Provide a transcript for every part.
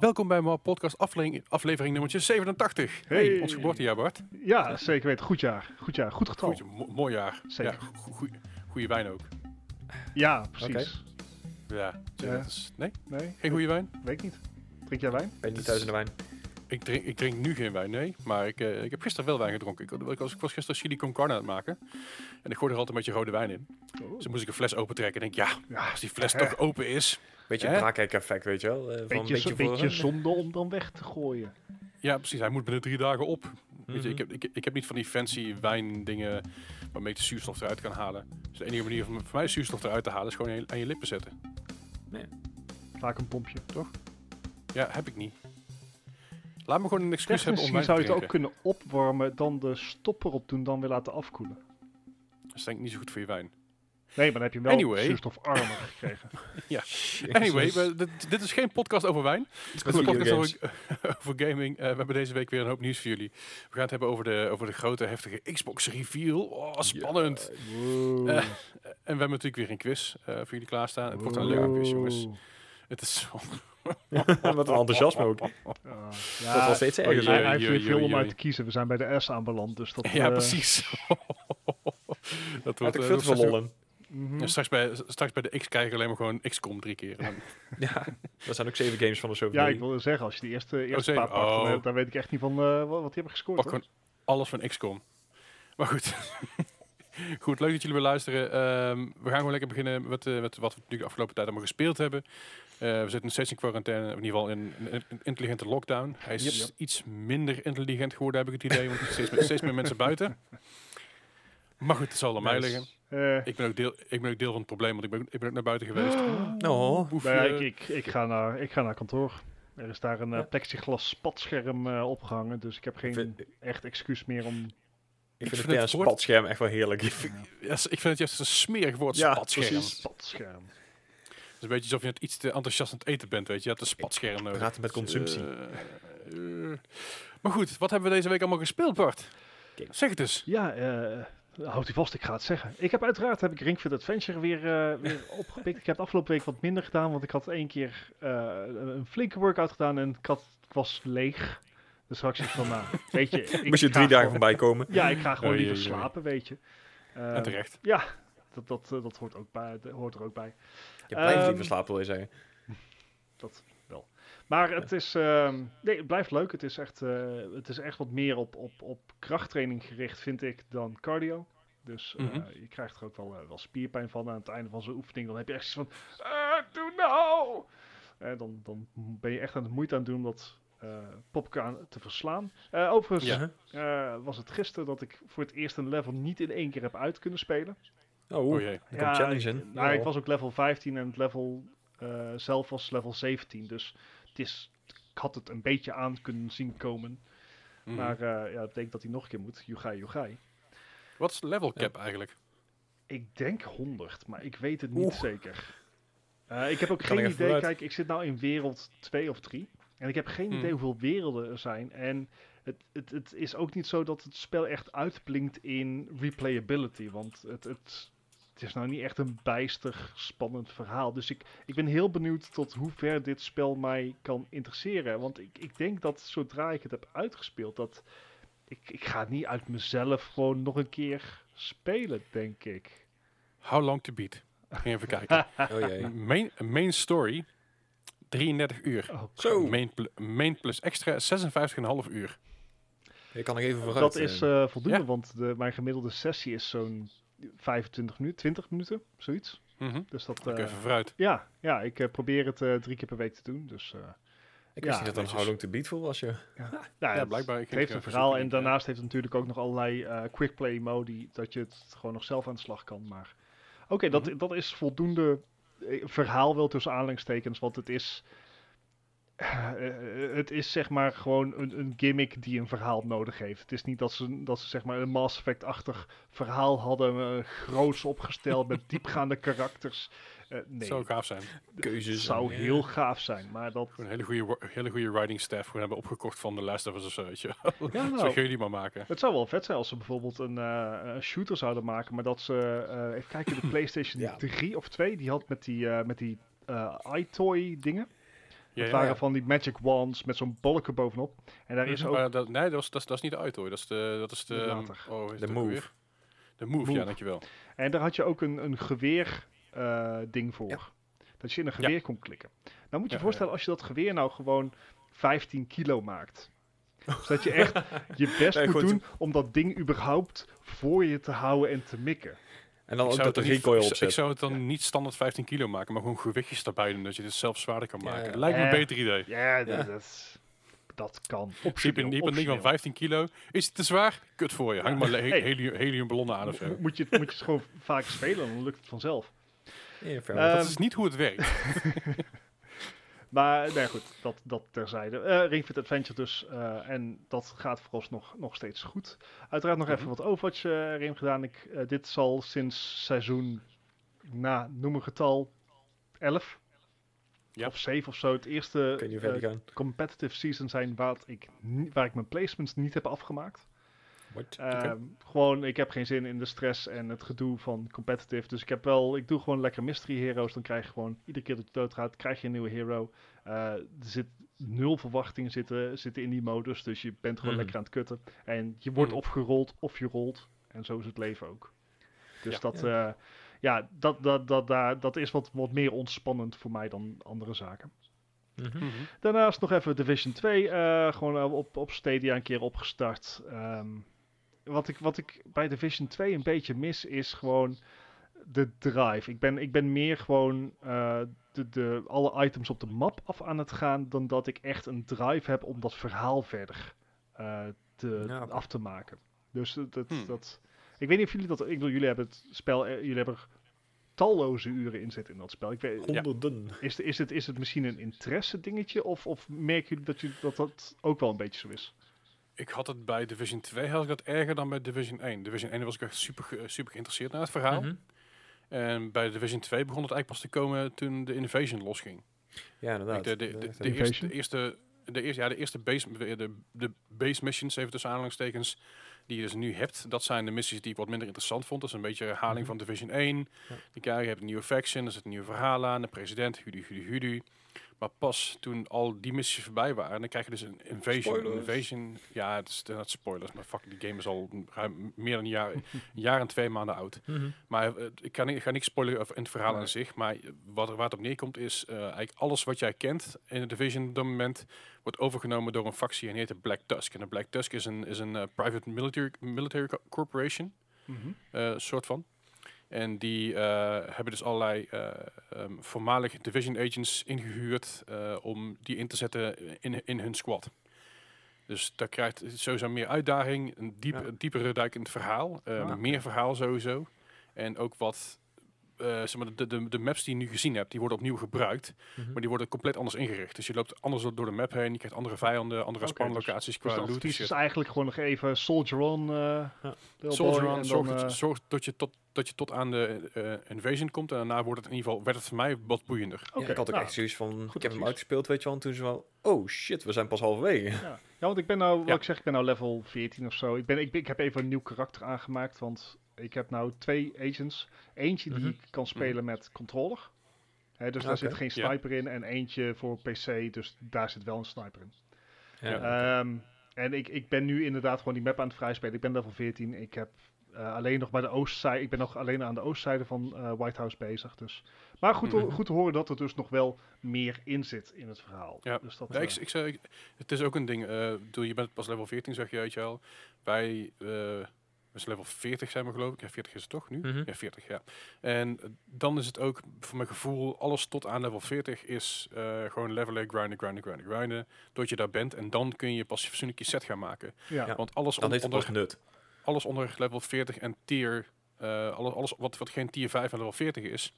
Welkom bij mijn podcast aflevering, aflevering nummertje 87. Hey, Hey. ons geboortejaar Bart. Ja, zeker weten. Goed jaar. Goed jaar. Goed getal. Goed, mo- mooi jaar. Zeker. Ja, go- goeie- goeie wijn ook. Ja, precies. Ja, Ja. dat is- nee, Nee, geen goede wijn. weet ik niet. Drink jij wijn? Ben je niet thuis in de wijn? Ik drink, ik drink nu geen wijn, nee. Maar ik, eh, ik heb gisteren wel wijn gedronken. Ik, ik, was, ik was gisteren chili con carne aan het maken. En ik gooi er altijd een beetje rode wijn in. Oh. Dus dan moest ik een fles opentrekken. En denk, ja, Ja, als die fles toch open is. Beetje een braakijk effect, weet je wel? eh, van beetje, een beetje beetje zonde om dan weg te gooien. Ja, precies. Hij moet binnen drie dagen op. Weet je, Mhm. ik, heb, ik, ik heb niet van die fancy wijndingen waarmee ik de zuurstof eruit kan halen. Dus de enige manier om voor mij zuurstof eruit te halen is gewoon aan je, aan je lippen zetten. Vaak een pompje. Ja, heb ik niet. Laat me gewoon een excuus hebben om wijn zou je het ook kunnen opwarmen, dan de stopper op doen, dan weer laten afkoelen. Dat is denk ik niet zo goed voor je wijn. Nee, maar dan heb je hem wel Anyway. zuurstofarmer gekregen. Anyway, we- dit, dit is geen podcast over wijn. Het is een podcast over, over gaming. Eh, we hebben deze week weer een hoop nieuws voor jullie. We gaan het hebben over de, over de grote, heftige Xbox reveal. Oh, spannend. Wow. Eh, En we hebben natuurlijk weer een quiz eh, voor jullie klaarstaan. Het wordt een leuke quiz, jongens. Het is zo... Wat een enthousiasme ook. Ah, Dat ja, was steeds erger. hij, heeft weer veel om uit te kiezen. We zijn bij de S aanbeland, dus dat... Ja, precies. dat wordt, ik veel te mhm. Ja, straks, bij, straks bij de X krijg ik alleen maar gewoon XCOM drie keer. Dan- Ja, dat zijn ook zeven games van de zoveel. Ja, ik wilde zeggen, als je die eerste, eerste zeker. paar pakt, dan, Oh. dan weet ik echt niet van eh, wat, wat die hebben gescoord. Pak hoor. alles van XCOM. Maar goed. goed, leuk dat jullie weer luisteren. Ehm, we gaan gewoon lekker beginnen met, eh, met wat we nu de afgelopen tijd allemaal gespeeld hebben. Eh, we zitten nog steeds in quarantaine, of in ieder geval in een in, intelligente lockdown. Hij is Yep, yep. iets minder intelligent geworden, heb ik het idee. Want er zijn steeds, meer- steeds meer mensen buiten. Maar goed, het zal aan mij liggen. Eh, Ik ben, ook deel, ik ben ook deel van het probleem, want ik ben, ik ben ook naar buiten geweest. Oh, Boefje. nou ja, ik, ik, ik, ga naar, ik ga naar kantoor. Er is daar een eh, Ja. plexiglas spatscherm eh, opgehangen, dus ik heb geen vind- echt excuus meer om... ik vind vind het het woord- spatscherm echt wel heerlijk. Ja, ik vind het juist een smerig woord, Ja, spatscherm. precies. Spatscherm. Het is een beetje alsof je het iets te enthousiast aan het eten bent, weet je. Je hebt een spatscherm nodig. Praten met consumptie. Eh, eh. maar goed, wat hebben we deze week allemaal gespeeld, Bart? Zeg het eens. Ja, eh houdt u vast, ik ga het zeggen. Ik heb uiteraard heb ik Ring Fit Adventure weer, eh, weer opgepikt. Ik heb de afgelopen week wat minder gedaan, want ik had één keer eh, een flinke workout gedaan en ik, had, was leeg. Dus had ik zoiets van, nou, weet je... ik Moest je drie dagen voorbij komen. Ja, ik ga gewoon liever slapen, weet je. en Ehm, terecht. Ja, dat, dat, eh, dat, hoort, ook bij, dat hoort er ook bij. Je blijft Ehm, liever slapen, wil je zeggen. Dat. Maar het is, ehm, nee, het blijft leuk. Het is echt, eh, het is echt wat meer op, op, op krachttraining gericht, vind ik, dan cardio. Dus eh, Mhm. je krijgt er ook wel, eh, wel spierpijn van aan het einde van zo'n oefening. Dan heb je echt zoiets van, "Ah, doe nou! Dan, dan ben je echt aan de moeite aan het doen om dat eh popcorn te verslaan. Eh, overigens Ja. eh, was het gisteren dat ik voor het eerst een level niet in één keer heb uit kunnen spelen. Oh, Oh jee. Er komt challenge in. ik- Nou, ik Ja. was ook level 15 en het level eh, zelf was level 17. Dus het is, ik had het een beetje aan kunnen zien komen. Mhm. Maar eh, ja, dat betekent dat hij nog een keer moet. Yugai, Yugai. Wat is de level cap eigenlijk? Ik denk 100, maar ik weet het niet Oeh. zeker. Eh, ik heb ook geen ik idee. Kijk, ik zit nou in wereld 2 of 3. En ik heb geen Hmm. idee hoeveel werelden er zijn. En het, het, het is ook niet zo dat het spel echt uitblinkt in replayability. Want het, het, het is nou niet echt een bijster spannend verhaal. Dus ik, ik ben heel benieuwd tot hoe ver dit spel mij kan interesseren. Want ik, ik denk dat zodra ik het heb uitgespeeld, dat ik, ik ga het niet uit mezelf gewoon nog een keer spelen, denk ik. How long to beat? Even kijken. Oh jee. main, main story, 33 uur. Oh, Zo. Main, pl- main plus extra, 56,5 uur. Je kan nog even vooruit. Dat is eh. eh, voldoende, Ja. want de, mijn gemiddelde sessie is zo'n 25 minuten, 20 minuten, zoiets. Mhm. Dus dat, eh, even vooruit. ja, ja, ik eh, probeer het eh, drie keer per week te doen. Dus, eh, ik ja, wist niet dat er. How Long To Beat voor was. Je. ja, Ja, het, blijkbaar. Ik heeft een verhaal en daarnaast heeft het natuurlijk ook nog allerlei eh quick play modi, dat je het gewoon nog zelf aan de slag kan. Maar oké, dat, Mhm. dat is voldoende verhaal wel tussen aanhalingstekens, want het is... eh, het is zeg maar gewoon een, een gimmick die een verhaal nodig heeft. Het is niet dat ze, dat ze zeg maar een Mass Effect-achtig verhaal hadden, eh, groots opgesteld met diepgaande karakters. Eh, ja. nee, Zou gaaf zijn. Keuzes. het zou en, ja. heel gaaf zijn, maar dat... Een hele goede, hele goede writing staff gewoon hebben opgekocht van de Last of Us of zo, weet je. Ja, nou, gaan jullie maar maken. Het zou wel vet zijn als ze bijvoorbeeld een, eh, een shooter zouden maken, maar dat ze, eh, even kijken, de PlayStation Ja. 3 of 2, die had met die, eh, met die eh, iToy dingen. Ja, Het waren ja. van die magic wands met zo'n bolken bovenop. En daar is ook... Maar dat, nee, dat is, dat, is, dat is niet de uithooi. Dat is de... Dat is de later. oh, is De move. weer? De move, Move. ja, dankjewel. En daar had je ook een, een geweer eh, ding voor. Ja. Dat je in een Ja. geweer kon klikken. Nou moet je Ja, voorstellen, als je dat geweer nou gewoon 15 kilo maakt. Dus dat je echt je best Nee, moet goed. doen om dat ding überhaupt voor je te houden en te mikken. En dan Ik ook zou, dat het de er niet- recoil ik, op zou- ik zou het dan niet standaard 15 kilo maken, maar gewoon gewichtjes erbij doen, dat je het zelf zwaarder kan maken. ja. Lijkt me een beter idee. Ja, Ja. Dat, dat, dat kan. Optioneel, je hebt een ding van optioneel. 15 kilo. Is het te zwaar? Kut voor je. Hang maar he- Hey. helium, heliumballonnen aan of zo. Mo- Moet je, het- moet je het gewoon vaak spelen, dan lukt het vanzelf. Ja. Dat is niet hoe het werkt. Maar nee, goed, dat, dat terzijde. Ring Fit Adventure dus. eh, en dat gaat vooralsnog nog steeds goed. Uiteraard nog Mhm. even wat Overwatch eh erin gedaan. Ik, dit zal sinds seizoen, na noem een getal, 11 Ja. of 7 of zo. Het eerste competitive season zijn waar ik, waar ik mijn placements niet heb afgemaakt. Ehm, Gewoon, ik heb geen zin in de stress en het gedoe van competitive. Dus ik heb wel, ik doe gewoon lekker mystery heroes. Dan krijg je gewoon, iedere keer dat je doodgaat, krijg je een nieuwe hero. Eh, er zit nul verwachtingen zitten, zitten in die modus. Dus je bent gewoon Mhm. lekker aan het kutten. En je wordt Mhm. of gerold of je rolt. En zo is het leven ook. Dus Ja. dat, ja. ja, dat, dat, dat, daar dat is wat, wat meer ontspannend voor mij dan andere zaken. Mhm. Mhm. Daarnaast nog even Division 2. eh, gewoon eh, op, op Stadia een keer opgestart. Ehm, wat, ik, wat ik bij Division 2 een beetje mis is gewoon de drive. Ik ben, ik ben meer gewoon eh, de, de, alle items op de map af aan het gaan. dan dat ik echt een drive heb om dat verhaal verder eh, te, Ja, af te maken. Dus dat, dat, Hmm. dat. Ik weet niet of jullie dat. Ik bedoel, jullie hebben het spel. eh, jullie hebben er talloze uren in zitten in dat spel. Ik weet, Honderden. is, de- is, het, is het misschien een interesse dingetje? Of, of merken jullie dat, jullie dat dat ook wel een beetje zo is? Ik had het bij Division 2 had ik dat erger dan bij Division 1. Division 1 was ik echt super, super geïnteresseerd naar het verhaal. Mhm. En bij Division 2 begon het eigenlijk pas te komen toen de Invasion losging. Ja, inderdaad. de, de, de, Dat- de, Invasion? eerste, de eerste, de eerste, ja, de eerste base, de, de base missions, even tussen aanhalingstekens, die je dus nu hebt, dat zijn de missies die ik wat minder interessant vond. Dat is een beetje een herhaling Mhm. van Division 1. Ja. Je hebt een nieuwe faction, er zit een nieuw verhaal aan, de president, hudu, hudu, hudu. Maar pas toen al die missies voorbij waren, dan krijg je dus een invasion. Spoilers. invasion, ja, het is inderdaad spoilers, maar fuck, die game is al ruim meer dan een jaar, een jaar en twee maanden oud. Mhm. Maar eh, ik, kan, niet- ik ga niks spoilen over in het verhaal Nee. aan zich. Maar wat, er- waar het op neerkomt is eh, eigenlijk alles wat jij kent in de Division op dat moment wordt overgenomen door een factie en die heet de Black Tusk. En de Black Tusk is een, is een eh, private military, military co- corporation, eh, soort van. En die eh, hebben dus allerlei ehm, voormalige Division agents ingehuurd eh, om die in te zetten in, in hun squad. Dus daar krijgt sowieso meer uitdaging, een, diep, Ja. een diepere duik in het verhaal, Ah. meer verhaal sowieso. En ook wat, eh, zeg maar, de, de, de maps die je nu gezien hebt, die worden opnieuw gebruikt, Mhm. maar die worden compleet anders ingericht. Dus je loopt anders door de map heen, je krijgt andere vijanden, andere Oké, spanlocaties Dus qua de loot shit. is eigenlijk gewoon nog even soldier on. eh Lil Soldier on, en zorg, dan, dat, eh, zorg dat, je tot, dat je tot aan de eh, invasion komt. En daarna wordt het in ieder geval, werd het voor mij wat boeiender. Ja, ik had ook nou, echt zoiets van, ik heb hem uitgespeeld, weet je wel, en toen zo wel, oh shit, we zijn pas halverwege. Ja. ja, want ik ben nou, wat Ja. ik zeg, ik ben nou level 14 of zo. Ik, ben, ik, ben- ik heb even een nieuw karakter aangemaakt, want ik heb nou twee agents. Eentje die Mhm. ik kan spelen met controller. Hè, dus daar zit geen sniper in. En eentje voor PC, dus daar zit wel een sniper in. Ja. Ehm, en ik, ik ben nu inderdaad gewoon die map aan het vrijspelen. Ik ben level 14. Ik heb eh, alleen nog bij de oostzijde. Ik ben nog alleen aan de oostzijde van eh, White House bezig. Dus. Maar goed, te- Mhm. goed te horen dat er dus nog wel meer in zit in het verhaal. Ja. Dus dat, Ja, ik, eh, ik, zeg, het is ook een ding. eh bedoel, je bent pas level 14, zeg je, weet je wel. Wij, zijn level 40 zijn we geloof ik. Ja, 40 is het toch nu? Mhm. Ja, 40, ja. En eh, dan is het ook, voor mijn gevoel, alles tot aan level 40 is eh, gewoon levelen, grinden, grinden, grinden, grinden. Tot je daar bent. En dan kun je pas fatsoenlijk je set gaan maken. ja. Ja. Want alles, Dan on- heeft het onder, nut. alles onder level 40 en tier, eh, alles, alles wat, wat geen tier 5 en level 40 is,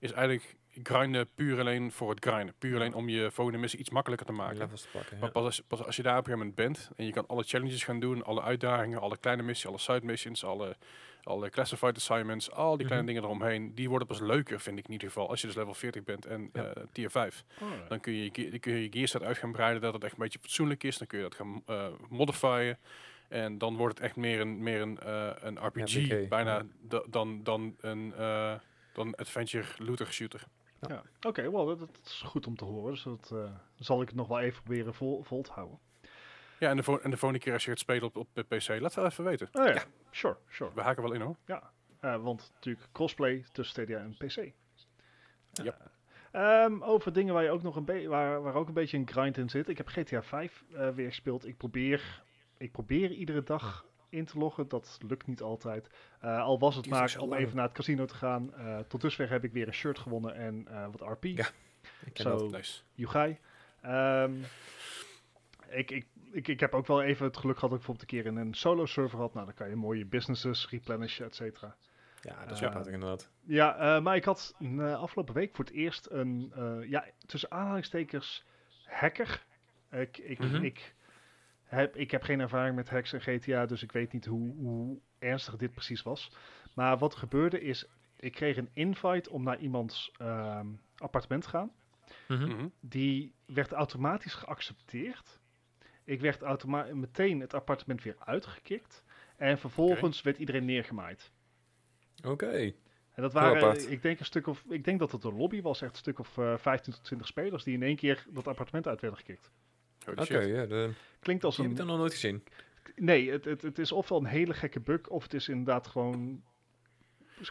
is eigenlijk grinden puur alleen voor het grinden. Puur alleen om je volgende missie iets makkelijker te maken. Levels te pakken, ja. Maar pas als, pas als je daar op een gegeven moment bent en je kan alle challenges gaan doen, alle uitdagingen, alle kleine missies, alle side missions, alle, alle classified assignments, al die kleine Mhm. dingen eromheen, die worden pas leuker, vind ik in ieder geval, als je dus level 40 bent en Ja. eh, tier 5. Alright. Dan kun je je, kun je je gearset uit gaan breiden, dat het echt een beetje fatsoenlijk is. Dan kun je dat gaan eh modifieren. En dan wordt het echt meer een, meer een, eh, een RPG, bijna dan, dan een, eh, dan adventure looter shooter. Ja. Oké, wel, dat, dat is goed om te horen. Dus dat eh, zal ik het nog wel even proberen vol, vol te houden. Ja, en de, vo- en de volgende keer als je het spelen op, op de PC, laat het wel even weten. Oh ja, Ja. sure, sure. We haken wel in hoor. Eh, want natuurlijk crossplay tussen Stadia en PC. Yep. Eh, ehm, over dingen waar, je ook nog een waar, waar ook een beetje een grind in zit. Ik heb GTA 5 eh, weer gespeeld. Ik probeer, ik probeer iedere dag in te loggen. Dat lukt niet altijd. Eh, al was het Die maar om even naar het casino te gaan. Eh, tot dusver heb ik weer een shirt gewonnen en eh, wat RP. Ja, Ik ken dat. Nice. Yugai. Ehm, ik, ik, ik, ik heb ook wel even het geluk gehad dat ik bijvoorbeeld een keer in een solo server had. Nou, dan kan je mooie businesses replenishen, et cetera. Ja, dat is prettig inderdaad. Ja, eh, maar ik had afgelopen week voor het eerst een, eh, ja, tussen aanhalingstekens, hacker. Ik, ik, Mhm. ik, heb, ik heb geen ervaring met hacks en GTA, dus ik weet niet hoe, hoe ernstig dit precies was. Maar wat er gebeurde is, ik kreeg een invite om naar iemands ehm, appartement te gaan. Mhm. Mhm. Die werd automatisch geaccepteerd. Ik werd automa meteen het appartement weer uitgekikt. En vervolgens werd iedereen neergemaaid. Oké. En dat waren, ik denk, een stuk of, ik denk dat het een lobby was, echt een stuk of eh 15 tot 20 spelers die in één keer dat appartement uit werden gekikt. Oké, ja. De, Klinkt als die heb ik een. dan nog nooit gezien. Nee, het, het, het is ofwel een hele gekke bug, of het is inderdaad gewoon.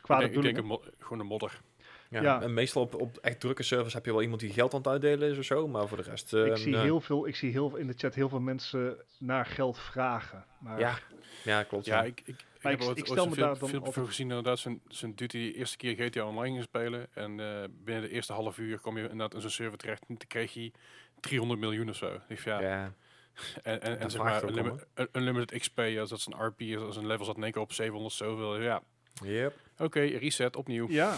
kwade ik denk, ik denk bedoelingen. een gewoon een modder. Ja, Ja. En meestal op, op echt drukke servers heb je wel iemand die geld aan het uitdelen is of zo. Maar voor de rest... eh, ik, zie nee. heel veel, ik zie heel, in de chat heel veel mensen naar geld vragen. Maar Ja, ja, klopt. Ja, ik, ik, ik Maar heb ik- ooit, ik stel me daar dan van gezien inderdaad. Zijn, zijn die de eerste keer GTA Online ging spelen. En eh, binnen de eerste half uur kom je inderdaad in zo'n server terecht. En dan kreeg hij 300 miljoen of zo. Ik ja, ja. En, en, en zeg maar unlimited, un- unlimited XP, als dat is een RP, is, als een level zat in één keer op 700 zoveel. Ja, Yep. oké, reset, opnieuw. Ja.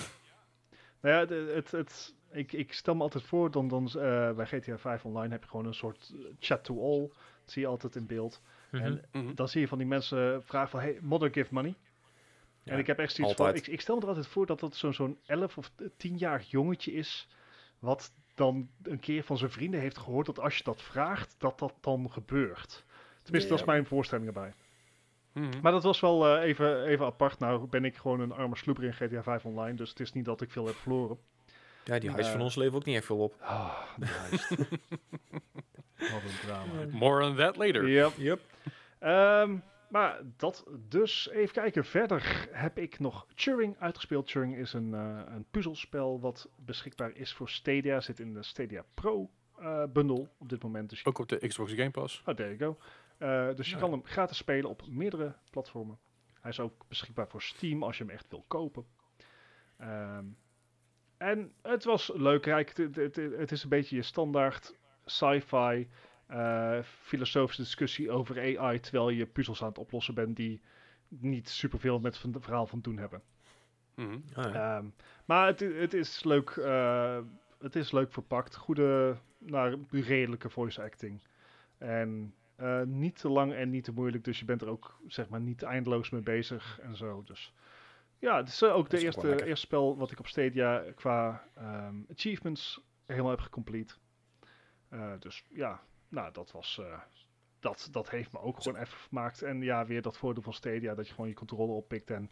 Nou ja, de- het, het, ik, ik stel me altijd voor, dan, dan eh, bij GTA 5 online heb je gewoon een soort eh, chat to all. Dat zie je altijd in beeld. Mhm. En Mhm. dan zie je van die mensen vragen van, hey, mother give money. Ja, en ik heb echt zoiets van, ik, ik stel me er altijd voor dat dat zo'n zo'n 11 of 10-jarig jongetje is, wat dan een keer van zijn vrienden heeft gehoord dat als je dat vraagt, dat dat dan gebeurt. Tenminste, dat is mijn voorstelling erbij. Mhm. Maar dat was wel eh, even, even apart. Nou ben ik gewoon een arme sloeber in GTA 5 online, dus het is niet dat ik veel heb verloren. Ja, die huis van ons leven ook niet echt veel op. Ah, lijst. Wat een drama. More on that later. Yep. Yep. Ehm, maar dat dus. Even kijken. Verder heb ik nog Turing uitgespeeld. Turing is een, eh, een puzzelspel wat beschikbaar is voor Stadia. Zit in de Stadia Pro eh, bundle op dit moment. Dus Ook op de Xbox Game Pass. oh, there you go. Eh, dus je Ja. kan hem gratis spelen op meerdere platformen. Hij is ook beschikbaar voor Steam als je hem echt wil kopen. Ehm, en het was leuk. Kijk, het, het, het- is een beetje je standaard sci-fi filosofische discussie over AI, terwijl je puzzels aan het oplossen bent die niet superveel met het verhaal van doen hebben. Mhm. Ah, ja. Ehm, maar het, het is leuk. eh, het is leuk verpakt. Goede, nou, redelijke voice acting. En eh, niet te lang en niet te moeilijk. Dus je bent er ook zeg maar niet eindeloos mee bezig en zo. Dus ja, het is eh, ook de eerste, eerste spel wat ik op Stadia qua ehm, achievements helemaal heb gecomplete. Eh, dus ja, nou dat was. eh, dat, dat heeft me ook gewoon even vermaakt. En ja, weer dat voordeel van Stadia, dat je gewoon je controle oppikt en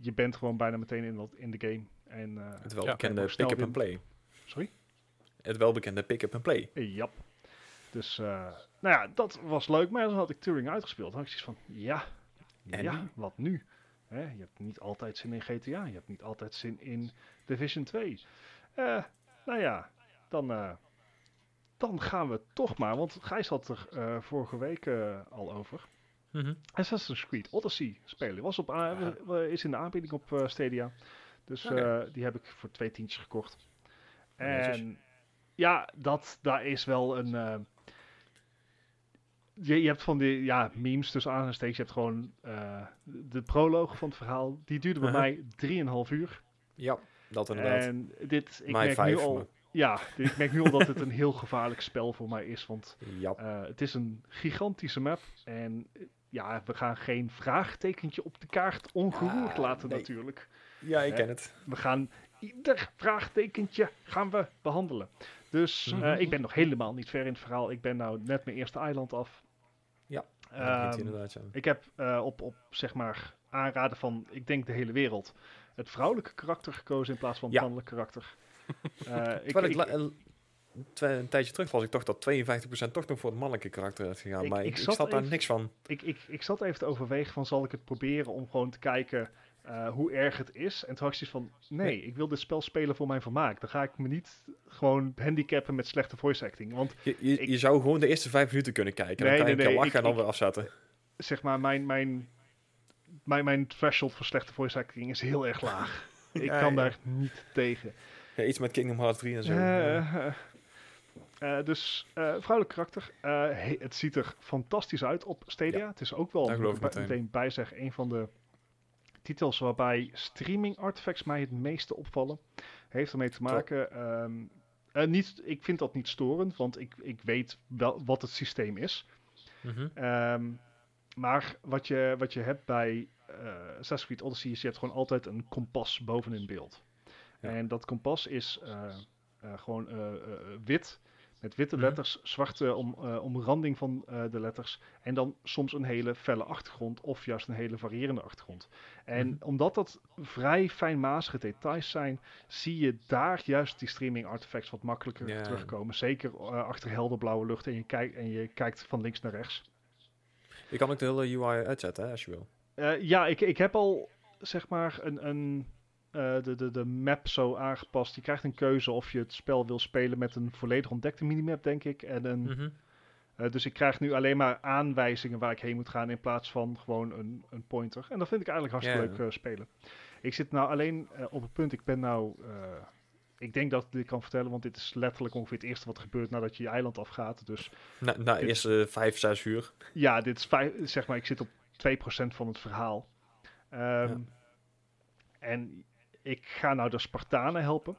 je bent gewoon bijna meteen in, dat, in de game. En, eh, Het Ja, welbekende snel pick-up and play. Sorry? Het welbekende pick-up and play. Jap. Dus, eh, nou ja, dat was leuk. Maar dan had ik Turing uitgespeeld. Dan had ik zoiets van, ja, En ja, nu? wat nu? Hè, je hebt niet altijd zin in GTA. Je hebt niet altijd zin in Division 2. Eh, nou ja, dan, eh, dan gaan we toch maar. Want Gijs had er eh, vorige week eh, al over. Mhm. Assassin's Creed Odyssey spelen. Was op we- is in de aanbieding op eh, Stadia. Dus eh, die heb ik voor twee tientjes gekocht. En ja, dat, daar is wel een... eh, je, je hebt van die ja, memes tussen aanhalingstekens. Je hebt gewoon eh, de proloog van het verhaal. Die duurde bij Uh-huh. mij 3,5 uur. Ja, dat inderdaad. En dit, ik Mij merk nu al... Ja, ik merk nu al dat het een heel gevaarlijk spel voor mij is. Want ja. eh, het is een gigantische map. En eh, ja, we gaan geen vraagtekentje op de kaart ongeroerd Ja, laten nee. natuurlijk. ja, ik ken het. We gaan ieder vraagtekentje gaan we behandelen. Dus Mhm. eh, ik ben nog helemaal niet ver in het verhaal. Ik ben nou net mijn eerste eiland af. Ja, Ehm, inderdaad, ja. ik heb op, op zeg maar aanraden van, ik denk de hele wereld, het vrouwelijke karakter gekozen in plaats van het Ja. mannelijke karakter. Eh, ik, Terwijl ik, ik- la- een, twee- een tijdje terug las ik toch dat 52% toch nog voor het mannelijke karakter is gegaan. Ik- maar ik ik, ik, zat daar even- niks van. ik, ik, ik zat even te overwegen van zal ik het proberen om gewoon te kijken eh, hoe erg het is. En toen had ik zoiets van, nee, Nee. ik wil dit spel spelen voor mijn vermaak. Dan ga ik me niet gewoon handicappen met slechte voice acting. Want Je, je, Ik- je zou gewoon de eerste vijf minuten kunnen kijken. Nee, dan kan je nee, lachen ik- en dan weer afzetten. zeg maar, mijn, mijn, mijn, mijn threshold voor slechte voice acting is heel erg laag. ik Ja, kan ja. daar niet tegen. Ja, iets met Kingdom Hearts 3 en zo. Eh, eh, eh, dus eh, vrouwelijk karakter. Eh, he- het ziet er fantastisch uit op Stadia. Ja, het is ook wel, ik bij- meteen. bij zeg, een van de titels waarbij streaming artifacts mij het meeste opvallen. Heeft ermee te maken. ehm, eh, niet, ik vind dat niet storend, want ik, ik weet wel wat het systeem is. Mhm. Ehm, maar wat je, wat je hebt bij eh Assassin's Creed Odyssey is je hebt gewoon altijd een kompas bovenin beeld. Ja. En dat kompas is eh, eh, gewoon eh, wit, met witte Mhm. letters, zwarte om, omranding van de letters. En dan soms een hele felle achtergrond of juist een hele variërende achtergrond. En Mhm. omdat dat vrij fijnmazige details zijn, zie je daar juist die streaming artifacts wat makkelijker terugkomen. Zeker achter helder blauwe lucht en je, kijkt en je kijkt van links naar rechts. Je kan ook de hele UI uitzetten, hè, als je wil. Ja, ik, ik heb al zeg maar een, een, eh, de, de, de map zo aangepast. Je krijgt een keuze of je het spel wil spelen met een volledig ontdekte minimap, denk ik. En een, Mhm. eh, dus ik krijg nu alleen maar aanwijzingen waar ik heen moet gaan in plaats van gewoon een, een pointer. En dat vind ik eigenlijk hartstikke leuk eh, spelen. Ik zit nou alleen op het punt, ik ben nou... ik denk dat ik dit kan vertellen, want dit is letterlijk ongeveer het eerste wat gebeurt nadat je je eiland afgaat. Dus Na, na Dit- eerste vijf, zes uur. ja, dit is vijf, zeg maar, ik zit op 2% van het verhaal. Ehm, En ik ga nou de Spartanen helpen.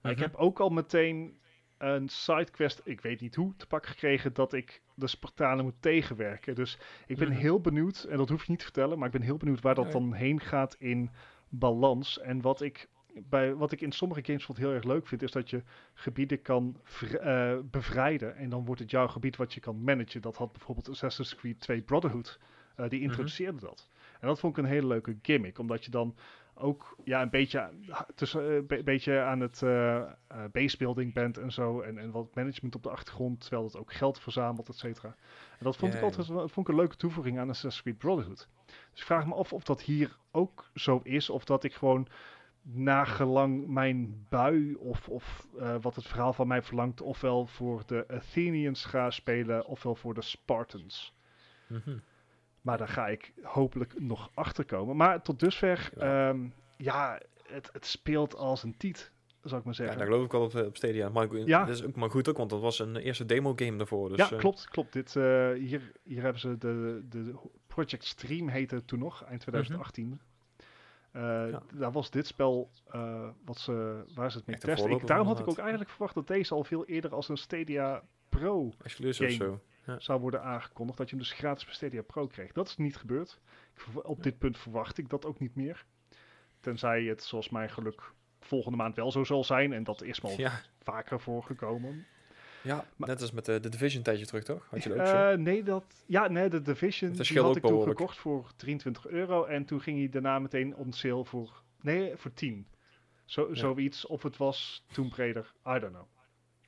Maar ik Mhm. heb ook al meteen een sidequest, ik weet niet hoe, te pakken gekregen dat ik de Spartanen moet tegenwerken. Dus ik ben Mhm. heel benieuwd, en dat hoef je niet te vertellen, maar ik ben heel benieuwd waar dat dan heen gaat in balans. En wat ik, bij, wat ik in sommige games bijvoorbeeld heel erg leuk vind, is dat je gebieden kan eh, bevrijden. En dan wordt het jouw gebied wat je kan managen. Dat had bijvoorbeeld Assassin's Creed 2 Brotherhood. eh, die introduceerde dat. En dat vond ik een hele leuke gimmick, omdat je dan ook ja, een beetje, tussen, een be- beetje aan het eh eh, basebuilding bent en zo. En, en wat management op de achtergrond, terwijl het ook geld verzamelt, et cetera. En dat vond ik altijd vond ik een leuke toevoeging aan Assassin's Creed Brotherhood. Dus ik vraag me af of dat hier ook zo is, of dat ik gewoon nagelang mijn bui of, of eh, wat het verhaal van mij verlangt, ofwel voor de Athenians ga spelen, ofwel voor de Spartans. Mhm. Maar daar ga ik hopelijk nog achter komen. Maar tot dusver, Ja. ja, ja het, het speelt als een tiet, zou ik maar Ja, zeggen. daar geloof ik wel op, eh, op Stadia. Maar Ja. dat is ook maar goed ook, want dat was een eerste demo game daarvoor. Dus, ja, eh, klopt, klopt. Dit, eh, hier, hier hebben ze de, de Project Stream heette toen nog, eind 2018. Eh, Mhm. Ja. Daar was dit spel uh, wat ze, waar ze het mee testen. Ik, daarom had ik ook eigenlijk verwacht dat deze al veel eerder als een Stadia Pro Exclusive game. Zo. zou worden aangekondigd. Dat je hem dus gratis Stadia Pro kreeg. Dat is niet gebeurd. Ik op dit punt verwacht ik dat ook niet meer. Tenzij het zoals mijn geluk volgende maand wel zo zal zijn. En dat is wel Ja, vaker voorgekomen. ja Maar- net als met de, de Division tijdje terug, toch? Had je dat ook zo? Eh, nee, dat, ja, nee, de Division die had ik toen gekocht voor 23 euro. En toen ging hij daarna meteen on sale voor, nee, voor 10. Zo, Ja. Zoiets. Of het was Tomb Raider. I don't know.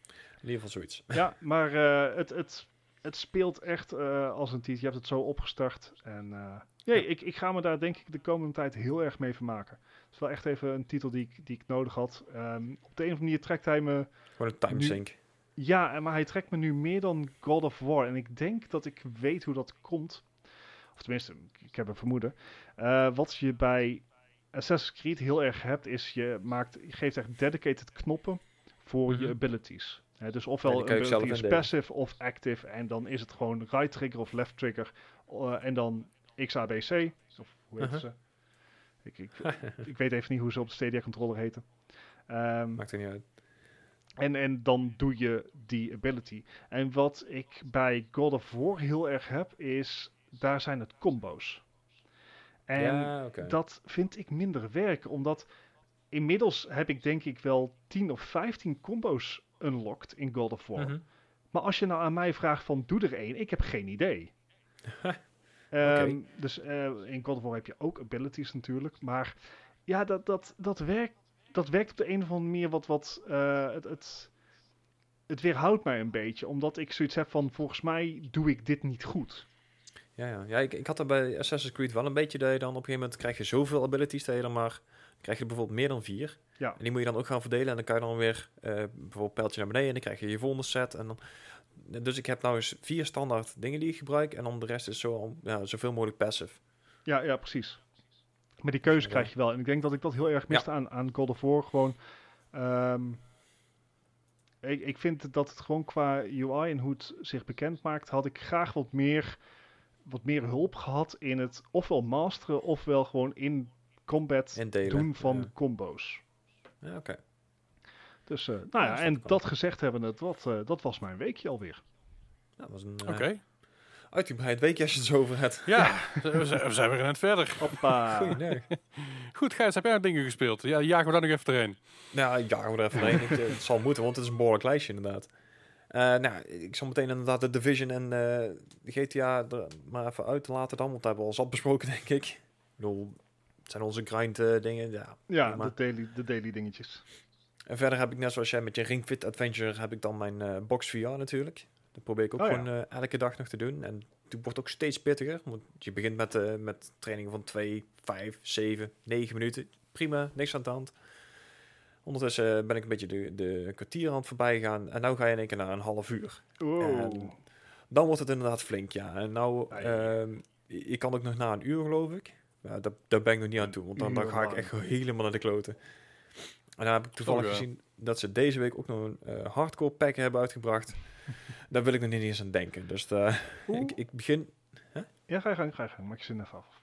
In ieder geval zoiets. Ja, maar eh, het, het, het speelt echt eh, als een titel. Je hebt het zo opgestart. En eh, jee, ik, ik ga me daar denk ik de komende tijd heel erg mee vermaken. Het is wel echt even een titel die ik, die ik nodig had. Ehm, op de een of andere manier trekt hij me... Gewoon een time Nu- sink. Ja, maar hij trekt me nu meer dan God of War. En ik denk dat ik weet hoe dat komt. Of tenminste, ik heb een vermoeden. Eh, wat je bij Assassin's Creed heel erg hebt, is je, maakt, je geeft echt dedicated knoppen voor je Mhm. abilities. Hè, dus ofwel een ability is passive of active. En dan is het gewoon right trigger of left trigger. eh, en dan XABC. Of hoe heet Uh-huh. ze? Ik, ik, ik weet even niet hoe ze op de Stadia controller heten. Ehm, Maakt er niet uit. en, en dan doe je die ability. En wat ik bij God of War heel erg heb, is daar zijn het combo's. En ja, dat vind ik minder werken, omdat inmiddels heb ik denk ik wel 10 of 15 combo's unlocked in God of War. Mhm. Maar als je nou aan mij vraagt van doe er één, ik heb geen idee. Ehm, dus eh, in God of War heb je ook abilities natuurlijk. Maar ja, dat, dat, dat werkt dat werkt op de een of andere manier wat, wat eh, het, het, het weerhoudt mij een beetje. Omdat ik zoiets heb van, volgens mij doe ik dit niet goed. Ja, ja. ja ik, ik had er bij Assassin's Creed wel een beetje dat je dan op een gegeven moment krijg je zoveel abilities dat je dan maar krijg je bijvoorbeeld meer dan vier. Ja. En die moet je dan ook gaan verdelen en dan kan je dan weer eh, bijvoorbeeld pijltje naar beneden en dan krijg je je volgende set en dan dus ik heb nou eens vier standaard dingen die ik gebruik en dan de rest is zo ja, zoveel mogelijk passive. Ja, ja, precies. Maar die keuze Ja. krijg je wel. En ik denk dat ik dat heel erg miste aan, aan God of War. Gewoon, ehm, ik, ik vind dat het gewoon qua UI en hoe het zich bekend maakt, had ik graag wat meer, wat meer hulp gehad in het ofwel masteren ofwel gewoon in combat doen van Ja. combo's. Ja, oké. Dus, eh, nou Ja, ja, dat en dat gezegd hebben, het, wat, eh, dat was mijn weekje alweer. Ja, dat was een Oké. eh, uitgebreid weekje als je het zo over hebt. Ja, we zijn, we zijn weer net verder. Hoppa. Goeiedag. Goed, Gijs, heb jij nog dingen gespeeld? Ja, jagen we daar nog even erheen. Ja, ja, we er even heen. Ik, eh, het zal moeten, want het is een behoorlijk lijstje inderdaad. Eh, nou, ik zal meteen inderdaad de Division en eh, de GTA er maar even uit laten dan, want dat hebben we al zat besproken, denk ik. Ik bedoel, het zijn onze grind eh, dingen, ja. Ja, de daily, de daily dingetjes. En verder heb ik net zoals jij met je Ring Fit Adventure, heb ik dan mijn eh, Box VR natuurlijk. Dat probeer ik ook Oh, ja. gewoon eh, elke dag nog te doen. En het wordt ook steeds pittiger, want je begint met, met trainingen van 2, 5, 7, 9 minuten. Prima, niks aan de hand. Ondertussen ben ik een beetje de, de kwartier aan het voorbij gaan. En nu ga je in één keer naar een half uur. Wow. En dan wordt het inderdaad flink, ja. En nou, Ai. ehm, je kan ook nog na een uur, geloof ik. Ja, daar, daar ben ik nog niet aan toe, want dan, dan ga ik echt helemaal naar de kloten. En dan heb ik toevallig gezien dat ze deze week ook nog een eh, hardcore pack hebben uitgebracht. daar wil ik nog niet eens aan denken. Dus eh, ik, ik begin... Ja, ga je gang, ga je gang. Maak je zin even af.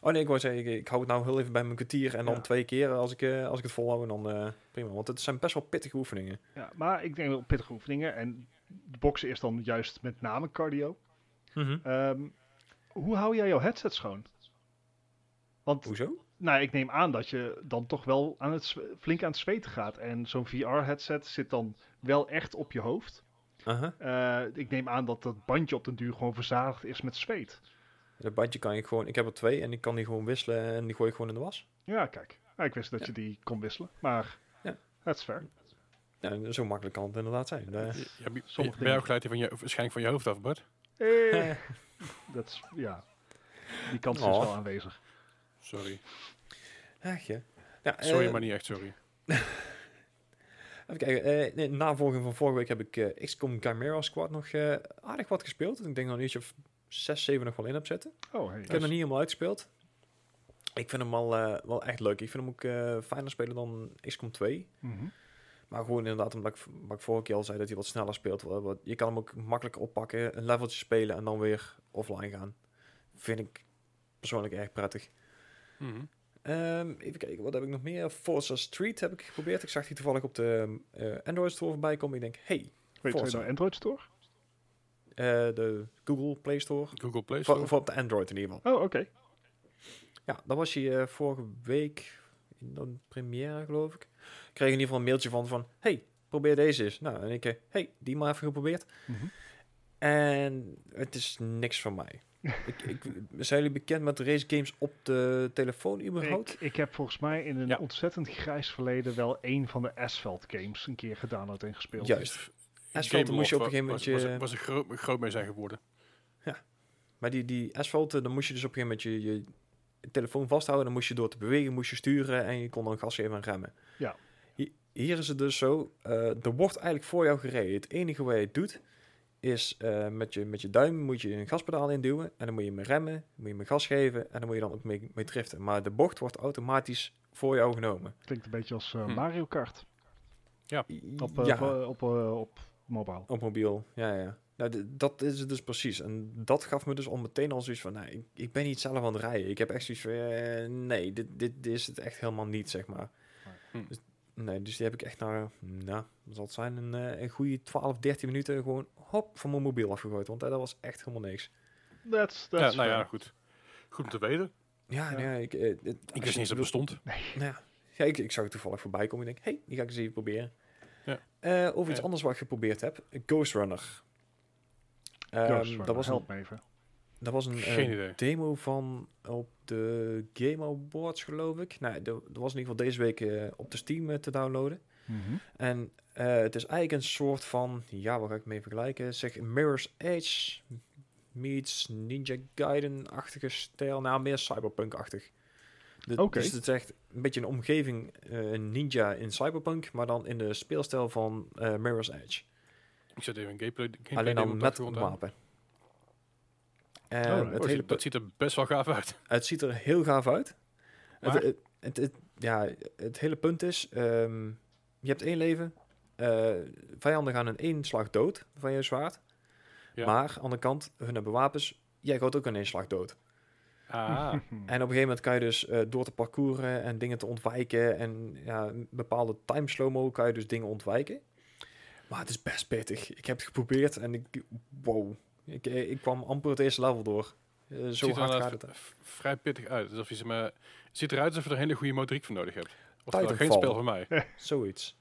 Oh nee, ik wou zeggen, ik, ik hou het nou heel even bij mijn kwartier en dan Ja. twee keer als ik, eh, als ik het volhoud. En dan prima, want het zijn best wel pittige oefeningen. Ja, maar ik denk wel pittige oefeningen. En de boksen is dan juist met name cardio. Ehm, hoe hou jij jouw headset schoon? Want Hoezo? nou, ik neem aan dat je dan toch wel aan het flink aan het zweten gaat. En zo'n VR-headset zit dan wel echt op je hoofd. Aha. Eh, ik neem aan dat dat bandje op den duur gewoon verzadigd is met zweet. Dat bandje kan ik gewoon... Ik heb er twee en ik kan die gewoon wisselen en die gooi ik gewoon in de was. Ja, kijk. Nou, ik wist dat Ja. je die kon wisselen. Maar Ja. dat is fair. Ja, zo makkelijk kan het inderdaad zijn. Eh, Ja, Sommige dingen- glijdt hij van je, waarschijnlijk van je hoofd af, Bart? Eh, dat is, ja. Die kans is Oh. wel aanwezig. Sorry. Ach ja. ja Sorry, eh, maar niet echt sorry. Even kijken. eh nee, navolging van vorige week heb ik eh, XCOM Chimera Squad nog eh, aardig wat gespeeld. Ik denk nog niet of 6, 7 nog wel in heb zitten. Oh, hey. Ik heb hem nog niet helemaal uitgespeeld. Ik vind hem wel, eh, wel echt leuk. Ik vind hem ook eh fijner spelen dan XCOM 2. Mhm. Maar gewoon inderdaad, omdat ik, wat ik vorige keer al zei, dat hij wat sneller speelt. Wat- Je kan hem ook makkelijker oppakken, een leveltje spelen en dan weer offline gaan. Vind ik persoonlijk erg prettig. Mhm. Ehm, even kijken, wat heb ik nog meer? Forza Street heb ik geprobeerd. Ik zag die toevallig op de eh, Android Store voorbij komen. Ik denk, hey, Weet je Forza. nou Android Store? eh, de Google Play Store. Google Play Store. Voor, voor op de Android in ieder geval. Oh, oké. Ja, dat was hij eh, vorige week in de première, geloof ik. Ik kreeg in ieder geval een mailtje van, van hey, probeer deze eens. Nou, en ik, hey, die maar even geprobeerd. Mhm. En het is niks voor mij. Ik, ik, zijn jullie bekend met race games op de telefoon überhaupt? Ik, ik heb volgens mij in een Ja. ontzettend grijs verleden wel een van de Asphalt games een keer gedownload en gespeeld. Juist. Asphalt, moest je op een gegeven moment Was, je- was, was er groot, groot mee zijn geworden. Maar die, die asfalt, eh, dan moest je dus op een gegeven moment je, je telefoon vasthouden. Dan moest je door te bewegen, moest je sturen en je kon dan gas geven en remmen. Ja. Hi- Hier is het dus zo, eh, er wordt eigenlijk voor jou gereden. Het enige wat je doet, is eh, met, je, met je duim moet je een gaspedaal induwen. En dan moet je mee remmen, moet je mee gas geven en dan moet je dan ook mee, mee driften. Maar de bocht wordt automatisch voor jou genomen. Klinkt een beetje als eh, Hm. Mario Kart op, ja. op, eh, op mobile. Op mobiel, ja, ja. Nou, dat is het dus precies. En dat gaf me dus al meteen al zoiets van, nou, ik, ik ben niet zelf aan het rijden. Ik heb echt zoiets van, nee, dit, dit, dit is het echt helemaal niet, zeg maar. Hm. Dus, nee, dus die heb ik echt naar, nou, wat zal het zijn, een, eh, een goede 12, 13 minuten gewoon, hop, van mijn mobiel afgegooid. Want eh, dat was echt helemaal niks. That's, Ja, nou ja, goed. Goed om te weten. Ja, Ja. nee, ik... eh, het- Ik wist niet eens dat bestond. Nou ja, ik, ik zag het toevallig voorbij komen. Ik denk, hey, die ga ik eens even proberen. Ja. Eh, over iets Ja. anders wat ik geprobeerd heb. Ghost Runner. Ehm, Ghost Runner, dat was een- help me even. Dat was een Geen eh, demo van op de Game Awards, geloof ik. Nee, dat was in ieder geval deze week eh, op de Steam eh, te downloaden. Mhm. En eh, het is eigenlijk een soort van, ja, waar ga ik mee vergelijken? Zeg Mirror's Edge meets Ninja Gaiden-achtige stijl. Nou, meer cyberpunk-achtig. De- Oké. Dus het is echt een beetje een omgeving, eh, een ninja in cyberpunk, maar dan in de speelstijl van eh, Mirror's Edge. Ik zet even een gameplay, gameplay Alleen dan met wapen. En Alright. het, Oh, hele, ziet- dat ziet er best wel gaaf uit. het ziet er heel gaaf uit. Het, Maar? het, het, het- ja, het hele punt is, ehm, je hebt één leven. eh, vijanden gaan in één slag dood van je zwaard. Ja. Maar aan de andere kant, hun hebben wapens. Jij gaat ook in één slag dood. Ah, En op een gegeven moment kan je dus eh, door te parcouren en dingen te ontwijken. En ja, een bepaalde time slow-mo kan je dus dingen ontwijken. Maar het is best pittig. Ik heb het geprobeerd en ik... Wow. Ik, eh, ik kwam amper het eerste level door. Eh, zo ziet hard gaat het. vrij pittig uit. Alsof je ze maar, het ziet eruit alsof je er een hele goede motoriek voor nodig hebt. Oftewel, geen spel voor mij. Zoiets.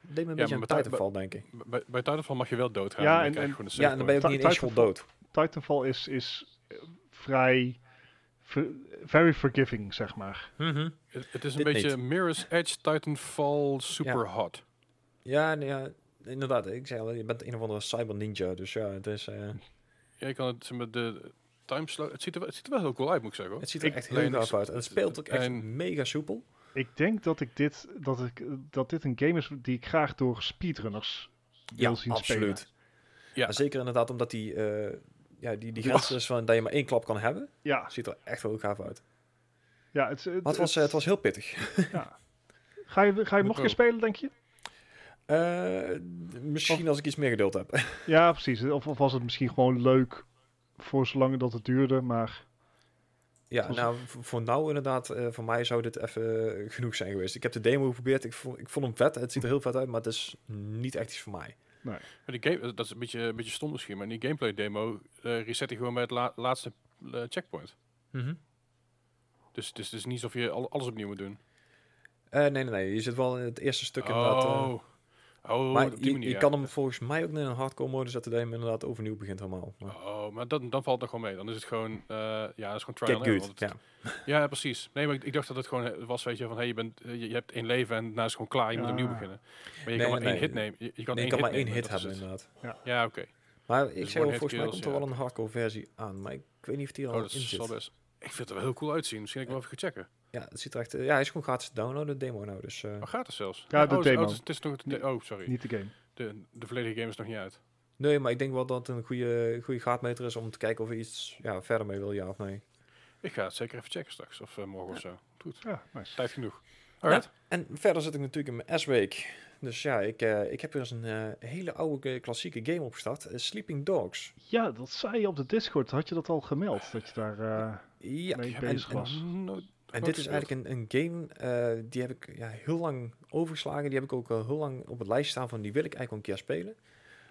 Deed me een Ja, beetje aan Titanfall denken. Bij, bij Titanfall mag je wel doodgaan. Ja, Ja, en, en- dan krijg je en- gewoon een Ja, en dan ben je ook niet Titanfall- dood. Titanfall is, is eh, vrij ver- very forgiving, zeg maar. Mhm. Het, het is een Dit beetje Mirror's Edge, Titanfall, super hot. Ja, nee, ja, inderdaad. Ik zei al, je bent een of andere cyber ninja. Dus ja, het is... Ja, je kan het zeg maar, de time slow. Het ziet, er, wel- het ziet er wel heel cool uit, moet ik zeggen. Hoor. het ziet er Ik- echt heel gaaf uit. En het speelt ook echt en- mega soepel. Ik denk dat ik dit, dat ik, dat dit een game is die ik graag door speedrunners wil zien absoluut. spelen. Ja. Ja. Zeker inderdaad omdat die, eh, ja, die, die Ja. grens is van dat je maar één klap kan hebben. Ja, Ziet er echt wel gaaf uit. ja het, het, het was, eh, het was heel pittig. ja. Ga je, ga je nog een keer spelen, denk je? Eh, misschien als ik iets meer geduld heb. Ja, precies. Of, of was het misschien gewoon leuk voor zolang dat het duurde, maar... ja, was- nou, voor nou inderdaad, eh, voor mij zou dit even eh, genoeg zijn geweest. Ik heb de demo geprobeerd. Ik vond, ik vond hem vet. Het ziet er heel vet uit, maar het is niet echt iets voor mij. Maar die game, dat is een beetje, een beetje stom misschien, maar in die gameplay demo eh reset je gewoon bij het la- laatste checkpoint. Dus het is, het is niet alsof je al, alles opnieuw moet doen. Eh, nee, nee, nee. Je zit wel in het eerste stuk inderdaad. Oh, maar op die je, manier. je ja. kan hem volgens mij ook in een hardcore mode zetten dat je hem inderdaad overnieuw begint helemaal. Maar Oh, maar dan, dan valt het wel mee. Dan is het gewoon, eh, ja, dat is gewoon trial get and error, Ja. het- ja, precies. Nee, maar ik, ik dacht dat het gewoon was, weet je, van hey, je, bent, eh, je, je hebt één leven en daarna is het gewoon klaar, je moet opnieuw beginnen. Maar je Nee, kan maar één hit nemen. Je, je kan Nee, één je kan maar hit één nemen, hit dat hebben is inderdaad. Ja, oké. Maar ik Dus zei al, one-hit volgens mij kills, komt er ja, wel een hardcore versie aan. Maar ik weet niet of die er Oh, al dat in is zit. best. Ik vind het er wel heel cool uitzien. Misschien ik wel even gaan checken. Ja, het ziet er echt... ja, hij is gewoon gratis te downloaden, de demo nou. Dus eh, Oh, gaat het zelfs? Ja, de oh, demo. Oh, het is- nog, de- oh, sorry. Niet de game. De, de volledige game is nog niet uit. nee, maar ik denk wel dat het een goede, goede gaatmeter is om te kijken of je iets ja, verder mee wil, ja of nee. Ik ga het zeker even checken straks. Of eh, morgen of zo. Goed. Ja, nice. Tijd genoeg. Alright. En verder zit ik natuurlijk in mijn S-week. Dus ja, ik, eh, ik heb weer eens een eh, hele oude klassieke game opgestart. Sleeping Dogs. Ja, dat zei je op de Discord. Had je dat al gemeld? Dat je daar... eh, Ja, heb bezig en- en was. nooit- En dit is eigenlijk een, een game, eh, die heb ik ja, heel lang overgeslagen. Die heb ik ook al heel lang op het lijst staan van die wil ik eigenlijk wel een keer spelen.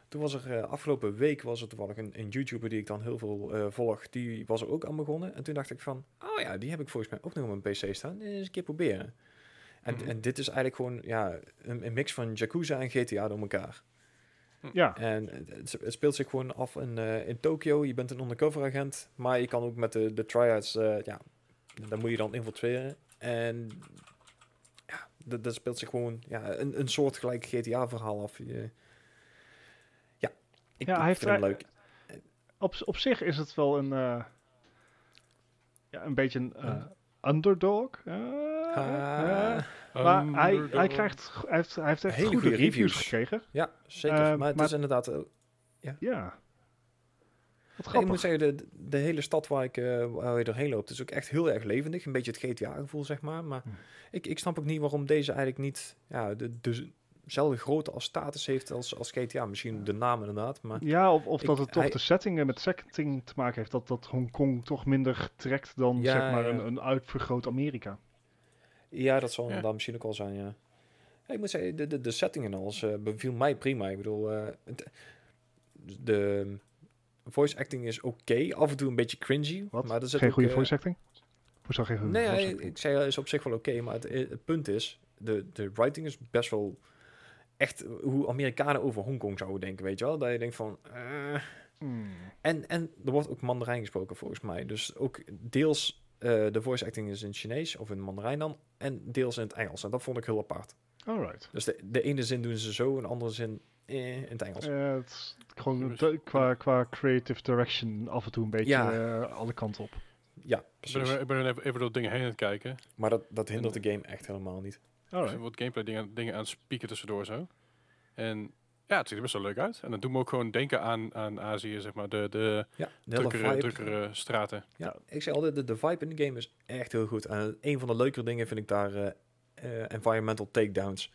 Toen was er, eh, afgelopen week was er toevallig een, een YouTuber die ik dan heel veel eh, volg, die was er ook aan begonnen. En toen dacht ik van, oh ja, die heb ik volgens mij ook nog op mijn PC staan. Die eens een keer proberen. En, Mhm. en dit is eigenlijk gewoon ja, een, een mix van Yakuza en GTA door elkaar. ja, En het, het speelt zich gewoon af in, eh, in Tokio. Je bent een undercover agent, maar je kan ook met de, de tryouts, eh ja, daar moet je dan infiltreren. En ja, dat, dat speelt zich gewoon ja, een, een soort gelijk GTA-verhaal af. Je, ja, ik, Ja, ik hij heeft vind hem vrij- leuk. op, op zich is het wel een... eh, ja, een beetje een eh, underdog. Eh. Maar hij, hij, krijgt, hij, heeft, hij heeft echt Hele goede goede reviews, reviews. gekregen. ja, zeker. Maar het maar- is inderdaad... eh, Ja. Wat ik moet zeggen, de, de hele stad waar, ik, eh, waar je doorheen loopt, is ook echt heel erg levendig. Een beetje het GTA-gevoel, zeg maar. Maar Hm. ik, ik snap ook niet waarom deze eigenlijk niet ja, de, dezelfde grootte als status heeft als, als GTA. Misschien de naam inderdaad, maar... Ja, of, of Ik- dat het toch hij- de setting en met setting te maken heeft. Dat, dat Hongkong toch minder trekt dan Ja, zeg maar ja. een, een uitvergroot Amerika. Ja, dat zal Ja. inderdaad misschien ook wel zijn, ja. Ik moet zeggen, de, de, de setting en alles eh, beviel mij prima. Ik bedoel, eh, de voice acting is oké. Af en toe een beetje cringy. Wat? Maar er zit Geen goede eh, voice acting? Hoezo geen goede Nee, voice acting? ik zei, is op zich wel oké. maar het, het punt is, de, de writing is best wel echt hoe Amerikanen over Hongkong zouden denken, weet je wel? Dat je denkt van, eh, Hmm. En, en er wordt ook Mandarijn gesproken volgens mij. Dus ook deels eh, de voice acting is in het Chinees of in Mandarijn dan. En deels in het Engels. En dat vond ik heel apart. Alright. Dus de, de ene zin doen ze zo, en de andere zin eh, in het Engels. Eh, het is gewoon Dus- de- qua, qua creative direction af en toe een beetje Ja. eh, alle kanten op. Ja, Ik ben, precies. er- ik ben even, even door dingen heen aan het kijken. Maar dat, dat hindert de game echt helemaal niet. Er Alright. zijn wat gameplay dingen, dingen aan het spieken tussendoor zo. En ja, het ziet er best wel leuk uit. En dat doet me ook gewoon denken aan, aan Azië, zeg maar. De, de Ja, drukkere, drukkere straten. Ja, ik zei altijd, de, de vibe in de game is echt heel goed. En een van de leukere dingen vind ik daar eh, environmental takedowns.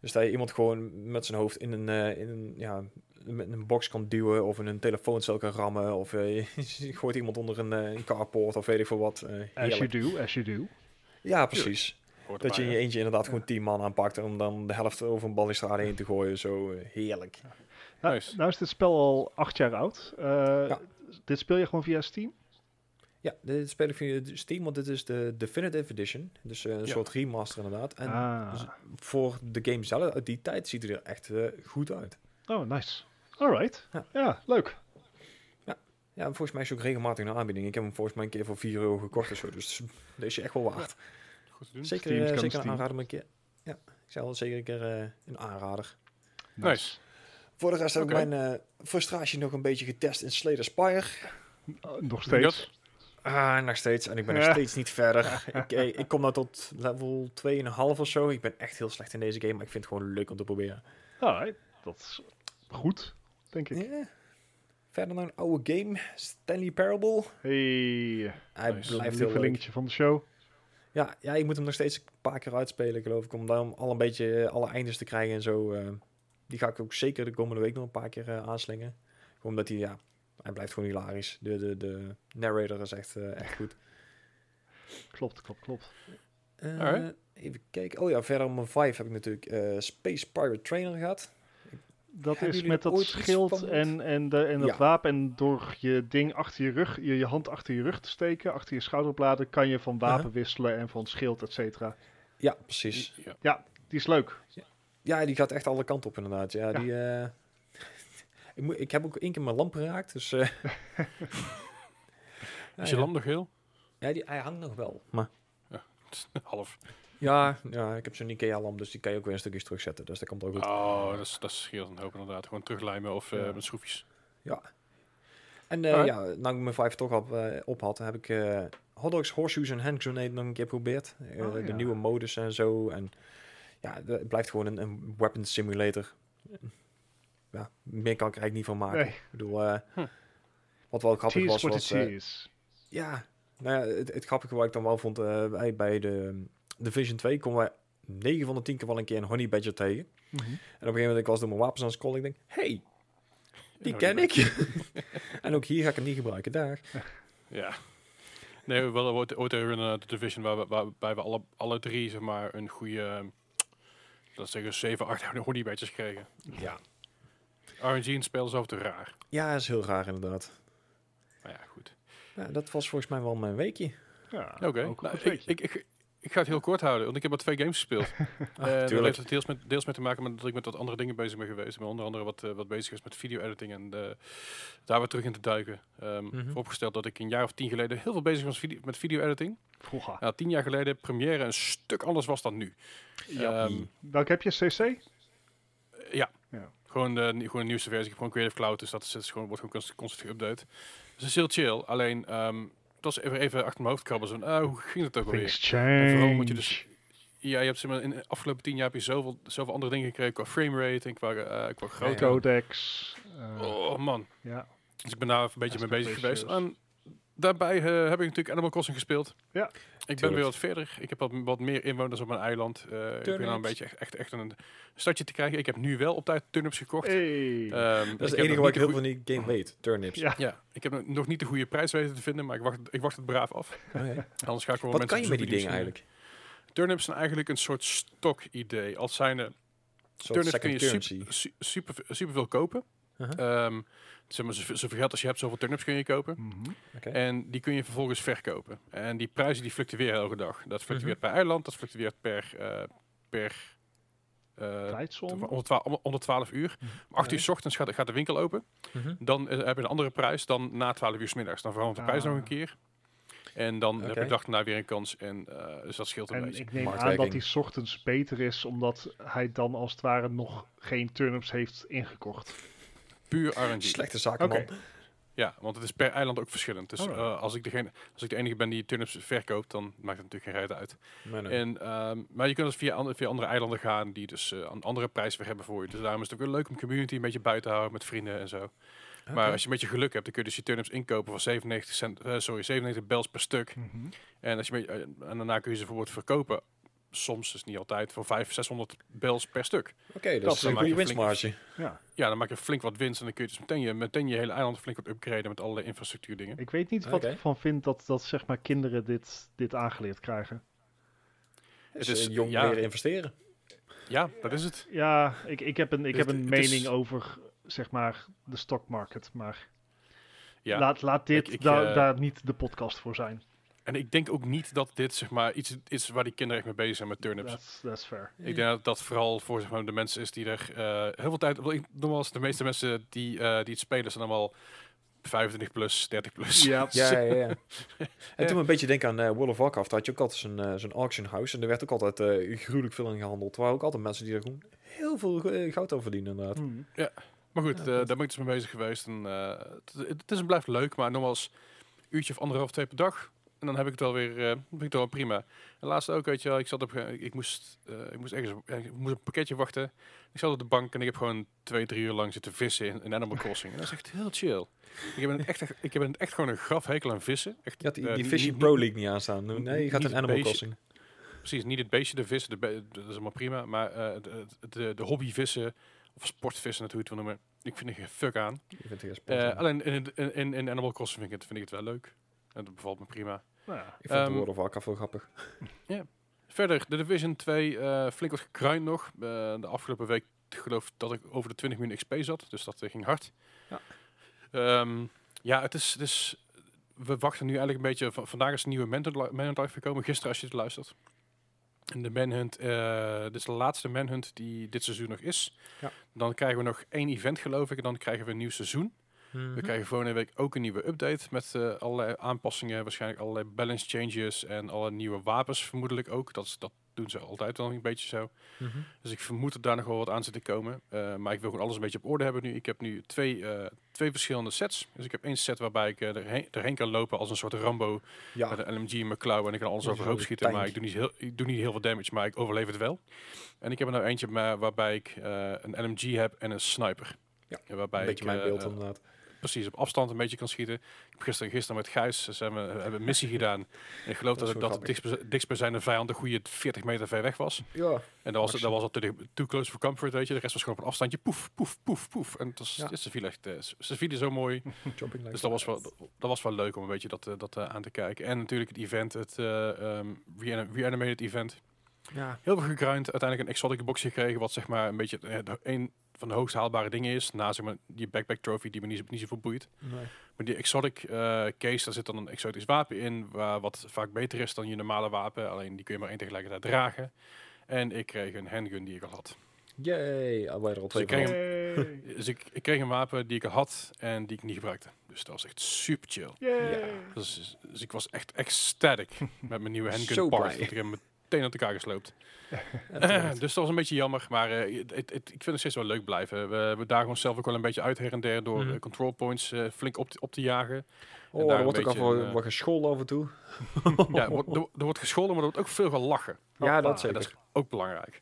Dus dat je iemand gewoon met zijn hoofd in een, eh, in een, ja, met een box kan duwen of in een telefooncel kan rammen. Of eh, je gooit iemand onder een, eh, een carport of weet ik veel wat. As you do, as you do. Ja, precies. Hoort Dat je in je eentje inderdaad gewoon tien man aanpakt om dan de helft over een balustrade heen te gooien. Zo heerlijk. Nou, Nice. nou is dit spel al acht jaar oud. Eh, Ja. Dit speel je gewoon via Steam? Ja, dit speel ik via Steam, want dit is de Definitive Edition. Dus eh, een Ja. soort remaster inderdaad. En ah. dus- voor de game zelf, uit die tijd ziet hij er echt eh, goed uit. Oh, nice. Alright. Ja. Ja. leuk. Ja, en volgens mij is hij ook regelmatig een aanbieding. Ik heb hem volgens mij een keer voor 4 euro gekocht of zo. Dus dat is je echt wel waard. Goed te doen. Zeker, Steam eh, zeker een aanrader. een keer. Ja, ik zei al zeker een keer eh, een aanrader. Nice. Voor de rest heb ik mijn eh, frustratie nog een beetje getest in Slay the Spire. Uh, nog steeds. Ah, nog steeds. En ik ben nog steeds niet verder. ik, eh, ik kom nou tot level 2,5 of zo. Ik ben echt heel slecht in deze game, maar ik vind het gewoon leuk om te proberen. Alright. Dat is goed, denk ik. Verder naar een oude game, Stanley Parable. Hey, Hij Nice. blijft een heel leuk. van de show. Ja, ja, ik moet hem nog steeds een paar keer uitspelen, geloof ik. Om dan al een beetje eh, alle eindes te krijgen en zo. eh. die ga ik ook zeker de komende week nog een paar keer eh, aanslingen. Gewoon Omdat hij, ja, hij blijft gewoon hilarisch. De, de, de narrator is echt, eh, echt goed. Klopt, klopt, klopt. Eh, even kijken. Oh ja, verder op mijn 5 heb ik natuurlijk eh, Space Pirate Trainer gehad. Dat Hebben is met dat schild en, en, de, en dat Ja. wapen. En door je ding achter je rug, je, je hand achter je rug te steken, achter je schouderbladen, kan je van wapen Uh-huh. wisselen en van schild, et cetera. Ja, precies. Ja. Die is leuk. Ja, die gaat echt alle kanten op inderdaad. Ja, Ja. Die, eh, ik, moet, ik heb ook één keer mijn lamp geraakt, dus... eh, ja, Is je ja. lamp nog heel? Ja, die, hij hangt nog wel. Maar Half. ja, ja, ik heb zo'n Ikea-lamp, dus die kan je ook weer een stukjes terugzetten. Dus dat komt ook goed. Oh, dat, is, dat scheelt een hoop inderdaad. Gewoon teruglijmen of eh, Ja. met schroefjes. Ja. En eh, ja, nou ik mijn vijf toch op, eh, op had, heb ik eh hot dogs, horseshoes en hand grenade nog een keer geprobeerd. Eh, Oh, De ja. nieuwe modus en zo. En ja, het blijft gewoon een, een weapon simulator. Ja, meer kan ik er eigenlijk niet van maken. Nee. Ik bedoel, eh, Hm. wat wel grappig Cheese was, was... eh, ja, nou ja, het, het grappige wat ik dan wel vond, eh, bij, bij de Division 2 konden wij 9 van de 10 keer wel een keer een honey badger tegen. Mhm. En op een gegeven moment, ik was door mijn wapens aan het scrollen, ik denk, hey, die Ja, ken ik. en ook hier ga ik hem niet gebruiken, daar. Ja. Nee, we hadden ooit, ooit een uh, division waar we, waarbij we alle, alle drie zeg maar een goede, dat zeggen 7, 8 honey badges kregen. Ja. RNG in het spel is altijd raar. Ja, is heel raar inderdaad. Maar ja, goed. Ja, dat was volgens mij wel mijn weekje. Ja, Oké. Nou, ik, ik, ik, ik ga het heel kort houden, want ik heb al twee games gespeeld. Ah, en dat heeft het deels met, deels met te maken met dat ik met wat andere dingen bezig ben geweest. Ik ben onder andere wat, eh, wat bezig is met video-editing en eh, daar weer terug in te duiken. Ehm Mhm. Vooropgesteld dat ik een jaar of tien geleden heel veel bezig was video, met video-editing. Vroeger. Ja, tien jaar geleden Premiere een stuk anders was dan nu. Ja. Ehm, Welke heb je? CC? ja. Gewoon, de, gewoon een nieuwste versie. Ik heb gewoon Creative Cloud, dus dat is, het is gewoon, wordt gewoon const- constant geüpdate. Dus het is heel chill. Alleen, ehm het was even, even achter mijn hoofd krabben. Zo, van, ah, hoe ging het ook alweer? Things En vooral moet je dus... Ja, je hebt zeg maar, in de afgelopen tien jaar heb je zoveel, zoveel andere dingen gekregen qua framerate en qua, eh qua grootte. Ja. Codex. eh, Oh man. ja. Dus ik ben daar even een beetje mee bezig geweest. En daarbij eh, heb ik natuurlijk Animal Crossing gespeeld. Ja. Ik ben weer wat verder. Ik heb wat, wat meer inwoners op mijn eiland. Eh, ik ben nou een beetje echt, echt, echt een stadje te krijgen. Ik heb nu wel op tijd turnips gekocht. Hey. Ehm, Dat is ik het heb enige wat ik niet heel van die game weet. Turnips. Ja. Ja, ik heb nog niet de goede prijs weten te vinden, maar ik wacht, ik wacht het braaf af. Oké. Anders ga ik wel Wat mensen kan je met die dingen eigenlijk? Turnips zijn eigenlijk een soort stok-idee. Als zijn turnips kun je super, super veel kopen. Uh-huh. Ehm, zeg maar, zoveel geld als je hebt, zoveel turnips kun je kopen. Mhm. En die kun je vervolgens verkopen. En die prijzen die fluctueren elke dag. Dat fluctueert Mhm. per eiland, dat fluctueert per, eh, per eh, Tijdzone? onder, 12, onder 12 uur. Om 8 uur s ochtends gaat, gaat de winkel open. Mhm. Dan eh, heb je een andere prijs dan na 12 uur s middags. Dan verandert de prijs nog Ah. een keer. En dan heb Oké. je de dag daarna weer een kans. En, eh, dus dat scheelt een En beetje. ik neem aan dat hij 's ochtends beter is, omdat hij dan als het ware nog geen turnips heeft ingekocht. Puur RNG. Slechte zakenman. Oké. Ja, want het is per eiland ook verschillend. Dus Alright. eh, als, ik degene, als ik de enige ben die turnips verkoopt, dan maakt het natuurlijk geen reet uit. Nee, nee. En, ehm, maar je kunt dus via, andere- via andere eilanden gaan die dus eh, een andere prijs weer hebben voor je. Dus daarom is het ook wel leuk om community een beetje bij te houden met vrienden en zo. Maar als je een beetje geluk hebt, dan kun je dus je turnips inkopen voor 97 cent, eh, sorry, 97 bells per stuk. Mhm. En, als je, een beetje- eh, en daarna kun je ze bijvoorbeeld verkopen, soms, dus niet altijd, voor 500, 600 bells per stuk. Oké, dat dat is een goede flink- winstmarge. Ja. Ja, dan maak je flink wat winst en dan kun je dus meteen je, meteen je hele eiland flink wat upgraden met allerlei infrastructuur dingen. Ik weet niet wat ik van vind dat, dat zeg maar kinderen dit, dit aangeleerd krijgen. Het is eh, jong ja. leren investeren. Ja, dat is het. Ja, ik, ik heb een, ik Het- heb een het is- mening over zeg maar de stock market, maar Ja. laat, laat dit Ik- ik, daar- eh, daar niet de podcast voor zijn. En ik denk ook niet dat dit zeg maar iets is waar die kinderen echt mee bezig zijn met turnips. That's, that's fair. Ik denk dat dat vooral voor zeg maar, de mensen is die er eh, heel veel tijd... Ik, nogmaals, de meeste mensen die, eh, die het spelen zijn allemaal 25 plus, 30 plus. Ja. Ja, ja, ja. En toen een beetje denken aan eh, World of Warcraft, had je ook altijd zo'n zo'n auction house. En er werd ook altijd eh, gruwelijk veel in gehandeld. Er waren ook altijd mensen die er gewoon heel veel goud over verdienen inderdaad. Maar goed, Ja, eh, dat- daar ben ik dus mee bezig geweest. En, eh, het, het is en blijft leuk, maar nogmaals, uurtje of anderhalf, twee per dag. En dan heb ik het alweer, eh vind ik het wel prima. En laatst ook, weet je wel, ik zat op, eh, ik moest, eh, ik moest ergens, op- ik moest een pakketje wachten. Ik zat op de bank en ik heb gewoon twee, drie uur lang zitten vissen in, in Animal Crossing. En dat is echt heel chill. Ik heb een echt, ik heb een echt gewoon een graf hekel aan vissen. Echt, Je had die, eh, die Fishing Pro League niet aanstaan. Nee, je gaat het Animal. Crossing. Precies, niet het beestje de vissen, de be- dat is allemaal prima. Maar eh, de, de, de hobby vissen, of sportvissen, hoe je het wil noemen. Ik vind er geen fuck aan. Eh, sport. alleen in, in, in, in Animal Crossing vind ik, het, vind ik het wel leuk. En dat bevalt me prima. Nou ja. ik vond ehm, World of Warcraft wel grappig. Verder, de Division 2, eh, flink wat gekruind nog. Eh, de afgelopen week geloof ik dat ik over de 20 miljoen XP zat. Dus dat eh, ging hard. Ja. Ehm, ja, het is, het is... We wachten nu eigenlijk een beetje... van- Vandaag is een nieuwe Manhunt li- Manhunt live gekomen. Gisteren als je het luistert. En de Manhunt... eh dit is de laatste Manhunt die dit seizoen nog is. Ja. Dan krijgen we nog één event geloof ik. En dan krijgen we een nieuw seizoen. Mhm. We krijgen volgende week ook een nieuwe update met eh, allerlei aanpassingen, waarschijnlijk allerlei balance changes en alle nieuwe wapens vermoedelijk ook. Dat, dat doen ze altijd wel een beetje zo. Mhm. Dus ik vermoed dat daar nog wel wat aan zit te komen. Eh, maar ik wil gewoon alles een beetje op orde hebben nu. Ik heb nu twee, eh, twee verschillende sets. Dus ik heb één set waarbij ik eh, erheen, erheen kan lopen als een soort Rambo Ja, met een LMG in mijn klauw en ik kan alles overhoop schieten. Maar ik doe, niet heel, ik doe niet heel veel damage, maar ik overleef het wel. En ik heb er nou eentje waarbij ik een LMG heb en een sniper. Ja, waarbij een beetje ik, mijn beeld inderdaad. Precies op afstand een beetje kan schieten. Ik heb gisteren, gisteren met Gijs dus hebben, we- hebben een missie gedaan. En ik geloof Dat dat, dat het dichtstbij- dichtstbijzijnde vijand een goede 40 meter ver weg was. Ja, En dat was, dat was op de too close for comfort, weet je. De rest was gewoon op een afstandje, poef, poef, poef, poef. En Ja. viel echt, eh, ze- vielen zo mooi. like Dus dat was, wel, dat, dat was wel leuk om een beetje dat, eh, dat eh, aan te kijken. En natuurlijk het event, het Reanim- Reanimated event. Ja, Heel veel gegrind, uiteindelijk een exotic box gekregen, wat zeg maar een beetje eh, de- een van de hoogst haalbare dingen is. Na zeg maar die backpack trophy die me niet, zo- niet zoveel boeit. nee. Maar die exotic eh, case, daar zit dan een exotisch wapen in, waar, wat vaak beter is dan je normale wapen. Alleen die kun je maar één tegelijkertijd dragen. En ik kreeg een handgun die ik al had. Yay, al er al twee Dus ik kreeg. Yay. Dus ik, ik kreeg een wapen die ik al had en die ik niet gebruikte. Dus dat was echt super chill. Yay. Dus, dus ik was echt ecstatic met mijn nieuwe handgun part. ik heb hem meteen uit elkaar gesloopt. Uiteraard. dus dat was een beetje jammer. Maar eh, het, het, het- ik vind het steeds wel leuk blijven. We, we dagen onszelf ook wel een beetje uit her en der door eh, control points eh, flink op te, op te jagen. Oh, daar er wordt ook al een, wat gescholden af en toe. Ja, er wordt, er, er wordt gescholden, maar er wordt ook veel gelachen. Ja, dat En zeker. dat is ook belangrijk.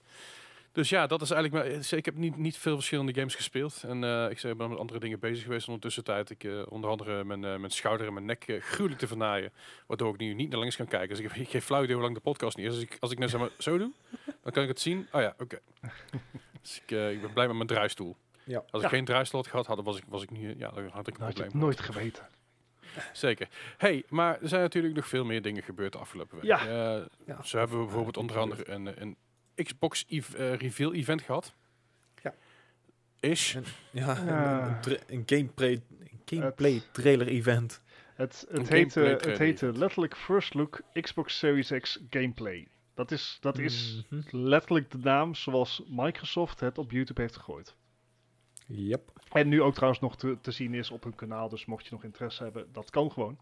Dus ja, dat is eigenlijk. maar- dus Ik heb niet, niet veel verschillende games gespeeld. En eh, ik ben met andere dingen bezig geweest ondertussen tijd. Ik eh, onder andere mijn, eh, mijn schouder en mijn nek eh, gruwelijk te vernaaien. Waardoor ik nu niet naar links kan kijken. Dus ik heb geen flauw idee hoe lang de podcast niet is. Dus ik, als ik net zeg maar zo doe, dan kan ik het zien. Oh ja, oké. Dus ik, eh, ik ben blij met mijn draaistoel. Ja. Als ik Ja. geen draaistoel had gehad, had, was ik, was ik nu, ja, dan had ik een Nou, had nooit geweten. Zeker. Hey, maar er zijn natuurlijk nog veel meer dingen gebeurd de afgelopen week. Ja. Eh, Ja. Zo hebben we bijvoorbeeld onder andere een, een Xbox ev- eh, reveal event gehad. Ja. Is. Ja, een- Ja. Een, tra- een gameplay, een gameplay trailer event. Het, Een het, heette, het heette letterlijk First Look Xbox Series X Gameplay. Dat is, dat is Mhm. letterlijk de naam zoals Microsoft het op YouTube heeft gegooid. Yep. En nu ook trouwens nog te, te zien is op hun kanaal. Dus mocht je nog interesse hebben, dat kan gewoon.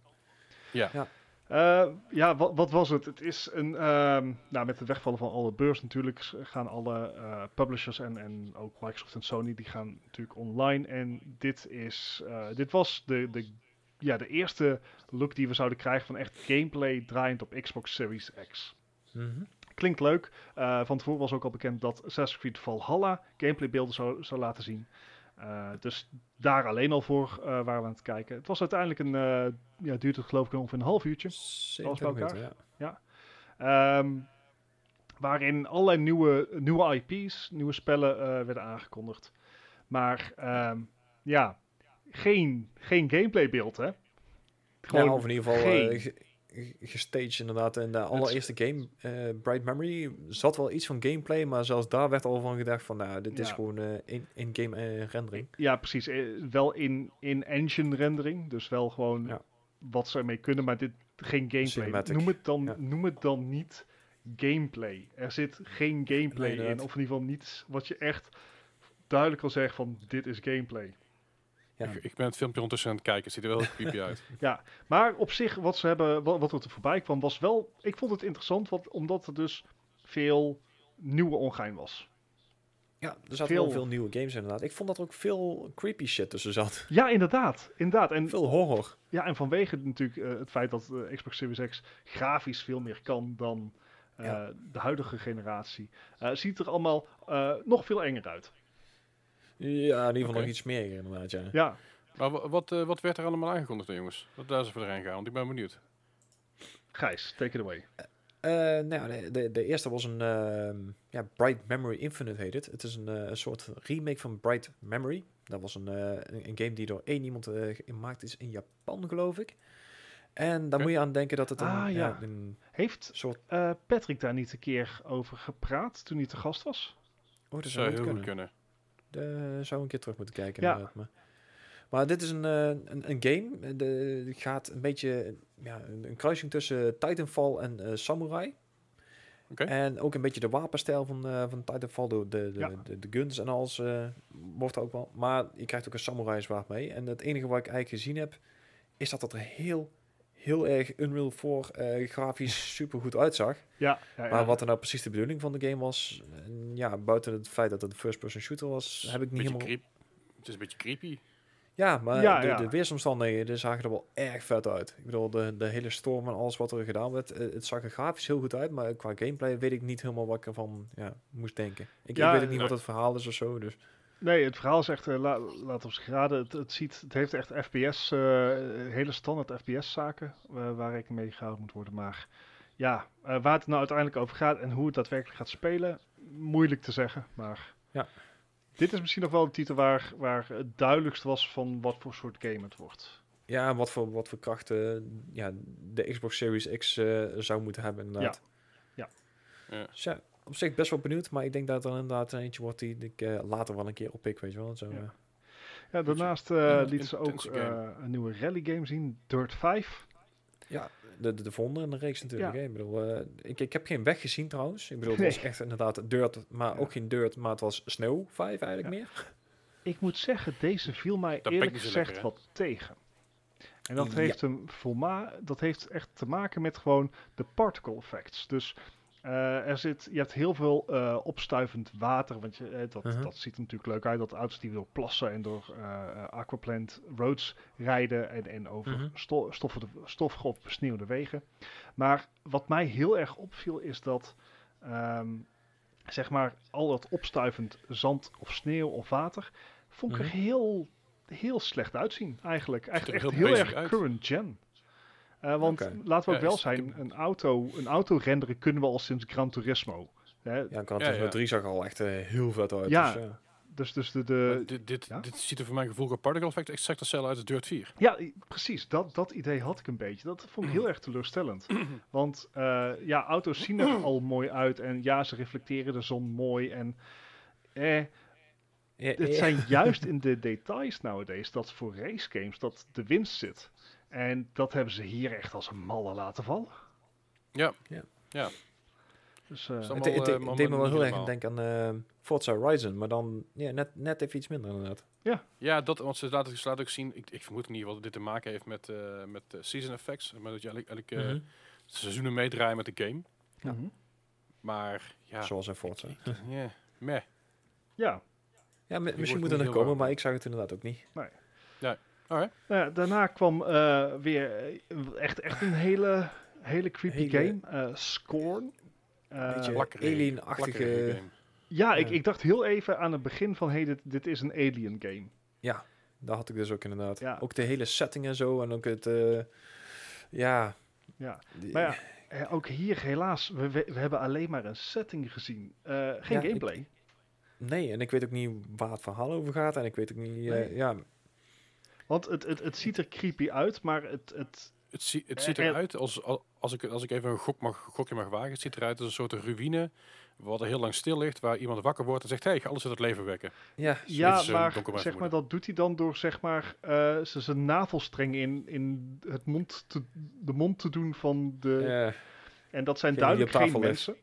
Ja. Ja. Eh, ja, wat, wat was het? Het is een. ehm, nou, met het wegvallen van alle beurs natuurlijk gaan alle eh, publishers en, en ook Microsoft en Sony die gaan natuurlijk online. En dit is. eh, dit was de, de, ja, de eerste look die we zouden krijgen van echt gameplay draaiend op Xbox Series X. Mhm. Klinkt leuk. Van tevoren was ook al bekend dat Assassin's Creed Valhalla gameplaybeelden zou, zou laten zien. Eh, dus daar alleen al voor eh, waren we aan het kijken. Het was uiteindelijk een, eh ja, duurt het geloof ik ongeveer een half uurtje. 27 elkaar. minuten, ja. Ehm, waarin allerlei nieuwe, nieuwe IP's, nieuwe spellen werden aangekondigd. Maar ehm, ja, geen, geen gameplaybeeld hè. Ja, of in ieder geval geen. Eh, ge- ge- gestaged inderdaad. In de allereerste game, eh, Bright Memory, zat wel iets van gameplay, maar zelfs daar werd al van gedacht van, nou, dit is gewoon eh, in- in-game eh, rendering. Ja, precies. Eh, wel in, in engine rendering. Dus wel gewoon Ja. wat ze ermee kunnen, maar dit geen gameplay. Cinematic. Noem het, dan, Ja. noem het dan niet gameplay. Er zit geen gameplay Nee, in. Of in ieder geval niets wat je echt duidelijk kan zeggen van dit is gameplay. Ja. Ik, ik ben het filmpje ondertussen aan het kijken. Het ziet er wel heel creepy uit. Maar op zich, wat ze hebben, wat, wat er voorbij kwam, was wel. Ik vond het interessant, wat, omdat er dus veel nieuwe ongein was. Ja, er zaten Veel- wel veel nieuwe games inderdaad. Ik vond dat er ook veel creepy shit tussen zat. Ja, inderdaad. inderdaad. En, Veel horror. ja, en vanwege natuurlijk eh, het feit dat de Xbox Series X grafisch veel meer kan dan eh, Ja. de huidige generatie, eh, ziet er allemaal eh, nog veel enger uit. Ja, in ieder geval nog iets meer inderdaad, ja. Ja, Maar wa- wat, eh, wat werd er allemaal aangekondigd dan, jongens? Wat daar is even erin gaan, want ik ben benieuwd. Gijs, take it away. Eh, nou, ja, de, de, de eerste was een ehm, ja, Bright Memory Infinite heet het. Het is een, eh, een soort remake van Bright Memory. Dat was een, eh, een, een game die door één iemand eh, gemaakt is in Japan, geloof ik. En daar moet je aan denken dat het een, Ah, ja. ja. een Heeft soort... eh, Patrick daar niet een keer over gepraat toen hij te gast was? Oh, dat zou heel goed goed kunnen. kunnen. De, zou een keer terug moeten kijken. Ja. Maar, maar dit is een, eh, een, een game. De, die gaat een beetje ja, een, een kruising tussen Titanfall en eh, Samurai. Oké. En ook een beetje de wapenstijl van, eh, van Titanfall. De, de, de, Ja. de, de guns en alles eh, wordt er ook wel. Maar je krijgt ook een samurai zwaard mee. En het enige wat ik eigenlijk gezien heb, is dat het er heel, heel erg Unreal 4 eh, grafisch super goed uitzag. Ja, ja, ja. Maar wat er nou precies de bedoeling van de game was, en ja, buiten het feit dat het een first-person shooter was, heb ik niet Beetje helemaal... creep- Het is een beetje creepy. Ja, maar Ja, de, ja. de weersomstandigheden zagen er wel erg vet uit. Ik bedoel, de, de hele storm en alles wat er gedaan werd, eh, het zag er grafisch heel goed uit, maar qua gameplay weet ik niet helemaal wat ik ervan ja, moest denken. Ik, Ja, ik weet ook niet nee. wat het verhaal is of zo, dus... Nee, het verhaal is echt, eh, la, laat ons geraden, het, het, ziet, het heeft echt FPS, eh, hele standaard FPS-zaken waar rekening mee gehouden moet worden. Maar ja, eh, waar het nou uiteindelijk over gaat en hoe het daadwerkelijk gaat spelen, moeilijk te zeggen. Maar Ja. dit is misschien nog wel een titel waar, waar het duidelijkst was van wat voor soort game het wordt. Ja, wat voor, wat voor krachten ja, de Xbox Series X zou moeten hebben inderdaad. Ja. Ja. Dus ja, op zich best wel benieuwd, maar ik denk dat er inderdaad eentje wordt die ik eh, later wel een keer oppik, weet je wel. Zo, Ja. eh. Ja, daarnaast eh Ja, lieten ze ook eh, een nieuwe rally game zien, Dirt 5. Ja, de, de, de volgende in de reeks natuurlijk. Ja. Ik, bedoel, eh, ik, ik heb geen weg gezien trouwens. Ik bedoel, het was echt inderdaad dirt, maar Ja. ook geen dirt, maar het was sneeuw 5 eigenlijk Ja. meer. Ik moet zeggen, deze viel mij ik eerlijk gezegd lekker, wat tegen. En dat Ja. heeft, een volma dat heeft echt te maken met gewoon de particle effects. Dus eh, er zit, je hebt heel veel eh, opstuivend water, want je, eh, dat, Mhm. dat ziet er natuurlijk leuk uit. Dat auto's die door plassen en door aquaplant roads rijden en, en over Mhm. sto stoffige, stoffige of besneeuwde wegen. Maar wat mij heel erg opviel is dat ehm, zeg maar al dat opstuivend zand of sneeuw of water vond ik er Mhm. heel, heel slecht uitzien eigenlijk. Echt, er echt heel erg uit. current gen. Eh, want laten we ook Ja, wel zijn, een auto, een auto renderen kunnen we al sinds Gran Turismo. Hè? Ja, Gran Turismo ja. 3 zag er al echt eh, heel vet uit. Ja. Dus, ja. Dus, dus de, de, dit, dit, ja? dit ziet er voor mijn gevoel qua particle effect exact hetzelfde uit als Dirt 4. Ja, precies. Dat, dat idee had ik een beetje. Dat vond ik heel erg teleurstellend. Want eh, ja, auto's zien er al mooi uit. En ja, ze reflecteren de zon mooi. En eh, Ja, het ja. zijn juist in de details nowadays dat voor racegames dat de winst zit. En dat hebben ze hier echt als een malle laten vallen. Ja. Ja. ja. Dus, eh, dat Het, het- het eh, deed me wel niet heel erg denken aan eh, Forza Horizon, maar dan ja, net, net even iets minder inderdaad. Ja, dat, want ze laten, ze laten ook zien, ik, ik vermoed geval dat dit te maken heeft met, eh, met season effects. Maar dat je eigenlijk, eigenlijk eh, Mhm. seizoenen meedraaien met de game. ja. mhm. Maar ja, Zoals in Forza. ja, meh. Ja, Ja, misschien moet niet er nog komen, warm. maar ik zag het inderdaad ook niet. Nou ja, daarna kwam eh, weer eh, echt, echt een hele, hele creepy Hele- game. eh, Scorn. Eh, Beetje Plakkerige- alien-achtige- game. ja, ik, ik dacht heel even aan het begin van, hey, dit, dit is een alien game. Ja, daar had ik dus ook inderdaad. Ja. Ook de hele setting en zo en ook het, eh, ja. Ja. die- Maar ja, ook hier helaas, we, we, we hebben alleen maar een setting gezien. Eh, geen Ja, ik- gameplay. Nee, en ik weet ook niet waar het verhaal over gaat en ik weet ook niet, eh, Nee. ja, Want het, het, het ziet er creepy uit, maar het... het Het, zie- het Eh, ziet eh, eruit, als, als, als, ik, als ik even een gok mag, gokje mag wagen, het ziet eruit als een soort ruïne, wat er heel lang stil ligt, waar iemand wakker wordt en zegt, hey, ik ga alles uit het leven wekken. ja, ja, eh, maar zeg maar, dat doet hij dan door zeg maar, eh, z- zijn navelstreng in, in het mond te, de mond te doen van de... ja, En dat zijn Geen duidelijk geen mensen.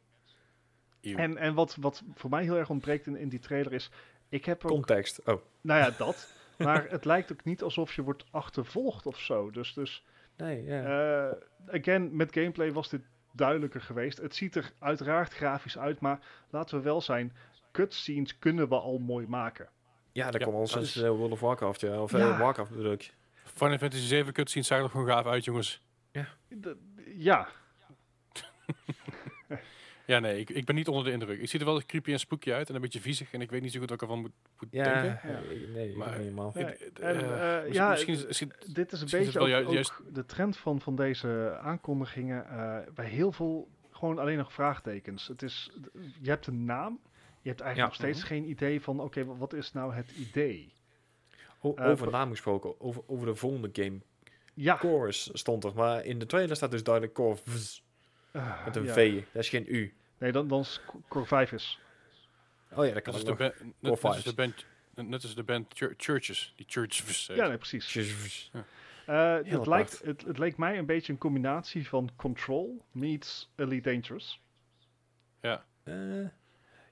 Eeuw. En, en wat, wat voor mij heel erg ontbreekt in, in die trailer is... Ik heb ook... context. Oh, Nou ja, dat. Maar het lijkt ook niet alsof je wordt achtervolgd of zo. Dus, dus nee, ja. eh, again, met gameplay was dit duidelijker geweest. Het ziet er uiteraard grafisch uit, maar laten we wel zijn... Cutscenes kunnen we al mooi maken. ja, dat ja, kwam al sinds is- eh, World of Warcraft, ja. Of eh, Ja. Warcraft bedoel ik. Final Fantasy 7 cutscenes zagen er gewoon gaaf uit, jongens. D- ja, Ja, nee, ik, ik ben niet onder de indruk. Ik zie er wel creepy en spooky uit en een beetje viezig en ik weet niet zo goed wat ik ervan moet, moet Ja, denken. Ja. eh, nee, Maar- helemaal. Nee, en, eh, eh, misschien- ja, misschien, dit is een is beetje wel ook, ju- juist- ook de trend van, van deze aankondigingen. eh, bij heel veel gewoon alleen nog vraagtekens. Het is, je hebt een naam, je hebt eigenlijk Ja. nog steeds Mhm. geen idee van, oké, wa- wat is nou het idee? O- over naam gesproken, over, over de volgende game. Ja, Chorus stond er, maar in de trailer staat dus duidelijk Core eh, met een ja. V. Dat is geen U. Nee, dan, dan is Core 5 is. Oh ja, dat kan net, ook als de nog. net, net als fives. de band, net als de band Chur- Churches, die Churches. Ja, nee, precies. Vz. Eh, het, lijkt, het, het leek mij een beetje een combinatie van Control meets Elite Dangerous. Ja. Eh,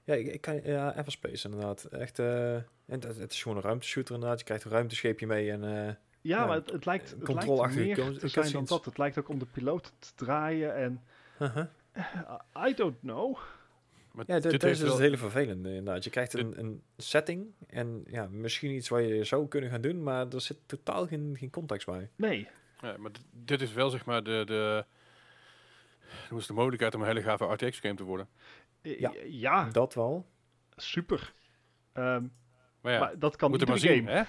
ja, ik, ik kan, ja, Everspace inderdaad. Echt, eh, en het, het is gewoon een ruimteshooter inderdaad. Je krijgt een ruimtescheepje mee en... eh, Ja, Ja, maar het, het lijkt, het lijkt meer cutscenes. te zijn dan dat. Het lijkt ook om de piloot te draaien en... uh-huh. I don't know. Maar Ja, dit, is dus wel- het hele vervelende inderdaad. Je krijgt een, een setting en ja, misschien iets wat je zou kunnen gaan doen, maar er zit totaal geen, geen context bij. Nee. Ja, maar dit, dit is wel zeg maar de, de, hoe is de mogelijkheid om een hele gave RTX game te worden. Eh, Ja. ja, Dat wel. super. Ehm, Maar ja, maar dat kan het iedere maar game. zien, hè?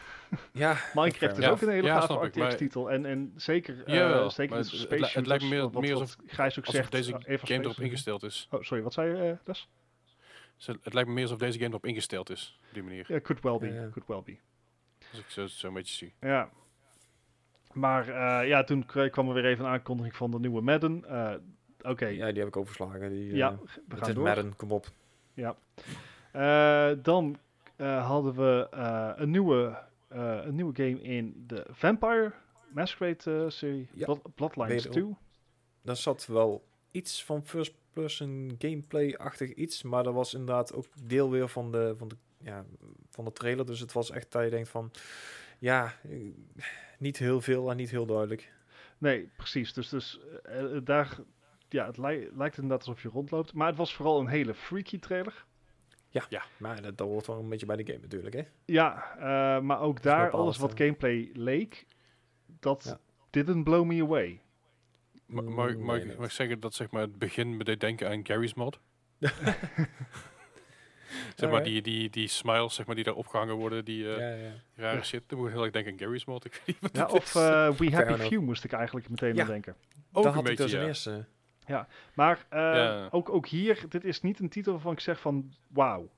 Ja, Minecraft is Ja, ook een hele ja, gave RTX-titel. En, en zeker, eh Jawel, zeker de het- het het lijkt meer- meer alsof- Gijs ook Alsof zegt. deze eh, game Space. erop ingesteld is. Oh, sorry, wat zei je, eh? Dus het lijkt me meer alsof deze game erop ingesteld is, op die manier. Ja, could well be. Ja. Could well be. Als ik zo, zo een beetje zie. Ja. Maar eh, ja, toen kwam er weer even een aankondiging van de nieuwe Madden. Eh, Oké, ja, die heb ik overgeslagen. Die, ja, eh, we het gaan is door. Madden, kom op. Eh, dan eh, hadden we eh, een, nieuwe, eh, een nieuwe game in de Vampire Masquerade eh, serie. Ja. Blood- Bloodlines Wederom. 2. Daar zat wel iets van first-person gameplay-achtig iets, maar dat was inderdaad ook deel weer van de, van de, ja, van de trailer. Dus het was echt dat je denkt van, ja, niet heel veel en niet heel duidelijk. Nee, precies. Dus, dus daar, ja, het lij- lijkt inderdaad alsof je rondloopt. Maar het was vooral een hele freaky trailer. Maar dat, dat hoort wel een beetje bij de game natuurlijk, hè? Ja, eh, maar ook daar, bepaald, alles wat gameplay leek, dat Ja. didn't blow me away. Ma- Mm, Mag, ik- mag, nee, ik- niet. mag ik zeggen dat zeg maar, het begin me deed denken aan Gary's mod? zeg maar, die, die, die smiles zeg maar, die daar opgehangen worden, die eh, ja, ja. rare Ja. shit. Dan moet ik heel erg denken aan Gary's mod. Ik weet niet wat Ja, of eh, We Happy. Few moest ik eigenlijk meteen Ja. aan denken. Ook dat een had ik dus ja. een eerste. Maar eh, Ja. ook, ook hier, dit is niet een titel waarvan ik zeg van, wauw.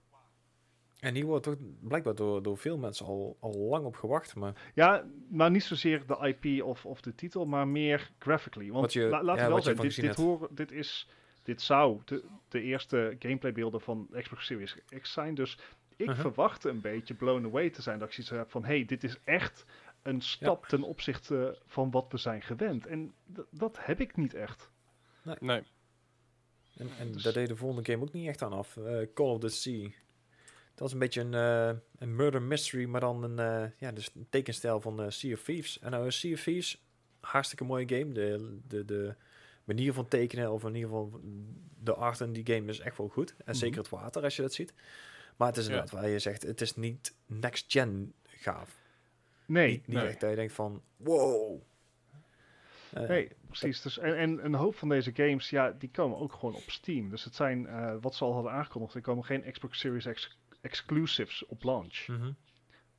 En die wordt toch blijkbaar door, door veel mensen al, al lang op gewacht. Maar Ja, maar niet zozeer de IP of, of de titel, maar meer graphically. Want je- la- laten ja, we wel ervan dit, dit, dit, is, dit zou de, de eerste gameplaybeelden van Xbox Series X zijn. Dus ik Uh-huh. verwacht een beetje blown away te zijn. Dat ik zoiets heb van, hey, dit is echt een stap ten opzichte van wat we zijn gewend. En d- dat heb ik niet echt. Nee. En, en Dus- daar deed de volgende game ook niet echt aan af. Eh, Call of the Sea. Dat is een beetje een, eh, een murder mystery, maar dan een, eh, ja, dus een tekenstijl van eh, Sea of Thieves. En nou is Sea of Thieves, hartstikke mooie game. De, de, de manier van tekenen, of in ieder geval de art in die game is echt wel goed. En Mhm. zeker het water, als je dat ziet. Maar het is Ja. inderdaad, waar je zegt, het is niet next-gen gaaf. Nee, niet niet nee. echt dat je denkt van, wow. Eh, nee, precies. Dus, en, en een hoop van deze games, ja, die komen ook gewoon op Steam. Dus het zijn, eh, wat ze al hadden aangekondigd, er komen geen Xbox Series X exclusives op launch. mhm.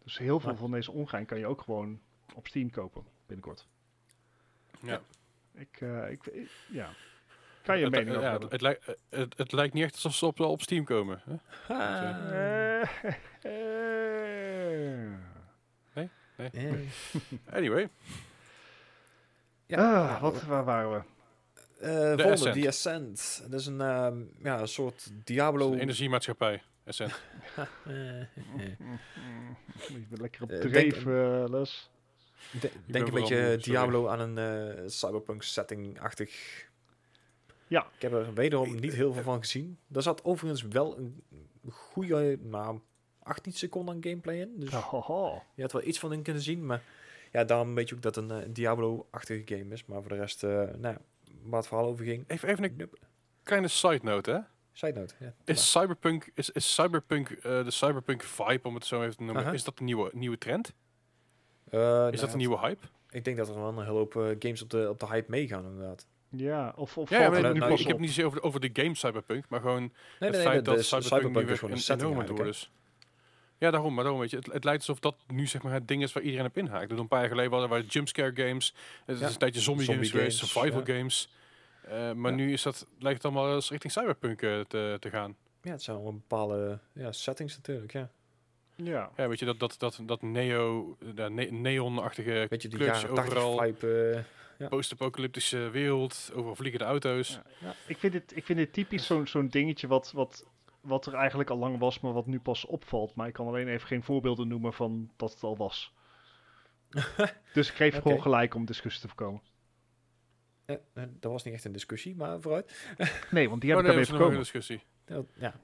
Dus heel veel van deze ongein kan je ook gewoon op Steam kopen binnenkort. Ja. Ik, eh, ik, ik- ja. Kan je een het, mening over ja, hebben? het, lijkt, eh, het, het lijkt niet echt alsof ze op, op Steam komen. Hè? Ah. Eh, eh. Eh. Anyway, Ja, Ah, wat, waar waren we? Eh, volgende, Ascent. The Ascent. Dat is een, ehm, ja, een soort Diablo... een energiemaatschappij. Bent lekker op Eh, dreef, denk- eh, Les. De- denk een beetje. Diablo aan een cyberpunk setting-achtig. Ja. Ik heb er wederom niet heel veel van gezien. Daar zat overigens wel een goede, nou, 18 seconden aan gameplay in. Dus Haha. je had wel iets van in kunnen zien. Maar ja, daarom weet je ook dat het een eh, Diablo-achtige game is. Maar voor de rest, eh nou, ja, waar het verhaal over ging. Even, even een kleine side note, hè? Side note. Ja, Is cyberpunk, is, is cyberpunk eh, de cyberpunk vibe, om het zo even te noemen, is dat een nieuwe, nieuwe trend? Eh, Is nou, dat een nieuwe hype? Ik denk dat er wel een hele hoop eh, games op de, op de hype meegaan, inderdaad. Ja, of, of Ja, valt maar het nee, nu nou, pas ik heb niet zozeer over de, over de game cyberpunk, maar gewoon Nee, het nee, nee, feit de- dat de cyberpunk, nu cyberpunk weer is gewoon een een setting enorm door is. Ja, daarom, maar daarom weet je, het, het lijkt alsof dat nu zeg maar het ding is waar iedereen op inhaakt. Bedoel, Een paar jaar geleden waren er jumpscare games, het is een tijdje zombie, zombie games survival ja. games. Eh, maar Ja. nu is dat, lijkt het allemaal eens richting cyberpunk eh, te, te gaan. Ja, het zijn wel bepaalde ja, settings natuurlijk, ja. Ja. Ja, weet je, dat, dat, dat, dat neo, ne neonachtige Weet je, die kleurtjes jaren 80 overal, vibe. eh, ja. post-apocalyptische wereld, overal vliegende auto's. Ja. Ja, ik, vind dit, ik vind dit typisch zo'n zo'n dingetje wat, wat, wat er eigenlijk al lang was, maar wat nu pas opvalt. Maar ik kan alleen even geen voorbeelden noemen van dat het al was. dus ik geef Oké. gewoon gelijk om discussie te voorkomen. Ja, eh, dat was niet echt een discussie, maar vooruit. Nee, want die Oh, heb nee, ik daarmee een voorkomen. discussie. Ja,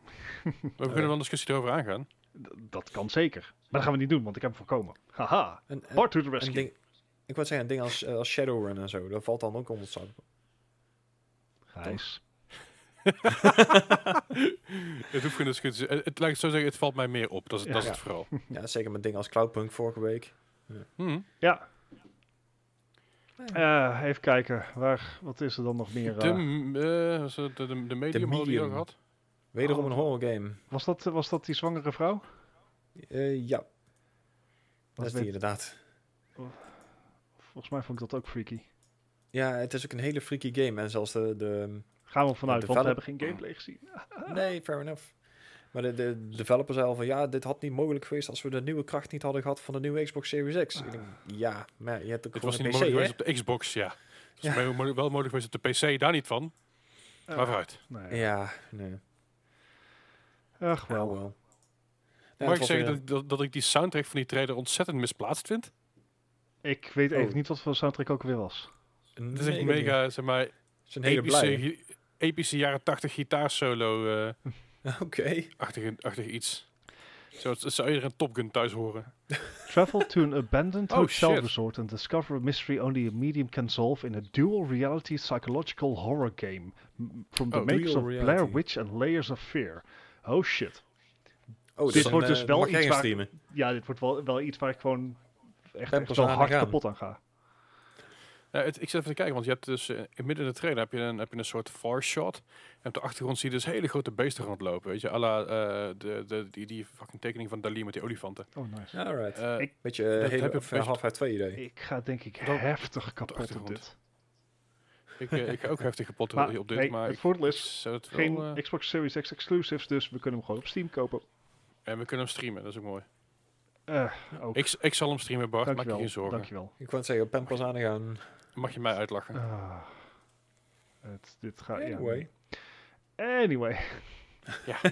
we kunnen wel een discussie erover aangaan. D- Dat kan zeker. Maar dat gaan we niet doen, want ik heb hem voorkomen. Haha. En, en, Bart to the een rescue. ding, ik wou zeggen, een ding als, eh, als Shadowrun en zo, dat valt dan ook onder cyberpunk. Gijs. het hoeft geen discussie. Het, het lijkt zo zeggen, het valt mij meer op. Dat is, Ja. dat is Ja. het vooral. Ja, zeker met dingen als Cloudpunk vorige week. Hm. Ja. Eh, even kijken. Waar, wat is er dan nog meer? De, eh? m- eh, was het de, de, de medium die Medium. gehad. Wederom Oh. een horror game. was, dat, was dat die zwangere vrouw? Eh, ja, dat Dat is die inderdaad. Volgens mij vond ik dat ook freaky. Ja, het is ook een hele freaky game. En zelfs de... de Gaan we vanuit, want we hebben geen gameplay gezien. nee, fair enough. Maar de, de developer zei al van, ja, dit had niet mogelijk geweest als we de nieuwe kracht niet hadden gehad van de nieuwe Xbox Series X. Ik denk, ja, maar je hebt ook Het gewoon was een niet PC, mogelijk hè? geweest op de Xbox, ja. Het is Ja. wel mo- wel mogelijk geweest op de PC, daar niet van. Eh, Maar vooruit. nee. Ja, nee. Ach Wel, wel. wel. Ja, Mag ik was zeggen dat, dat, dat ik die soundtrack van die trailer ontzettend misplaatst vind? Ik weet even Oh. niet wat voor soundtrack ook weer was. Het is echt mega, zeg maar, een hele epische, epische jaren 80 gitaarsolo eh Oké. achtig, achtig iets. Zo, zou eerder een Top Gun thuis horen. Travel to an abandoned Oh, hotel shit. resort and discover a mystery only a medium can solve in a dual reality psychological horror game. From the Oh, makers of Blair. Witch and Layers of Fear. Oh shit. Oh, Dit een, wordt dus eh, wel iets waar-. Ja, dit wordt wel, wel iets waar ik gewoon echt, echt wel hard gaan. kapot aan ga. Ja, het, ik zit even te kijken, want je hebt dus eh, in midden in de trailer heb je een, heb je een soort far shot. En op de achtergrond zie je dus hele grote beesten rondlopen. Weet je, à la, eh, de, de, die, die fucking tekening van Dali met die olifanten. Oh, nice. Alright. Eh, Ik- Beetje dat uh, hele heb je Half-Life 2 idee. Ik ga denk ik Dat- heftig kapot op dit. ik, ik ga ook heftig kapot Maar, op dit, nee, maar het ik voordeel is, het Geen Xbox Series X exclusives, dus we kunnen hem gewoon op Steam kopen. en we kunnen hem streamen, dat is ook mooi. Eh, ook. Ik, ik zal hem streamen, Bart, maak je geen zorgen. Dankjewel. Ik wou zeggen, pen pas aan gaan. Mag je mij uitlachen? Ah, het, dit gaat, ja. Anyway. Anyway.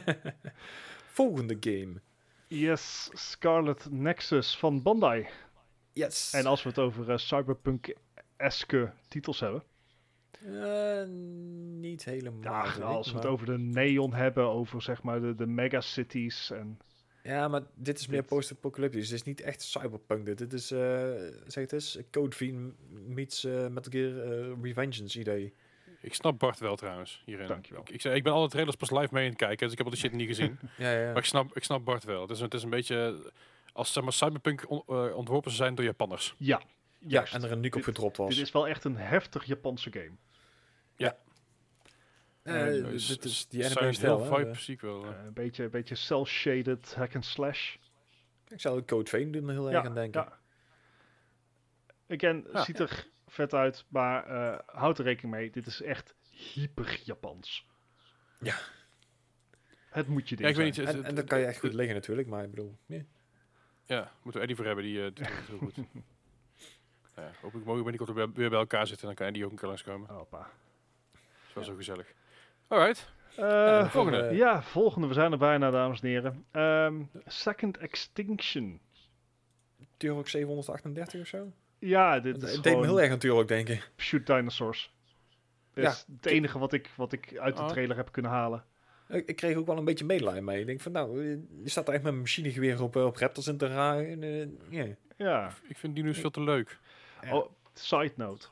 Volgende game. Yes, Scarlet Nexus van Bandai. Yes. En als we het over eh, cyberpunk-eske titels hebben. Eh, niet helemaal. Ja, als we het over de neon hebben, over zeg maar de, de megacities en... Ja, maar dit is meer post-apocalyptisch. Dit is niet echt cyberpunk. Dit, dit is, eh zeg het eens, Code Vein meets eh Metal Gear eh, Revengeance idee. Ik snap Bart wel trouwens hierin. Dankjewel. Ik, ik, zei, ik ben alle trailers pas live mee aan het kijken, dus ik heb al die shit niet gezien. Ja, ja. Maar ik snap, ik snap Bart wel. Het is, het is een beetje als zeg maar, cyberpunk on- eh, ontworpen zou zijn door Japanners. Ja, ja, juist. en er een nuke op gedropt was. Dit is wel echt een heftig Japanse game. Eh, Eh, dit is die Silent. Hill hè. vibe eh. Een beetje, een beetje cel-shaded hack and slash. Ik zou Code Vein doen heel erg aan denken. Ja. Again, Ja. ziet er vet uit, maar eh houd er rekening mee. Dit is echt hyper Japans. Ja. Het moet je Ja, ding ik weet zijn. niet. En, het- en het- dat kan je echt goed het- liggen natuurlijk, maar ik bedoel... ja. Ja, moeten we Eddie voor hebben, die eh, doet het heel goed. Nou ja, hoop ik mogen binnenkort weer, weer bij elkaar zitten, dan kan Eddie ook een keer langskomen. Hoppa. Dat is wel zo gezellig. Alright. Eh, Ja, de volgende. volgende- Ja, volgende. We zijn er bijna, dames en heren. Ehm, Second Extinction. Turok 738 of zo? Ja, dit Het is deed me gewoon heel erg aan Turok denken. Shoot Dinosaurs. Dit Ja. is het enige wat ik, wat ik uit de Oh. trailer heb kunnen halen. Ik, ik kreeg ook wel een beetje medelijden mee. Ik denk van, nou, eh, je staat er echt met een machinegeweer op, eh, op raptors in te raken. eh, ja. Ja. Ik vind die nieuws veel te leuk. Oh, side note.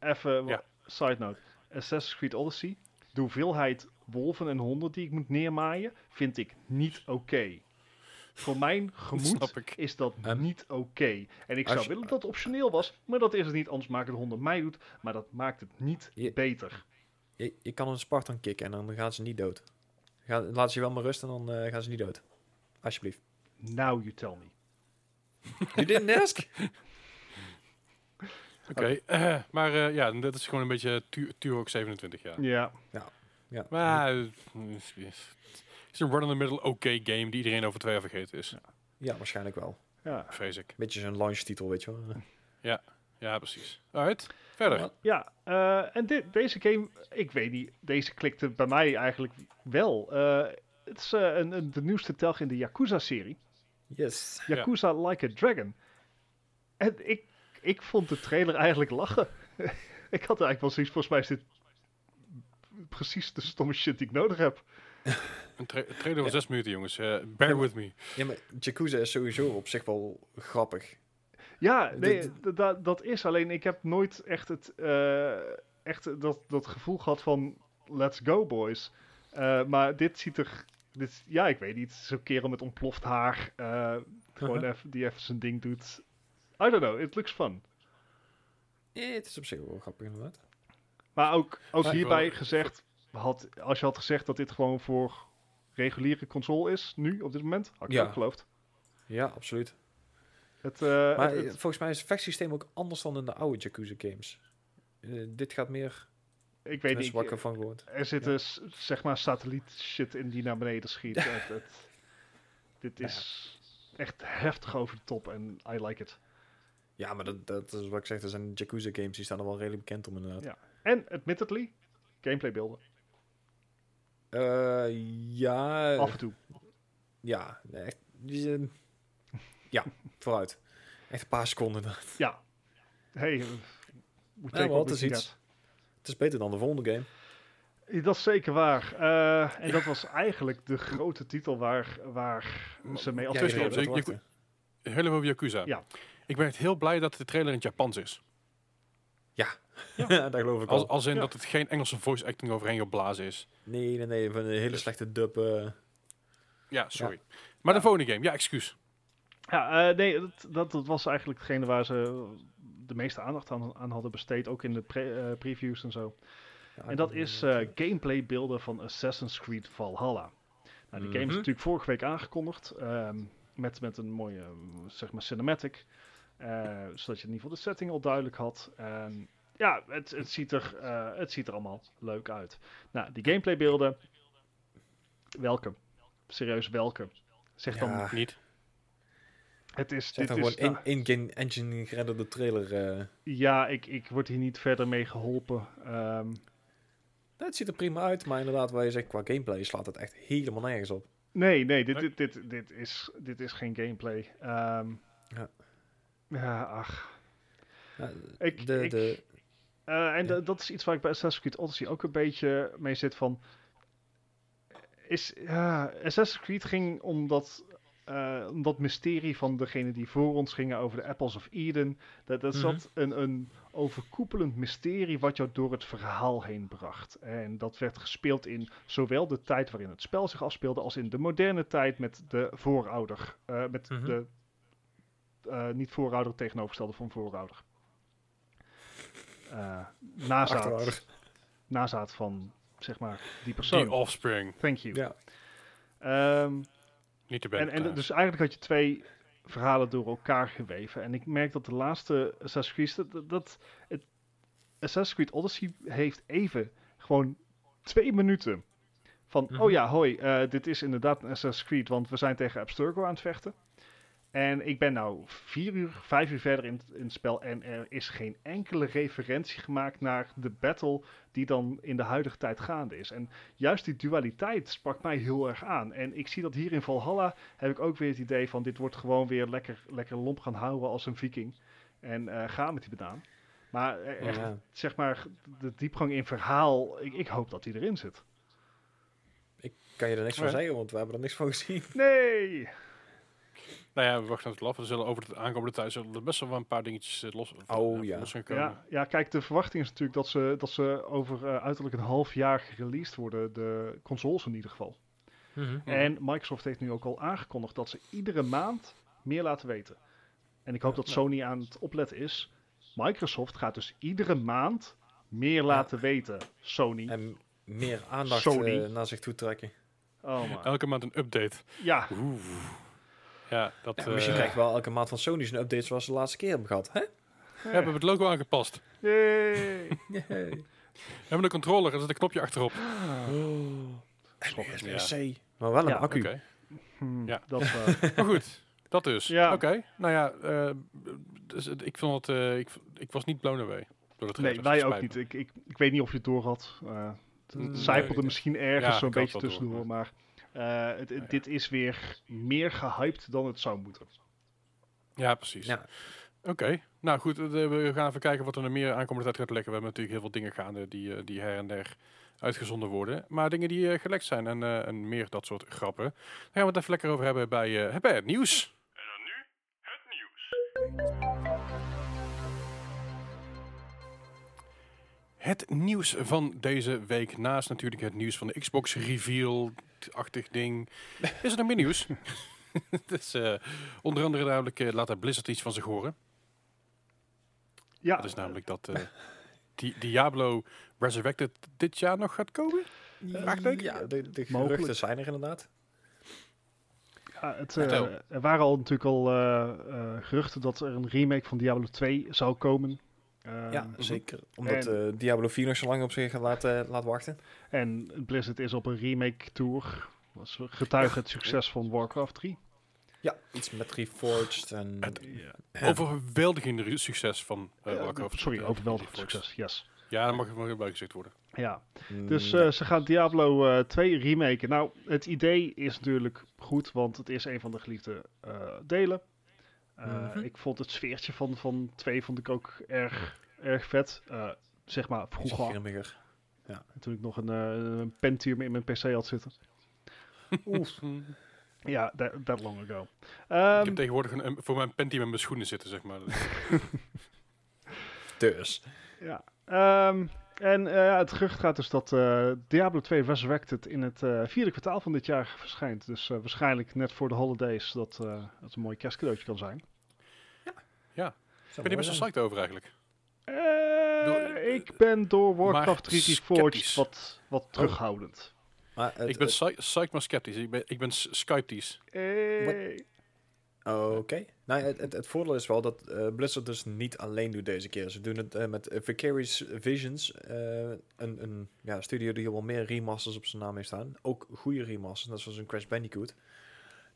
Even, Ja. side note. Assassin's Creed Odyssey. De hoeveelheid wolven en honden die ik moet neermaaien, vind ik niet oké. Voor mijn gemoed is dat niet oké. En ik zou je- willen dat het optioneel was, maar dat is het niet. Anders maken de honden mij doet, maar dat maakt het niet Je- beter. Je, je kan een Spartan kicken en dan gaan ze niet dood. Ga, laat ze je wel maar rust en dan eh, gaan ze niet dood. Alsjeblieft. Now you tell me. You didn't ask? Oké, eh, maar eh, ja, dat is gewoon een beetje Tu- Turok 27 jaar. Ja, Ja. Maar eh, het is een run-in-the-middle oké game die iedereen over twee jaar vergeten is. ja, waarschijnlijk wel. ja. Vrees ik. Beetje zo'n launchtitel, weet je wel. Ja, precies. Alright, verder. Ja. Ja, eh, en dit, deze game, ik weet niet, deze klikte bij mij eigenlijk wel. Eh, het is eh, een, een, de nieuwste telg in de Yakuza-serie. Yes. Ja. Yakuza Like a Dragon. En ik, ik vond de trailer eigenlijk lachen. ik had eigenlijk wel zoiets, volgens mij is dit precies de stomme shit die ik nodig heb. Een tra een trailer van zes minuten, jongens. Eh, bear Ja, with me. Ja, maar Yakuza is sowieso op zich wel grappig. Ja, nee, dat is alleen, ik heb nooit echt, het, eh, echt dat, dat gevoel gehad van let's go boys. Eh, maar dit ziet er, dit, ja ik weet niet, zo'n kerel met ontploft haar, eh, gewoon Uh-huh. even, die even zijn ding doet. I don't know, it looks fun. Eh, het is op zich wel grappig inderdaad. Maar ook, Maar- hierbij Wel- gezegd, had, als je had gezegd dat dit gewoon voor reguliere console is, nu, op dit moment, had ik Ja. ook geloofd. Ja, absoluut. Het, eh, Maar het- het- volgens mij is het vechtsysteem ook anders dan in de oude Yakuza games. Eh, dit gaat meer, ik weet niet, wat ik ervan gehoord. er zitten s- zeg maar satelliet shit in die naar beneden schiet. Het- het- dit Ja. is echt heftig over de top en I like it. Ja, maar dat, dat is wat ik zeg, er zijn Yakuza games die staan er wel redelijk bekend om inderdaad. Ja. En admittedly, gameplay beelden. Eh, ja, Af en toe. ja, nee, echt, ja, vooruit. Echt een paar seconden. Het Ja. Hey, uh, we take maar what het is iets. beter dan de volgende game. Dat is zeker waar. Eh, en dat was eigenlijk de grote titel waar, waar ze mee Ja, tussen- over Yakuza. Ja. Ik ben echt heel blij dat de trailer in het Japans is. Ja, dat geloof ik Als, al. als in Ja. dat het geen Engelse voice acting overheen geblazen is. Nee, nee, nee, van een hele Dus- slechte dub. eh, Ja, sorry. Maar de volgende game, ja, excuus. Ja, eh, nee, dat, dat, dat was eigenlijk hetgene waar ze de meeste aandacht aan, aan hadden besteed. Ook in de pre- eh, previews en zo. ja, En dat is eh, gameplay beelden van Assassin's Creed Valhalla. Nou, die game is Mhm. natuurlijk vorige week aangekondigd. ehm, met, met een mooie zeg maar cinematic. Eh, zodat je in ieder geval de setting al duidelijk had. En ja, het, het, ziet er, eh, het ziet er allemaal leuk uit. Nou, die gameplay beelden. Welke? Serieus, welke? Zeg dan, Ja, Niet. het is, zeg dit dan is, gewoon nou, in, in-game engine gerenderde trailer. eh. ja, ik, ik word hier niet verder mee geholpen. Ehm, Nou, het ziet er prima uit, maar inderdaad, waar je zegt qua gameplay slaat het echt helemaal nergens op. Nee, nee, dit, Nee. dit, dit, dit, is, dit is geen gameplay. Ehm, Ja. Ja, ach. Ja, Ik, de, ik, de, Eh, en Ja. dat is iets waar ik bij Assassin's Creed Odyssey ook een beetje mee zit van... Is, ja, Assassin's Creed ging om dat, eh, om dat mysterie van degene die voor ons gingen over de Apples of Eden. Dat, dat Mhm. zat een, een overkoepelend mysterie wat jou door het verhaal heen bracht. En dat werd gespeeld in zowel de tijd waarin het spel zich afspeelde... als in de moderne tijd met de voorouder. eh, met Mhm. de eh, niet voorouder tegenovergestelde van voorouder. Eh nazaat, nazaat van, zeg maar, die persoon. Die offspring. Thank you. Ja. Ehm, Niet te en, en dus eigenlijk had je twee verhalen door elkaar geweven. En ik merk dat de laatste Assassin's Creed... Dat, het, Assassin's Creed Odyssey heeft even gewoon twee minuten... Van, Mhm. oh ja, hoi, eh, dit is inderdaad een Assassin's Creed, want we zijn tegen Abstergo aan het vechten. En ik ben nou vier uur, vijf uur verder in, het- in het spel en er is geen enkele referentie gemaakt naar de battle die dan in de huidige tijd gaande is. En juist die dualiteit sprak mij heel erg aan. En ik zie dat hier in Valhalla heb ik ook weer het idee van dit wordt gewoon weer lekker, lekker lomp gaan houden als een viking. En eh ga met die banaan. Maar eh, echt, Ja. zeg maar, de diepgang in verhaal, ik, ik hoop dat die erin zit. Ik kan je er niks van Ja. zeggen, want we hebben er niks van gezien. Nee! Nou ja, we wachten het af. Er zullen over de aankomende tijd zullen er best wel een paar dingetjes eh, los, Oh, ja. los gaan komen. Ja, ja, kijk, de verwachting is natuurlijk dat ze, dat ze over eh, uiterlijk een half jaar gereleased worden, de consoles in ieder geval. Mhm. Mhm. En Microsoft heeft nu ook al aangekondigd dat ze iedere maand meer laten weten. En ik hoop dat Ja. Sony aan het opletten is. Microsoft gaat dus iedere maand meer laten weten. Sony. En meer aandacht Sony. eh, naar zich toe trekken. Oh man. Elke maand een update. Ja, Oeh. Ja, dat... Ja, eh, misschien krijg je wel elke maand van Sony een update zoals de laatste keer hebben gehad. Hè? we hebben het logo aangepast. Yay. Yay. We hebben de controller, er zit een knopje achterop. En Ja. USB-C. Maar wel een Ja, accu. Oké. Hmm, Ja. Dat, eh, Maar goed, dat dus. Ja. Oké, nou ja, eh, dus, ik vond het, eh, ik, ik was niet blown away. Door het nee, wij ook niet. Ik, ik, ik weet niet of je het door had. Eh het zijpelde misschien ergens ja, zo'n beetje tussendoor. Maar eh, het, het- Ja. dit is weer meer gehyped dan het zou moeten. Ja, precies. Ja. Oké, nou goed, eh, we gaan even kijken wat er nog meer aankomende tijd gaat lekken. We hebben natuurlijk heel veel dingen gaande die, eh, die her en der uitgezonden worden. Maar dingen die eh, gelekt zijn en, eh, en meer dat soort grappen. Daar gaan we het even lekker over hebben bij, eh, bij het nieuws. En dan nu het nieuws. Het nieuws van deze week, naast natuurlijk het nieuws van de Xbox reveal-achtig ding, is er nog meer nieuws. dus, eh, onder andere namelijk eh, laat Blizzard iets van zich horen. Ja, Dat is namelijk dat eh, Di- Diablo Resurrected dit jaar nog gaat komen. Vraagteken? Ja, de, de Mogelijk. geruchten zijn er inderdaad. Ja, het, eh, er waren al natuurlijk al eh, eh, geruchten dat er een remake van Diablo 2 zou komen. Ehm, ja, zeker. Omdat en- eh, Diablo 4 nog zo lang op zich gaat laten, laten wachten. En Blizzard is op een remake tour. Was getuige het succes van Warcraft 3. Ja, iets met Reforged en... Het- Ja. Overweldigende succes van eh, Eh, Warcraft. sorry, eh, overweldigend succes. Yes. Ja, dat mag wel bij gezegd worden. Ja. Mm, Dus ja. eh, ze gaan Diablo eh 2 remaken. Nou, het idee is natuurlijk goed, want het is een van de geliefde eh, delen. Eh, Mhm. Ik vond het sfeertje van, van 2 vond ik ook erg, erg vet. Eh, zeg maar vroeger, grimmiger. toen ik nog een, eh, een Pentium in mijn PC had zitten. Oef. Ja, that, that long ago. ik Ehm, heb tegenwoordig een, voor mijn Pentium in mijn schoenen zitten, zeg maar. Dus. Ja. Ehm, en eh, ja, het gerucht gaat dus dat eh, Diablo 2 Resurrected in het eh, vierde kwartaal van dit jaar verschijnt. Dus eh, waarschijnlijk net voor de holidays dat eh, het een mooi kerstcadeautje kan zijn. Ik ben hier best wel psyched over eigenlijk. Eh, Door- ik ben door Warcraft 3 sceptisch. Reforged wat, wat terughoudend. Maar het, ik ben psyched maar sceptisch. Ik ben, ik ben s- sceptisch. Hey. Oké. Nou, ja, het, het, het voordeel is wel dat eh, Blizzard dus niet alleen doet deze keer. Ze doen het eh, met eh, Vicarious Visions, eh, een, een ja, studio die al wel meer remasters op zijn naam heeft staan. Ook goede remasters, net zoals een Crash Bandicoot.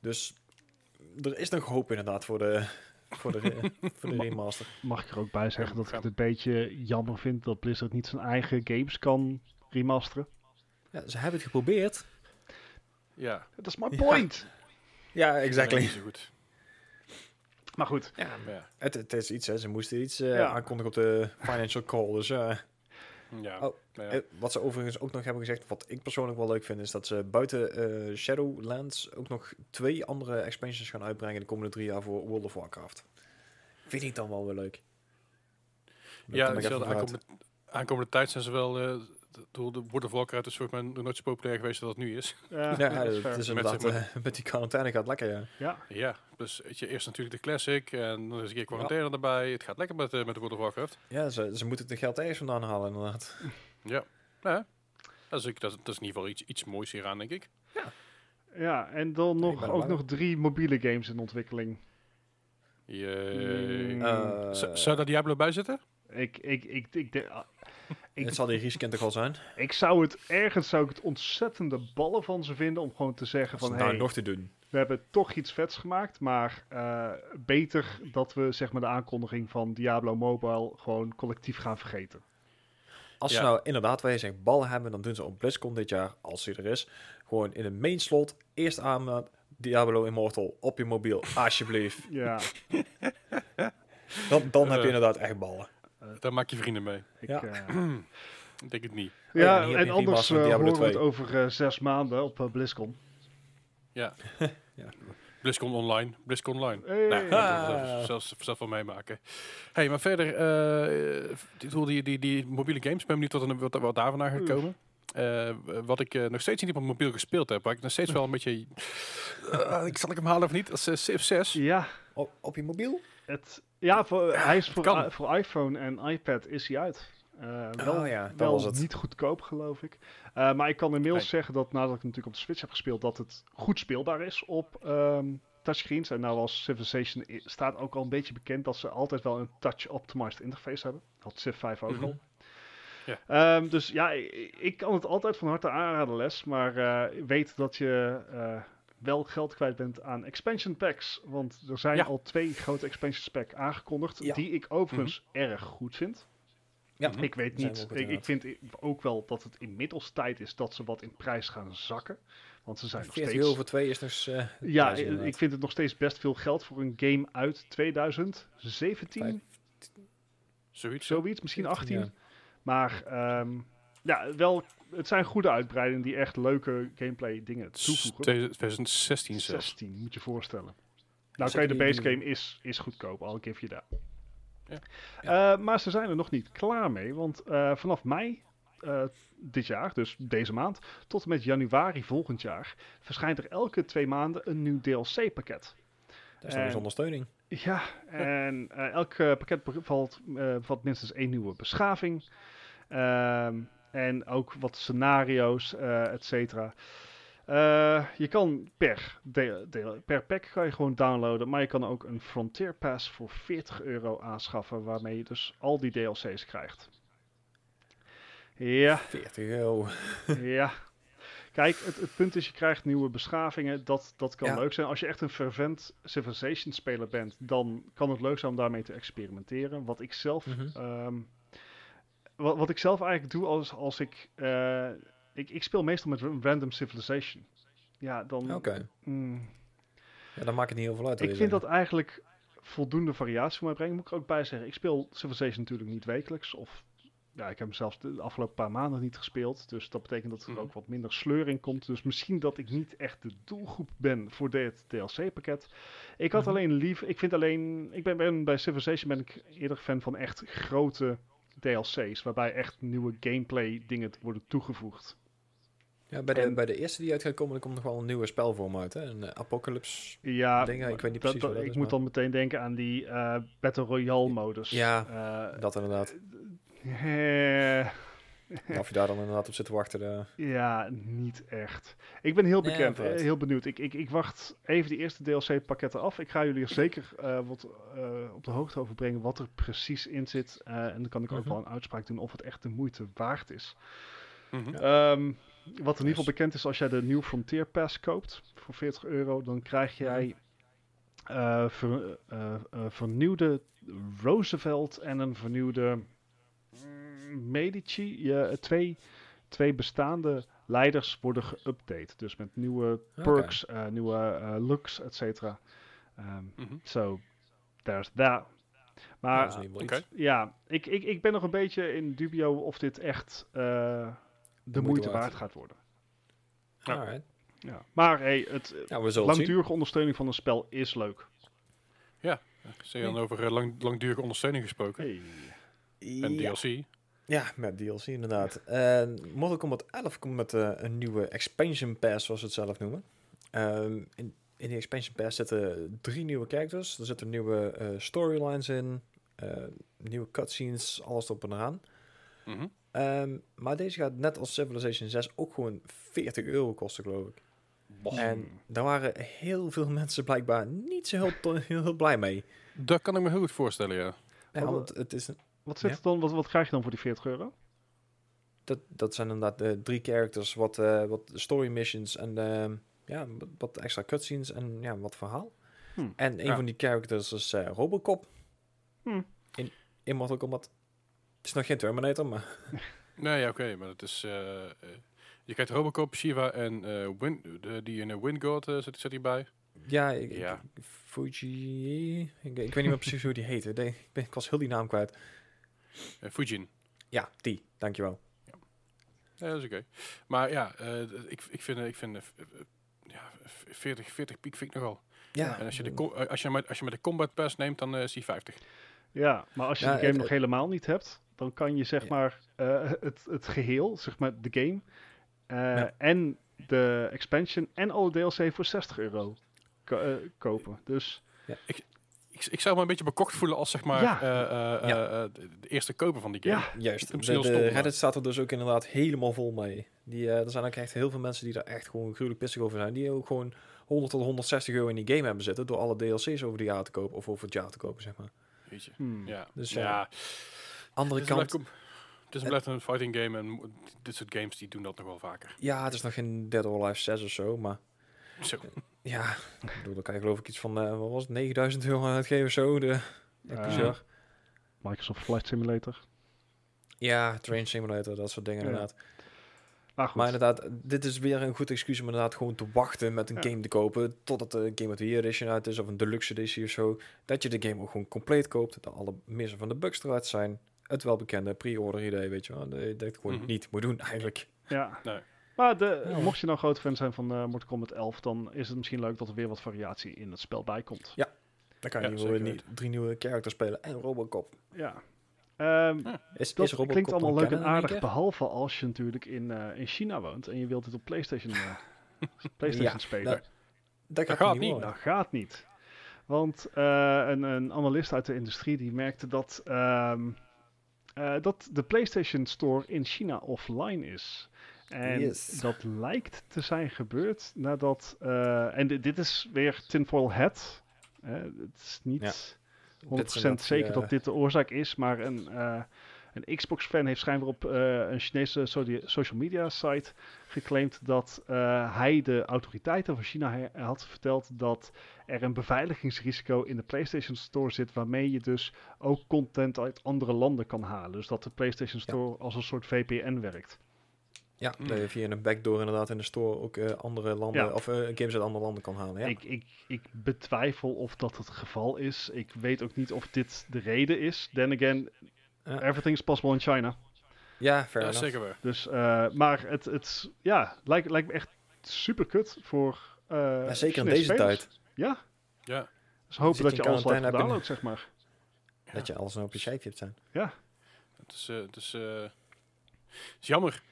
Dus er is nog hoop inderdaad voor de, voor de, voor de Ma- remaster. Mag ik er ook bij zeggen Ja, dat ik het een beetje jammer vind dat Blizzard niet zijn eigen games kan remasteren. Ja, ze hebben het geprobeerd. Ja, Dat is my Ja. point. Ja, exactly. exactly. zo goed. Maar goed, Ja, Maar ja. het, het is iets, hè. Ze moesten iets eh, Ja. aankondigen op de financial call. Dus eh, Ja. Oh, ja. eh, wat ze overigens ook nog hebben gezegd, wat ik persoonlijk wel leuk vind, is dat ze buiten eh, Shadowlands ook nog twee andere expansions gaan uitbrengen de komende drie jaar voor World of Warcraft. Vind ik dan wel weer leuk. Ja, ik de aankomende tijd zijn ze wel... eh, de, de World of Warcraft is volgens mij nooit zo populair geweest als het nu is. ja, Ja, dat is Met, zeg eh, met die quarantaine gaat lekker, ja. ja. Ja, dus weet je, eerst natuurlijk de Classic en dan is een keer quarantaine erbij. Het gaat lekker met, eh, met de World of Warcraft. Ja, ze, ze moeten het geld ergens vandaan halen, inderdaad. Ja. ja. Dat, is, ook- dat, is- dat is in ieder geval iets, iets moois hieraan, denk ik. ja, en dan nog, ook nog drie mobiele games in ontwikkeling. Je, Mm. Eh, Z- zou daar Diablo bij zitten? Ik, ik, ik, ik, de- ik, het zal die Rieskent toch wel zijn? ik zou het ergens zou ik het ontzettende ballen van ze vinden om gewoon te zeggen Van nou hey, nog te doen. we hebben toch iets vets gemaakt, maar eh, beter dat we zeg maar de aankondiging van Diablo Mobile gewoon collectief gaan vergeten. Als Ja. ze nou inderdaad, waar je zegt, ballen hebben, dan doen ze op BlizzCon dit jaar, als die er is, gewoon in een main slot, eerst aan Diablo Immortal op je mobiel, alsjeblieft. Ja, Dan, dan heb je Eh. inderdaad echt ballen. Daar maak je vrienden mee. ik, Ja. eh, Ik denk het niet. ja, ja, en anders eh, horen we het 2. over eh, zes maanden op eh, BlizzCon. Ja. Ja. BlizzCon online. BlizzCon online. Hey. Nou, zelf- zelfs zelf wel meemaken. hey, maar verder, eh, ik bedoel, die, die, die mobiele games, ik ben benieuwd wat, er, wat, wat daar vandaan gaat komen. Eh, wat ik eh, nog steeds niet op mijn mobiel gespeeld heb, waar ik nog steeds wel een beetje... eh, ik zal ik hem halen of niet? Dat is eh, Civ 6. Ja, Op, op je mobiel? het, ja voor, hij is voor, kan. i- voor iPhone en iPad is hij uit. Eh, wel oh ja, wel was het. niet goedkoop, geloof ik. Eh, maar ik kan inmiddels Nee. zeggen dat nadat ik natuurlijk op de Switch heb gespeeld, dat het goed speelbaar is op ehm, touchscreens. En nou als Civilization i- staat ook al een beetje bekend dat ze altijd wel een touch-optimized interface hebben. Had Civ 5 ook Mhm. al. Ja. Ehm, dus ja, ik, ik kan het altijd van harte aanraden, Les. Maar eh, weet dat je wel geld kwijt bent aan expansion packs. Want er zijn Ja. al twee grote expansion packs aangekondigd. Ja. Die ik overigens erg goed vind. Ja. Ik weet niet. Ik, ik vind ook wel dat het inmiddels tijd is dat ze wat in prijs gaan zakken. Want ze zijn nog 40 steeds. euro voor twee is dus... eh, Ja, ik vind het nog steeds best veel geld voor een game uit 2017. Vijf- Zoiets. Zoiets, misschien 18. Ja. Maar ehm, ja, wel, het zijn goede uitbreidingen die echt leuke gameplay dingen toevoegen. 2016 zelfs. 16, moet je voorstellen. Nou, oké, de base game is, is goedkoop, al give you that. Ja. Eh, maar ze zijn er nog niet klaar mee, want eh, vanaf mei eh, dit jaar, dus deze maand, tot en met januari volgend jaar, verschijnt er elke twee maanden een nieuw DLC-pakket. Dat is En- ondersteuning. Ja, en elk pakket bevat, eh, bevat minstens één nieuwe beschaving. Ehm, en ook wat scenario's, eh et cetera. Eh, je kan per, per pack kan je gewoon downloaden, maar je kan ook een Frontier Pass voor 40 euro aanschaffen, waarmee je dus al die DLC's krijgt. Ja, 40 euro. ja. Kijk, het, het punt is, je krijgt nieuwe beschavingen. Dat, dat kan Ja. leuk zijn. Als je echt een fervent Civilization-speler bent, dan kan het leuk zijn om daarmee te experimenteren. Wat ik zelf, Mhm. ehm, wat, wat ik zelf eigenlijk doe als, als ik, eh, ik... Ik speel meestal met ra- Random Civilization. Ja, dan... Oké. mm, Ja, dan maakt het niet heel veel uit. ik vind dat eigenlijk voldoende variatie voor mij brengen. Moet ik er ook bij zeggen. Ik speel Civilization natuurlijk niet wekelijks. Of ja, ik heb hem zelfs de afgelopen paar maanden niet gespeeld. Dus dat betekent dat er Mhm. ook wat minder sleur in komt. Dus misschien dat ik niet echt de doelgroep ben voor dit DLC-pakket. Ik had Mhm. alleen lief. Ik vind alleen. Ik ben, ben bij Civilization ben ik eerder fan van echt grote DLC's. Waarbij echt nieuwe gameplay dingen worden toegevoegd. Ja, bij, de, En- bij de eerste die uit gaat komen, er komt nog wel een nieuwe spelvorm uit. Hè? Een eh, Apocalypse. Ja, Dingen, ik weet niet precies dat- wat dat ik is, moet maar- dan meteen denken aan die eh, Battle Royale modus. Ja, Eh, Dat inderdaad. En of je daar dan inderdaad op zit te wachten. eh. ja, niet echt. Ik ben heel bekend, eh, heel benieuwd. Ik, ik, ik wacht even die eerste DLC-pakketten af. Ik ga jullie er zeker eh, wat eh, op de hoogte over brengen wat er precies in zit. Eh, en dan kan ik ook Mhm. wel een uitspraak doen of het echt de moeite waard is. Mhm. Ehm, wat in ieder geval bekend is, als jij de New Frontier Pass koopt voor 40 euro, dan krijg jij eh, ver- vernieuwde Roosevelt en een vernieuwde Medici. Ja, twee, twee bestaande leiders worden geüpdate. Dus met nieuwe perks, eh, nieuwe eh, looks, et cetera. Zo, there's that. Maar ja, ik, ik, ik ben nog een beetje in dubio of dit echt eh, de, moeite moeite waard. gaat worden. Ja. Alright. Ja. Maar hey, het Ja, langdurige ondersteuning van een spel is leuk. Zeg je dan over eh, lang, langdurige ondersteuning gesproken? Hey. En Ja. DLC? Ja, met DLC inderdaad. En Mortal Kombat 11 komt met eh, een nieuwe expansion pass, zoals ze het zelf noemen. Ehm, in, in die expansion pass zitten drie nieuwe characters. Er zitten nieuwe eh, storylines in, eh, nieuwe cutscenes, alles erop en eraan. Mhm. Ehm, maar deze gaat net als Civilization 6 ook gewoon 40 euro kosten, geloof ik. En daar waren heel veel mensen blijkbaar niet zo heel, heel, heel blij mee. Dat kan ik me heel goed voorstellen, ja. Ja, want het is, een- Wat, zit Ja. er dan, wat, wat krijg je dan voor die 40 euro? dat, dat zijn inderdaad de drie characters, wat, eh, wat story missions en ehm, ja, wat- extra cutscenes en ja, wat verhaal. Hmm. En een Ja. van die characters is eh, Robocop Hmm. in, in Mortal Kombat. Het is nog geen Terminator, maar Nee, ja, oké, maar het is... eh, eh, je krijgt Robocop, Shiva en eh Win, die in Wind God eh, zit, zit hierbij. ja, ik, Ja. ik- Fuji, ik, ik weet niet meer precies hoe die heette. Ik, ben, ik was heel die naam kwijt. Eh, Fujin. Ja, die, dankjewel. Ja, dat is oké. Maar ja, eh, ik, ik vind, ik vind eh, f- eh, ja, f- 40, 40 piek vind ik nogal. Ja, En als je, de, als, je met, als je met de Combat Pass neemt, dan is die 50. Ja, maar als je Ja, de game het- nog helemaal niet hebt, dan kan je zeg Ja. maar eh, het, het geheel, zeg maar de game, eh, Ja. en de expansion en alle DLC voor 60 euro ko- eh, kopen. Dus Ik, ik zou me een beetje bekocht voelen als zeg maar Ja. eh, eh, eh, de, eerste koper van die game. ja, Juist. De, Reddit staat er dus ook inderdaad helemaal vol mee. Die, eh, er zijn ook echt heel veel mensen die daar echt gewoon gruwelijk pissig over zijn. Die ook gewoon 100 tot 160 euro in die game hebben zitten door alle DLC's over de jaar te kopen of over het jaar te kopen, zeg maar. Weet je. hmm. Ja. Dus ja. ja, Andere Het is, kant, het is een blijft een fighting game en dit soort games die doen dat nog wel vaker. ja, het is nog geen Dead or Alive 6 of zo, maar Zo. ja, ik bedoel, dan kan je geloof ik iets van, eh, wat was het, 9000 euro aan uitgeven of zo. De, Eh. Microsoft Flight Simulator. Ja, Train Simulator, dat soort dingen Ja. inderdaad. Maar goed, Maar inderdaad, dit is weer een goed excuus om inderdaad gewoon te wachten met een Ja. game te kopen. Totdat de Game of the Year Edition uit is of een Deluxe Edition of zo. Dat je de game ook gewoon compleet koopt. Dat alle meeste van de bugs eruit zijn. Het welbekende pre-order idee, weet je wel. Dat je dat gewoon Mhm. niet moet doen eigenlijk. ja. Nee. Maar de, Ja. mocht je nou groot fan zijn van eh Mortal Kombat 11, dan is het misschien leuk dat er weer wat variatie in het spel bij komt. Dan kan Ja, je ja, weten. drie nieuwe characters spelen en Robocop. Ja. Ehm, Is, dat is Robocop klinkt allemaal leuk en aardig, behalve als je natuurlijk in, eh, in China woont en je wilt het op PlayStation, eh, PlayStation Ja, spelen. dat- Dat gaat, gaat niet. Dat gaat niet. Want eh, een, een analist uit de industrie die merkte dat, ehm, eh, dat de PlayStation Store in China offline is. En Yes. dat lijkt te zijn gebeurd nadat. eh, en di- dit is weer tinfoil hat. Eh, het is niet Ja. 100% Dit is zeker inderdaad, dat dit de oorzaak is, maar een, eh, een Xbox-fan heeft schijnbaar op eh, een Chinese social media site geclaimd dat eh, hij de autoriteiten van China had verteld dat er een beveiligingsrisico in de PlayStation Store zit, waarmee je dus ook content uit andere landen kan halen. Dus dat de PlayStation Store als een soort VPN werkt. Ja, Hmm. dat je via een backdoor inderdaad in de store ook eh, andere landen, Ja. of eh, games uit andere landen kan halen. Ja. Ik, ik, ik betwijfel of dat het geval is. Ik weet ook niet of dit de reden is. Then again, Ja. everything's possible in China. ja, fair Ja, zeker waar. Dus, eh, maar het, het ja, lijkt, lijkt me echt super kut voor. eh Ja, zeker in deze spelers. tijd. Ja, Ja. dus hopen dat je alles live quarantaine, heb je download, zeg maar. Dat je alles nou op je schijfje hebt zijn. Het is, eh, het is, eh, het is jammer.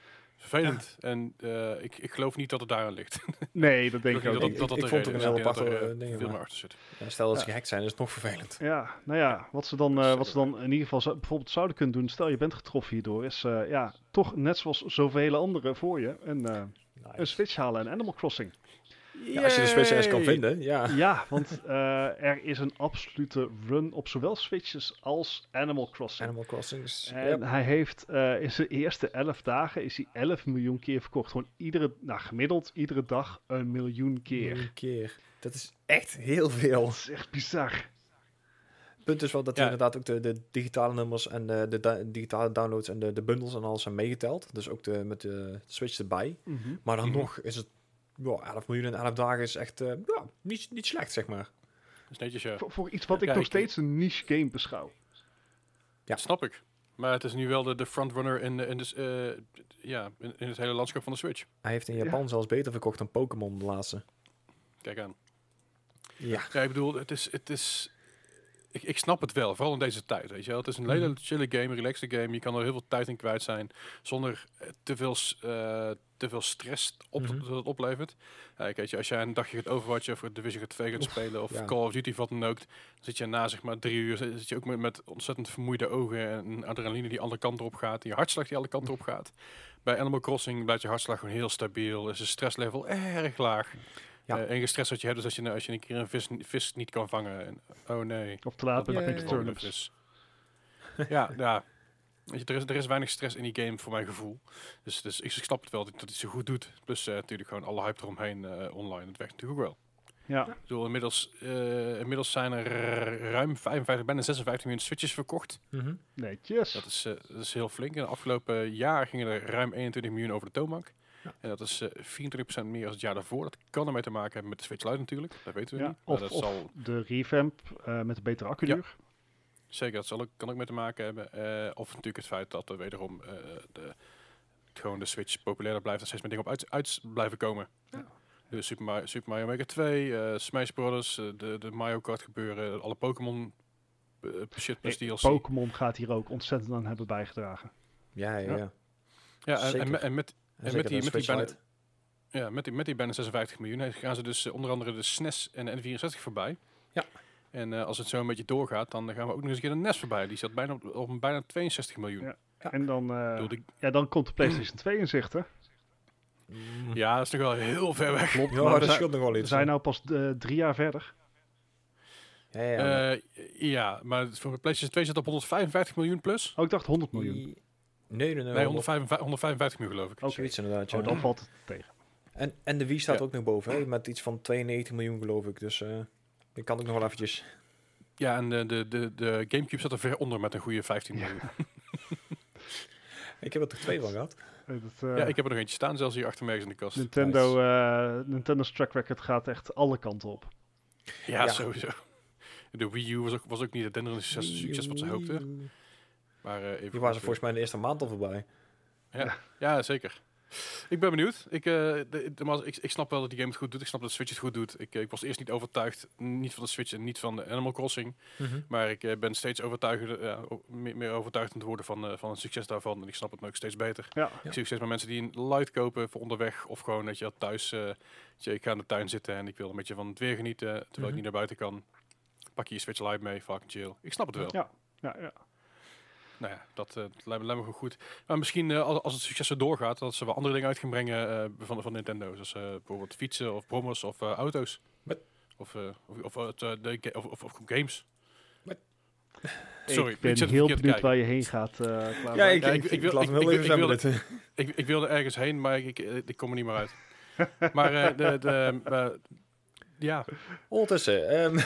Vervelend. En eh, ik, ik geloof niet dat het daaraan ligt. Nee, dat denk ik ook niet niet. Ik- er ik vond het een Ik denk dat aparte, er, eh, ding, veel meer achter zit. Ja, stel dat ze gehackt zijn, is het nog vervelend. Ja, nou ja, wat ze dan, eh, wat ze dan in ieder geval bijvoorbeeld zouden kunnen doen, stel je bent getroffen hierdoor, is eh, ja, toch net zoals zoveel anderen voor je, een, eh, een Switch halen en Animal Crossing. Ja, als je de Switch eens kan vinden, ja. Ja, want eh, er is een absolute run op zowel Switches als Animal Crossing. Animal Crossings. En hij heeft eh, in zijn eerste 11 dagen is hij 11 miljoen keer verkocht. Gewoon iedere, nou gemiddeld iedere dag een miljoen keer. Een keer. Dat is echt heel veel. Dat is echt bizar. Het punt is wel dat Ja. hij inderdaad ook de, de digitale nummers en de, de digitale downloads en de, de bundles en alles zijn meegeteld. Dus ook de, met de Switch erbij. Maar dan Mhm. nog is het, ja, 11 miljoen in 11 dagen is echt, eh, ja, niet, niet slecht zeg maar. is netjes, ja. Voor, voor iets wat ik Ja, nog ik- steeds een niche game beschouw. Ja. Snap ik. Maar het is nu wel de, de frontrunner in, de- in, de, eh, ja, in, in het hele landschap van de Switch. Hij heeft in Ja. Japan zelfs beter verkocht dan Pokémon de laatste. Kijk aan. Ja. Ja, ik bedoel, het is... Het is ik, ik snap het wel, vooral in deze tijd, weet je wel. Het is een hele Mhm. chille game, relaxed game. Je kan er heel veel tijd in kwijt zijn, zonder eh, te veel, eh, te veel stress op, Mhm. dat het oplevert. Eh, kijk, weet je, als jij een dagje gaat Overwatch of Division gaat 2 gaat spelen, of ja. Call of Duty of wat dan ook, dan zit je na zeg maar drie uur, zit je ook met, met ontzettend vermoeide ogen en adrenaline die alle kanten op gaat, je hartslag die alle kanten op gaat. Bij Animal Crossing blijft je hartslag gewoon heel stabiel, is je stresslevel erg laag. Ja. Enige stress wat je hebt is als je, als je een keer een vis, vis niet kan vangen. En, oh nee. Of te laat dat met de turnips. vis. ja, ja. Weet je, er, is, er is weinig stress in die game voor mijn gevoel. Dus, dus ik, snap het wel dat, dat hij het zo goed doet. Plus eh, natuurlijk gewoon alle hype eromheen eh, online. Het werkt natuurlijk ook wel. Ja, Ik bedoel, inmiddels, eh, inmiddels zijn er ruim 55, bijna 56 miljoen switches verkocht. Mhm. netjes. Dat is, eh, dat is heel flink. In de afgelopen jaar gingen er ruim 21 miljoen over de toonbank. Ja. En dat is eh 24% meer dan het jaar daarvoor. Dat kan ermee te maken hebben met de Switch Lite natuurlijk. Dat weten we Ja, niet. Maar of, dat of zal, de revamp eh, met de betere accuduur. zeker, dat zal ook, kan ook mee te maken hebben. Eh, of natuurlijk het feit dat er wederom eh, de, gewoon de Switch populairder blijft. En steeds meer dingen op uit, uit blijven komen. Ja. Dus Super Mario, Super Mario Maker 2, eh, Smash Brothers, de, de Mario Kart gebeuren, alle Pokémon shit plus DLC. Pokémon gaat hier ook ontzettend aan hebben bijgedragen. Ja, ja, Ja. ja. ja, en, en, zeker. met- en met, En met die- met die bijna-. Ja, met die, met die bijna 56 miljoen gaan ze dus eh, onder andere de SNES en de N64 voorbij. Ja. En eh, als het zo een beetje doorgaat, dan gaan we ook nog eens een keer de NES voorbij. Die zat bijna op, bijna 62 miljoen. Ja. Ja. En dan, eh, ja, dan komt de PlayStation 2 in zicht, hè? Mm. ja, dat is nog wel heel ver weg. Klopt, Ja, maar dat we, zijn, scheelt nog wel we iets. zijn nou pas drie jaar verder. Ja, ja, maar- Eh, ja, maar voor de PlayStation 2 zit op 155 miljoen plus. Oh, ik dacht 100 miljoen. Nee, nee, nee. Nee, 100 155, 155 miljoen geloof ik. Oké. Zoiets inderdaad, ja. Oh, dan valt het tegen. En, en de Wii staat Ja. ook nog boven, hè, met iets van 92 miljoen geloof ik. Dus eh die kan ook nog wel eventjes. Ja, en de, de, de, de Gamecube zat er ver onder met een goede 15 miljoen. Ik heb er toch twee van gehad. Eh, dat, eh, ja, ik heb er nog eentje staan, zelfs hier achter me ergens in de kast. Nintendo, eh, Nintendo's track record gaat echt alle kanten op. Ja, Ja. sowieso. De Wii U was ook, was ook niet het denderende succes, succes wat ze hoopten. Maar eh, even Die goed, waren ze eh, volgens mij in de eerste maand al voorbij. Ja, zeker. Ik ben benieuwd. Ik, eh, de, de- maar ik, ik snap wel dat die game het goed doet. Ik snap dat de Switch het goed doet. Ik, eh, ik was eerst niet overtuigd, niet van de Switch en niet van de Animal Crossing. Maar ik eh, ben steeds overtuigd, ja, meer, meer overtuigd aan het worden van, eh, van het succes daarvan. En ik snap het nu ook steeds beter. Ja, Ik zie ook steeds meer mensen die een light kopen voor onderweg. Of gewoon dat je thuis, eh, je, ik ga in de tuin zitten en ik wil een beetje van het weer genieten. Terwijl Mhm. ik niet naar buiten kan. Pak je je Switch Lite mee, fucking chill. Ik snap het wel. ja, ja, ja. Nou ja, dat eh, lijkt, me, lijkt me gewoon goed. Maar misschien eh, als, als het succes zo doorgaat, dat ze wel andere dingen uit gaan brengen eh, van, van Nintendo. Zoals eh, bijvoorbeeld fietsen of promos of eh, auto's. Wat? Of, eh, of, of, het, eh, de ga- of, of, of games. Sorry, ik ben heel benieuwd kijken. waar je heen gaat. eh. Ja, ik, ik, ik- ik, ik wil- ik- ik- wilde- dit. Ik, ik wilde ergens heen, maar ik, ik, ik kom er niet meer uit. maar eh, de, de, ja, Ondertussen, ehm,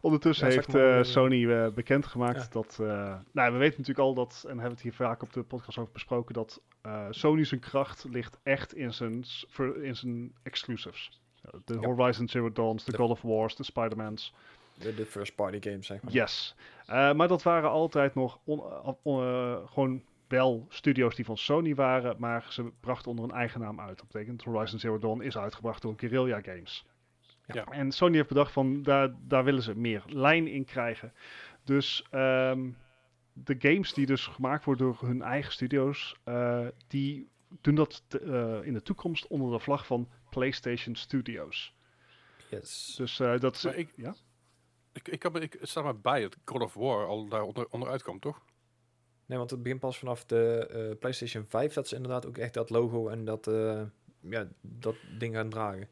Ondertussen Ja, heeft maar, eh, eh, Sony eh, bekendgemaakt Ja. dat... nou, we weten natuurlijk al dat, en hebben het hier vaak op de podcast over besproken, dat Sony zijn kracht ligt echt in zijn, in zijn exclusives. De. Horizon Zero Dawns, de God of Wars, de Spider-Mans. de, de first party games, zeg maar. Yes. Maar dat waren altijd nog on- on- gewoon wel studio's die van Sony waren, maar ze brachten onder een eigen naam uit. Dat betekent Horizon Zero Dawn is uitgebracht door Guerrilla Games. Ja. En Sony heeft bedacht van daar, daar willen ze meer lijn in krijgen. Dus ehm, de games die dus gemaakt worden door hun eigen studio's, eh, die doen dat te- eh, in de toekomst onder de vlag van PlayStation Studios. Yes. Dus eh, dat is... Ik- ja? ik, ik, heb, ik het staat maar bij dat God of War al daar onder, onderuit kwam, toch? Nee, want het begint pas vanaf de eh, PlayStation 5 dat ze inderdaad ook echt dat logo en dat, eh, ja, dat ding gaan dragen.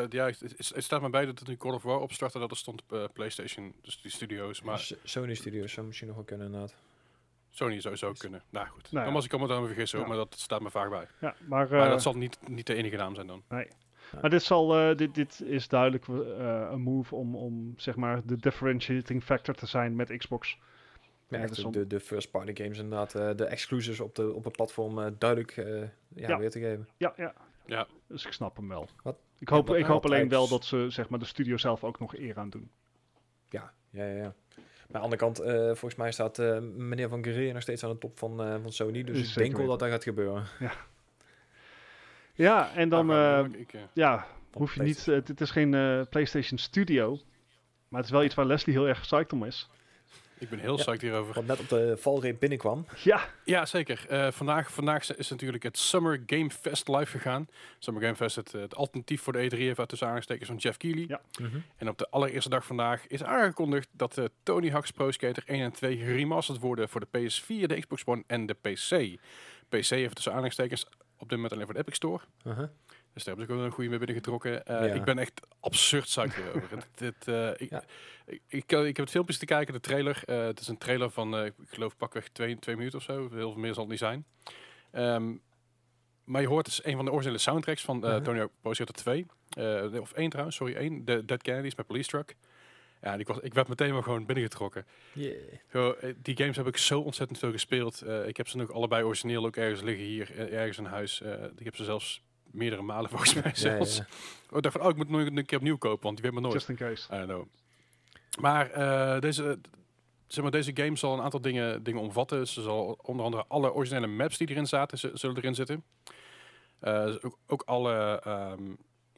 De, ja, het, het- het staat maar bij dat het nu God of War opstartte, dat er stond eh, PlayStation, dus die studio's. Maar S- Sony Studios zou misschien nog wel kunnen inderdaad. Sony zou zo kunnen. Nou goed, Nou ja. dan was ik allemaal dan vergissen, Ja. maar dat staat me vaag bij. Ja, maar, maar eh, dat zal niet, niet de enige naam zijn dan. Maar dit, zal, eh, dit, dit is duidelijk eh, een move om, om zeg maar de differentiating factor te zijn met Xbox. Ja, Ja, echt dus om- de, de first party games inderdaad, eh, de exclusives op, de, op het platform duidelijk eh, ja, Ja. weer te geven. Ja, ja. Ja. Dus ik snap hem wel. Wat- Ik hoop, ik hoop alleen wel dat ze zeg maar, de studio zelf ook nog eer aan doen. Ja, ja, ja. ja. Maar aan de andere kant, eh, volgens mij staat eh, meneer Van Guerrero nog steeds aan de top van, eh, van Sony. Dus Is ik denk wel dat dat gaat gebeuren. Ja, en dan, Nou, ik, ja, hoef je niet, het is geen eh, PlayStation Studio. Maar het is wel iets waar Leslie heel erg psyched om is. Ik ben heel Ja. psyched hierover. Wat net op de valreep binnenkwam. Ja, Ja, zeker. Eh, vandaag, vandaag is natuurlijk het Summer Game Fest live gegaan. Summer Game Fest, het, het alternatief voor de E3, even uit tussen aanstekens van Jeff Keighley. Ja. En op de allereerste dag vandaag is aangekondigd dat de Tony Hawk's Pro Skater 1 en 2 geremasterd worden voor de PS4, de Xbox One en de PC. PC heeft tussen aanhalingstekens op dit moment alleen voor de Epic Store. Uh-huh. Dus daar hebben ze ook wel een goede mee binnengetrokken. Ja. Ik ben echt absurd. Het- het, eh, ik, Ja. ik, ik, ik heb het filmpjes te kijken, de trailer. Eh, het is een trailer van, ik geloof pakweg twee, twee minuten of zo. Heel veel meer zal het niet zijn. Ehm, maar je hoort, het is een van de originele soundtracks van Uh-huh. Tony Hawk Pro Skater 2. Eh, of één trouwens, sorry, één. De Dead Kennedys met Police Truck. Ja, en ik, was, ik werd meteen maar gewoon binnengetrokken. Yeah. Gewoon, eh, die games heb ik zo ontzettend veel gespeeld. Ik heb ze nog allebei origineel ook ergens liggen hier, ergens in huis. Ik heb ze zelfs meerdere malen volgens mij ja, zelfs. ja. Oh, ik dacht van, oh, ik moet nog een keer opnieuw kopen, want die weet maar nooit. just in case. I don't know. Maar, eh, deze, zeg maar deze game zal een aantal dingen, dingen omvatten. Ze zal onder andere alle originele maps die erin zaten, zullen erin zitten. Eh, ook, ook alle ehm,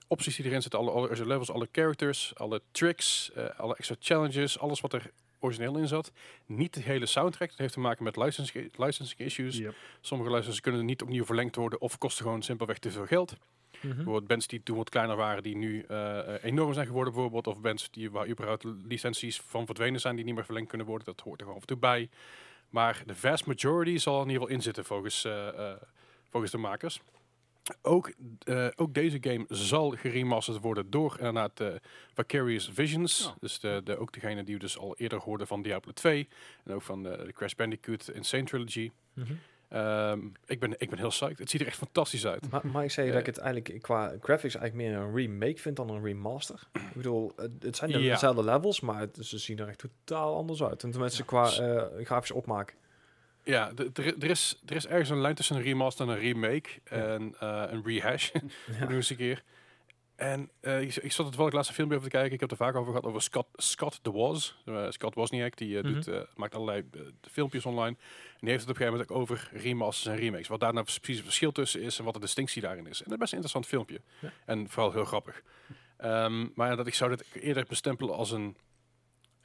opties die erin zitten, alle levels, alle characters, alle tricks, eh, alle extra challenges, alles wat er origineel in zat. Niet de hele soundtrack, dat heeft te maken met licensing, licensing issues. Yep. Sommige licenses kunnen niet opnieuw verlengd worden of kosten gewoon simpelweg te veel geld. Mhm. Bijvoorbeeld bands die toen wat kleiner waren, die nu eh, eh, enorm zijn geworden bijvoorbeeld. Of bands die, waar überhaupt licenties van verdwenen zijn, die niet meer verlengd kunnen worden. Dat hoort er gewoon af en toe bij. Maar de vast majority zal in ieder geval in zitten volgens, eh, volgens de makers. Ook, eh, ook deze game zal geremasterd worden door inderdaad uh, Vicarious Visions. Dus de, de, ook degene die we dus al eerder hoorden van Diablo 2. En ook van de, de Crash Bandicoot Insane Trilogy. Mhm. Ehm, ik, ben, ik ben heel psyched. Het ziet er echt fantastisch uit. Maar, maar ik zei Eh. dat ik het eigenlijk qua graphics eigenlijk meer een remake vind dan een remaster. Ik bedoel, het, het zijn de- Ja. dezelfde levels, maar het, ze zien er echt totaal anders uit. En tenminste Ja. qua eh grafisch opmaak. Ja, de- er is, er is ergens een lijn tussen een remaster en een remake. En eh, een rehash. Ja. Eens een keer. En eh, ik, ik zat het wel een laatste filmpje over te kijken. Ik heb het er vaak over gehad over Scott, Scott the Was. Eh, Scott Wozniak, die Mhm. doet, eh, maakt allerlei filmpjes online. En die heeft het op een gegeven moment ook over remasters en remakes. Wat daar nou precies het verschil tussen is en wat de distinctie daarin is. En dat is best een interessant filmpje. Ja. En vooral heel grappig. Ehm, maar dat ik zou dit eerder bestempelen als een,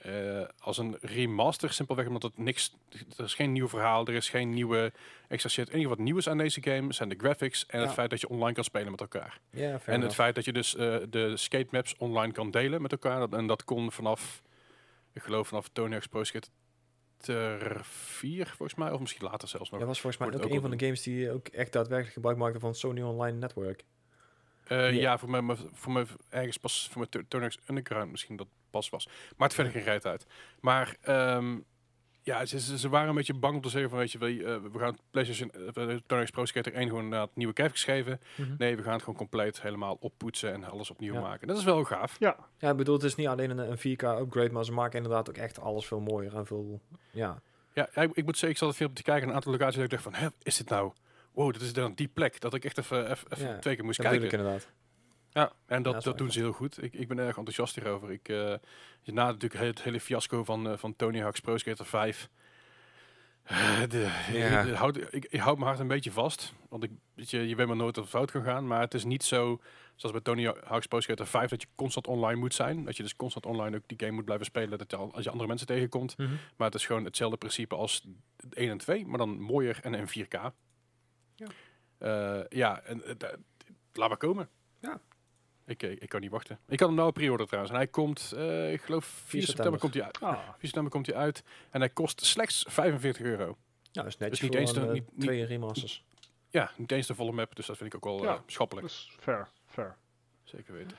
eh, als een remaster. Simpelweg omdat het niks... Er is geen nieuw verhaal, er is geen nieuwe extra shit. Het enige wat nieuw is aan deze game zijn de graphics en het Ja. feit dat je online kan spelen met elkaar. Ja, En het feit dat je dus eh, de skate maps online kan delen met elkaar. Dat- En dat kon vanaf, ik geloof vanaf Tony Hawk's Pro Skater 4 volgens mij. Of misschien later zelfs nog. Dat was volgens mij ook ook een van de games die ook echt daadwerkelijk gebruik maakte van Sony Online Network. Eh, Ja. ja, voor mij, voor mij ergens pas voor mijn Hawk's Underground misschien dat pas was. Maar het verder geen rijdt uit. Maar ehm, ja, ze, ze, waren een beetje bang om te zeggen van weet je, we, eh, we gaan PlayStation uh, Pro Skater 1 gewoon inderdaad nieuwe graphics geven. Nee, we gaan het gewoon compleet helemaal oppoetsen en alles opnieuw Ja. maken. Dat is wel gaaf. Ja, Ja, ik bedoel, het is niet alleen een, een 4K upgrade, maar ze maken inderdaad ook echt alles veel mooier en veel... Ja, Ja, ik, ik moet zeggen, ik zat het filmpje te kijken naar een aantal locaties dat ik dacht van, hè, is dit nou, wow, dat is dan die plek, dat ik echt even, even, even Ja, twee keer moest dat kijken. inderdaad. Ja, en dat, Ja, dat, doen ze heel goed. Ik, ik ben erg enthousiast hierover. Ik, eh, na natuurlijk het hele fiasco van, eh, van Tony Hawk's Pro Skater 5. eh, de, Ja. de- houd, ik, ik houd mijn hart een beetje vast. Want ik, weet je, je weet maar nooit dat het fout kan gaan. Maar het is niet zo, zoals bij Tony Hawk's Pro Skater 5, dat je constant online moet zijn. Dat je dus constant online ook die game moet blijven spelen. Dat je, al- als je andere mensen tegenkomt. Maar het is gewoon hetzelfde principe als 1 en 2, maar dan mooier en in 4K. Ja. Eh, ja, en eh, laat maar komen. Ja. Ik, eh, ik kan niet wachten. Ik had hem nou pre-order trouwens. En hij komt, eh, ik geloof 4 september, september. komt hij uit. ah, 4 september komt hij uit. En hij kost slechts 45 euro. Ja, dat is netjes Dus niet voor eens de- een, niet- twee remasters. Ja, niet eens de volle map. Dus dat vind ik ook wel Ja. schappelijk. dus fair, fair. Zeker weten.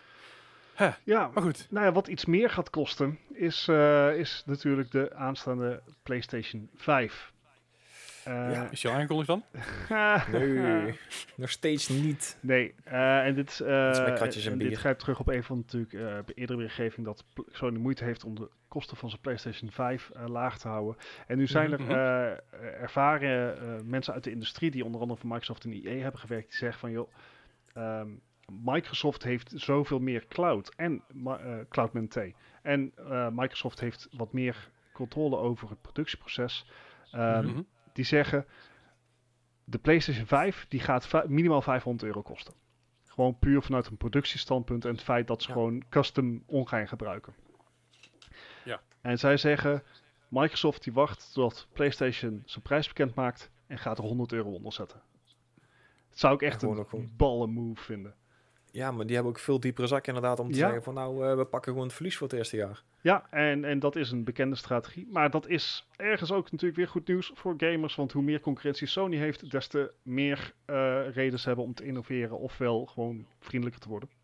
Ja, Maar goed. nou ja, wat iets meer gaat kosten is, eh, is natuurlijk de aanstaande PlayStation 5. Eh, Ja. Is je al aangekondigd dan? Nee, nog steeds niet. Nee, eh, en dit, eh, is en dit grijpt terug op een van natuurlijk eh, de eerdere berichtgeving dat Sony moeite heeft om de kosten van zijn PlayStation 5 eh, laag te houden. En nu zijn er Mhm. eh, ervaren eh, mensen uit de industrie die onder andere voor Microsoft en EA hebben gewerkt, die zeggen van joh, ehm, Microsoft heeft zoveel meer cloud en eh, cloud T. En eh, Microsoft heeft wat meer controle over het productieproces. Ehm, Mhm. Die zeggen de PlayStation 5 die gaat minimaal 500 euro kosten. Gewoon puur vanuit een productiestandpunt en het feit dat ze Ja. gewoon custom on gaan gebruiken. Ja. En zij zeggen, Microsoft die wacht tot PlayStation zijn prijs bekend maakt en gaat er 100 euro onder zetten. Dat zou ik echt een ballen move vinden. Ja, maar die hebben ook veel diepere zak inderdaad om te Ja. zeggen van nou, eh, we pakken gewoon het verlies voor het eerste jaar. Ja, en, en dat is een bekende strategie. Maar dat is ergens ook natuurlijk weer goed nieuws voor gamers. Want hoe meer concurrentie Sony heeft, des te meer eh reden ze hebben om te innoveren. Ofwel gewoon vriendelijker te worden.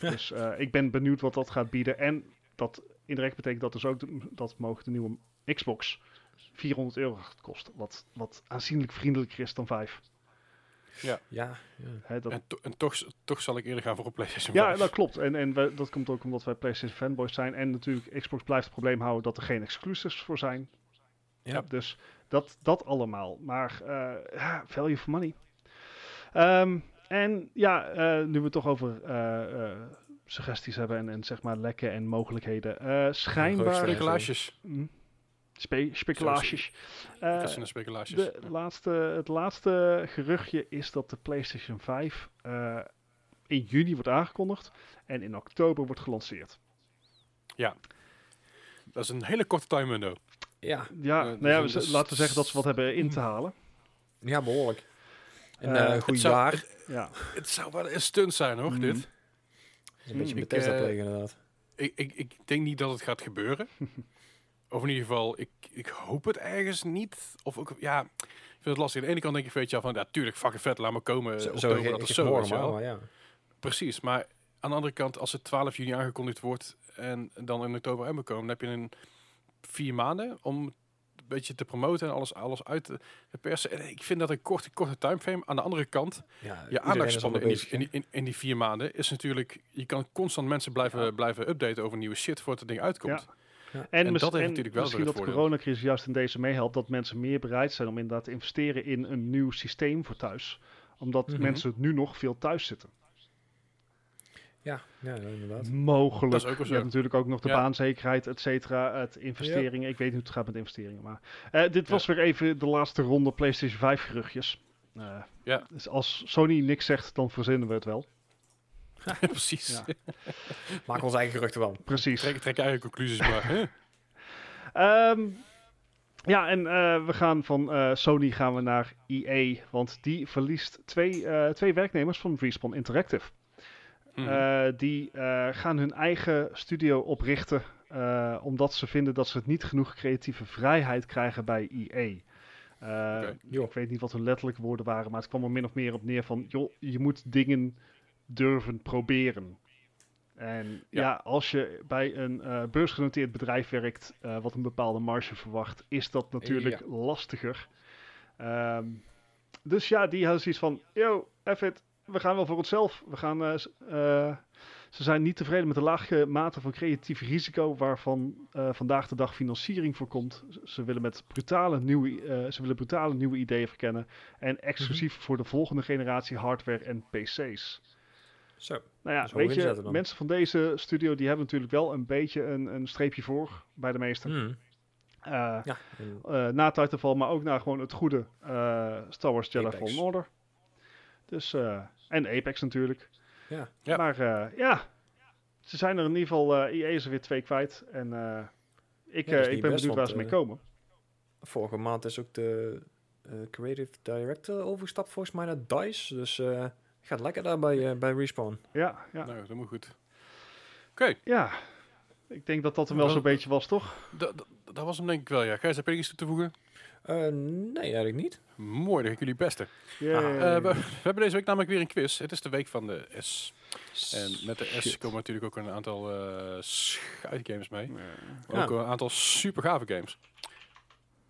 Ja. Dus eh, ik ben benieuwd wat dat gaat bieden. En dat indirect betekent dat dus ook de- dat mogen de nieuwe Xbox 400 euro gaat kosten. Wat, wat aanzienlijk vriendelijker is dan 5. Ja, ja. Dat, En, to- en toch, toch zal ik eerder gaan voor een PlayStation ja, 5. dat klopt. En, en we- dat komt ook omdat wij PlayStation fanboys zijn. En natuurlijk, Xbox blijft het probleem houden dat er geen exclusives voor zijn. Ja. Dus dat, dat allemaal. Maar eh, ja, value for money. Ehm, en ja, eh, nu we het toch over eh, eh, suggesties hebben en, en zeg maar lekken en mogelijkheden. eh schijnbaar... Speculaties. Mm. Spe speculaties. Eh, Dat zijn de speculaties. de laatste, het laatste geruchtje is dat de PlayStation 5 eh, in juni wordt aangekondigd en in oktober wordt gelanceerd. Dat is een hele korte time window. Ja, Ja, Eh, nou ja, dus laten we zeggen dat ze wat hebben in te halen. ja behoorlijk. En Eh, eh, een het goed zou- jaar. Ja. Het zou wel een stunt zijn hoor, dit. Is een beetje Mm. Bethesda eh, inderdaad. Ik, ik, ik denk niet dat het gaat gebeuren. of in ieder geval, ik, ik hoop het ergens niet. Of ook, ja, ik vind het lastig. Aan de ene kant denk ik, weet je van, ja, tuurlijk, fucking vet, laat maar komen. Zo, oktober, dat is zo, ja. Precies, maar aan de andere kant, als het 12 juni aangekondigd wordt en dan in oktober uitkomen, dan heb je een vier maanden om een beetje te promoten en alles, alles uit te persen. En ik vind dat een korte, korte timeframe. Aan de andere kant, ja je aandachtspannen in, die- in, die- in, in die vier maanden is natuurlijk, je kan constant mensen blijven, Ja. blijven updaten over nieuwe shit voordat het ding uitkomt. En, En mis- dat heeft en natuurlijk wel misschien dat de coronacrisis juist in deze meehelpt dat mensen meer bereid zijn om inderdaad te investeren in een nieuw systeem voor thuis. Omdat Mhm. mensen nu nog veel thuis zitten. Ja, ja, inderdaad. Mogelijk. Dat is ook wel je hebt natuurlijk ook nog de Ja. baanzekerheid, et cetera, het investeringen. Ik weet niet hoe het gaat met investeringen. Maar eh, dit was weer even de laatste ronde PlayStation 5 geruchtjes. Eh, Ja. Dus als Sony niks zegt, dan verzinnen we het wel. Precies. Ja. Maak onze eigen geruchten wel. Precies. Trek, trek eigen conclusies maar. Ehm, ja, en eh, we gaan van eh, Sony gaan we naar EA, want die verliest twee, eh, twee werknemers van Respawn Interactive. Mhm. Die gaan hun eigen studio oprichten, omdat ze vinden dat ze het niet genoeg creatieve vrijheid krijgen bij EA. Ik weet niet wat hun letterlijke woorden waren, maar het kwam er min of meer op neer van, joh, je moet dingen durven proberen. En ja, Ja. als je bij een eh, beursgenoteerd bedrijf werkt, eh, wat een bepaalde marge verwacht, is dat natuurlijk lastiger. Ehm, dus ja, die hadden zoiets van, yo, it, we gaan wel voor onszelf. We gaan, eh, ze zijn niet tevreden met de lage mate van creatief risico waarvan vandaag de dag financiering voorkomt. Ze willen met brutale nieuwe, ze willen brutale nieuwe ideeën verkennen en exclusief voor de volgende generatie hardware en PC's. Zo. Nou ja, weet je, mensen van deze studio die hebben natuurlijk wel een beetje een, een streepje voor bij de meesten. Hmm. Eh, Ja, eh, na Titanfall, maar ook naar gewoon het goede eh, Star Wars Jedi Apex. Fallen Order. Dus, eh, en Apex natuurlijk. Ja. Ja. Maar eh, ja, ze zijn er in ieder geval, eh EA is er weer twee kwijt. En eh, ik, Ja, ik ben best, benieuwd waar want, ze mee komen. vorige maand is ook de eh, creative director overgestapt volgens mij naar DICE. Dus eh gaat lekker daar bij, eh, bij Respawn. Ja, ja, Nou, dat moet goed. Oké, ja. Ik denk dat dat hem wel zo'n beetje was, toch? dat- was hem denk ik wel, ja. Gijs, heb je iets toe te voegen? Eh, nee, eigenlijk niet. Mooi, dan ga ik jullie beste. Yay. Eh, we, we hebben deze week namelijk weer een quiz. Het is de week van de S. En met de S Shit. komen natuurlijk ook een aantal eh schuitgames mee. Ook een aantal super gave games.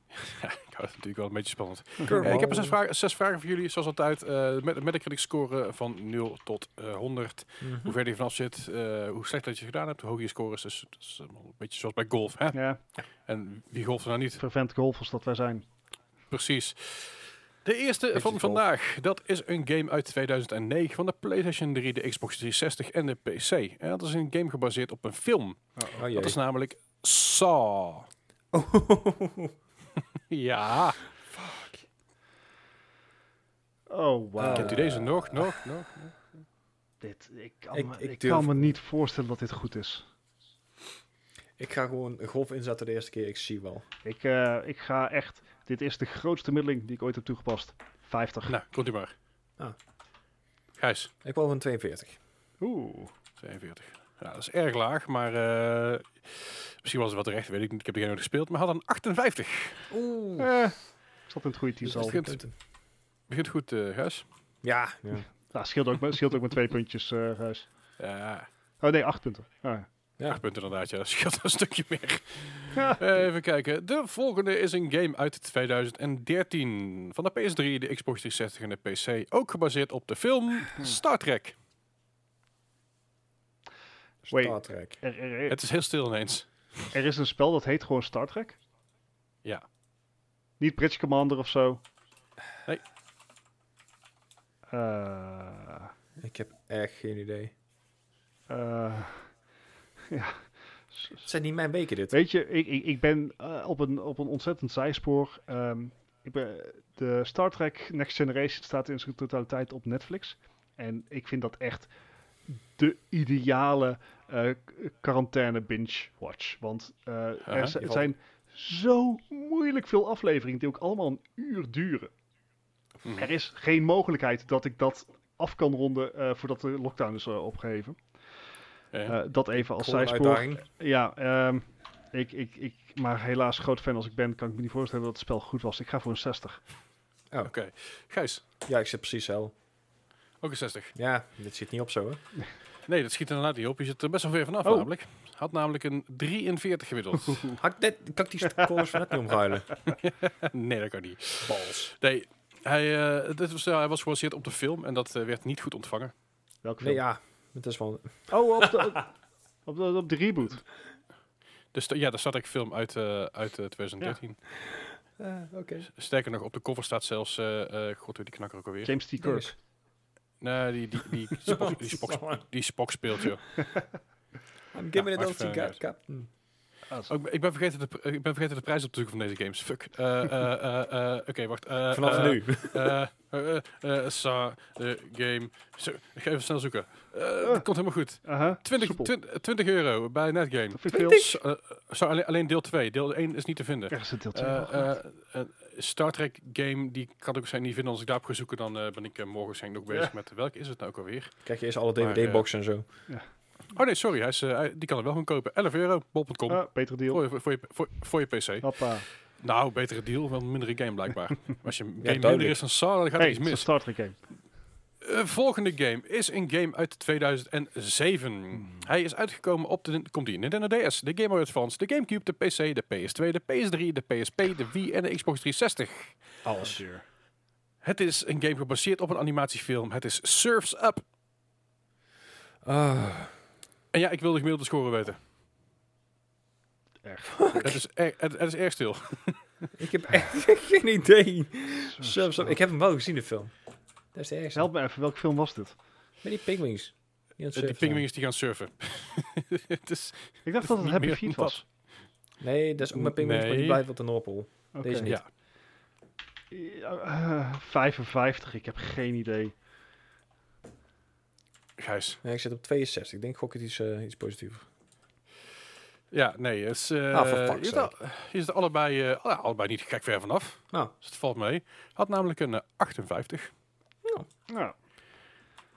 het natuurlijk wel een beetje spannend. Curveball. Eh, ik heb zes vragen, zes vragen voor jullie, zoals altijd. eh met, met een critic score van 0 tot eh, 100. Mhm. Hoe ver je vanaf zit, eh, hoe slecht dat je gedaan hebt, hoe hoog je score is. Dus dat is een beetje zoals bij golf. Hè? Ja, En wie golft er nou niet? vervent golfers dat wij zijn. Precies. De eerste Beetje van vandaag, dat is een game uit 2009 van de PlayStation 3, de Xbox 360 en de PC. En dat is een game gebaseerd op een film. Oh jee. Dat is namelijk Saw. Ja, Oh, wauw. Eh, kent u deze nog, nog, nog? Dit, ik kan, Ik- me, ik ik durf- kan me niet voorstellen dat dit goed is. ik ga gewoon golf inzetten de eerste keer. Ik zie wel. Ik, eh, ik ga echt... Dit is de grootste middeling die ik ooit heb toegepast. 50. Nou, komt u maar. Ah. Gijs, Ik wil van 42. Oeh. 42. Ja, dat is erg laag, maar eh, misschien was het wat terecht, weet ik niet. Ik heb game nooit gespeeld, maar had een 58. Oeh. Eh, ik zat in het goede team Dus al. het begint- Begint goed, eh Gijs. Ja. ja. Nou, scheelt ook, met- scheelt ook met twee puntjes, eh Gijs. Ja, Oh nee, acht punten. Ah, Ja. acht punten inderdaad, ja. Dat scheelt een stukje meer. ja. Even kijken. De volgende is een game uit 2013 van de PS3, de Xbox 360 en de PC. Ook gebaseerd op de film Star Trek. Wait. Star Trek. Er, er, er, Het is heel stil ineens. er is een spel dat heet gewoon Star Trek. Ja. Niet Bridge Commander of zo. Nee. Eh, Ik heb echt geen idee. eh, ja. Het zijn niet mijn weken dit. Weet je, ik, ik, ik ben eh, op, een, op een ontzettend zijspoor. Ehm, ik ben, de Star Trek Next Generation staat in zijn totaliteit op Netflix. En ik vind dat echt de ideale eh, quarantaine binge-watch. Want eh, Aha, er zijn zo moeilijk veel afleveringen die ook allemaal een uur duren. Mhm. Er is geen mogelijkheid dat ik dat af kan ronden eh, voordat de lockdown is. Eh, dat even als zijspoor. Ja, ehm, ik, ik, ik, maar helaas, groot fan als ik ben, kan ik me niet voorstellen dat het spel goed was. Ik ga voor een 60. Oké. Gijs, Ja, ik zit precies zo. ook een 60. Ja, dit zit niet op zo, hè? Nee, dat schiet er inderdaad niet op. Je zit er best wel ver vanaf Oh. namelijk. Had namelijk een 43 gemiddeld. Had ik net, kan ik die scores van net niet omruilen? nee, dat kan niet. Bals. Nee, hij, eh, dit was, ja, hij was gebaseerd op de film en dat eh, werd niet goed ontvangen. Welke Nee, film? ja. Het is wel... Oh, op de, op, de, op de reboot. Dus ja, daar staat ik film uit, eh, uit eh, 2013. Oké. Sterker nog, op de cover staat zelfs, eh eh god, hoe die knakker ook alweer. James T. Kirk. Nee, die, die, die, Spock, die, Spock, die Spock speelt, joh. I'm giving Ja, it all to God, Captain. Ah, zo. Oh, ik ben- ik, ben vergeten de, ik ben vergeten de prijs op te zoeken van deze games. Fuck. Eh, eh, eh, eh, Oké, wacht. Eh, Vanaf eh, nu. eh, eh, eh, eh, Sa, de game. Zo, ik ga even snel zoeken. Eh, dat komt helemaal goed. Aha, 20, soepel. 20, 20 euro bij Netgame. Dat vind ik veel. S- zo, alleen, alleen deel 2. Deel 1 is niet te vinden. Er is een deel 2 Eh, eh, een Star Trek game, die kan ik waarschijnlijk niet vinden. Als ik daarop ga zoeken, dan eh, ben ik eh, morgen waarschijnlijk nog bezig met... Welke is het nou ook alweer? Krijg je eerst alle DVD-boxen en zo. Oh nee, sorry. Hij is, eh, die kan er wel gewoon kopen. 11 euro, bol.com. ah, betere deal. Voor je, voor, je, voor, voor je PC. Hoppa. Nou, betere deal, wel een mindere game blijkbaar. Als je een game minder duidelijk. is dan Saw, dan gaat Hey, er het iets is een mis. Star Trek game. Eh, volgende game is een game uit 2007. Hmm. Hij is uitgekomen op de komt die Nintendo DS, de Game Boy Advance, de GameCube, de PC, de PS2, de PS3, de PSP, de Wii en de Xbox 360. Alles. Het is een game gebaseerd op een animatiefilm. Het is Surf's Up. Ah. En ja, ik wil de gemiddelde score weten. Echt. Het is, er, het, het is erg stil. Ik heb echt geen idee. Zo, zo. Ik heb hem wel gezien, de film. Dat is de ergste. Help me even, welke film was dit? Met die pingwings. Die het Die pinguïns die gaan surfen. het is, Ik dacht dat het Happy Feet was. Nee, dat is ook met pingwings, maar die blijven op de Noordpool. Deze niet. ja. Ja, eh, 55, ik heb geen idee. Gijs. Nee, ik zit op 62. Ik denk gok het iets, eh, iets positiever. Ja, nee. Het is, eh, Ah, al- zit allebei, eh, alle- allebei niet gek ver vanaf. Nou. Dus het valt mee. Had namelijk een eh, 58. Nou,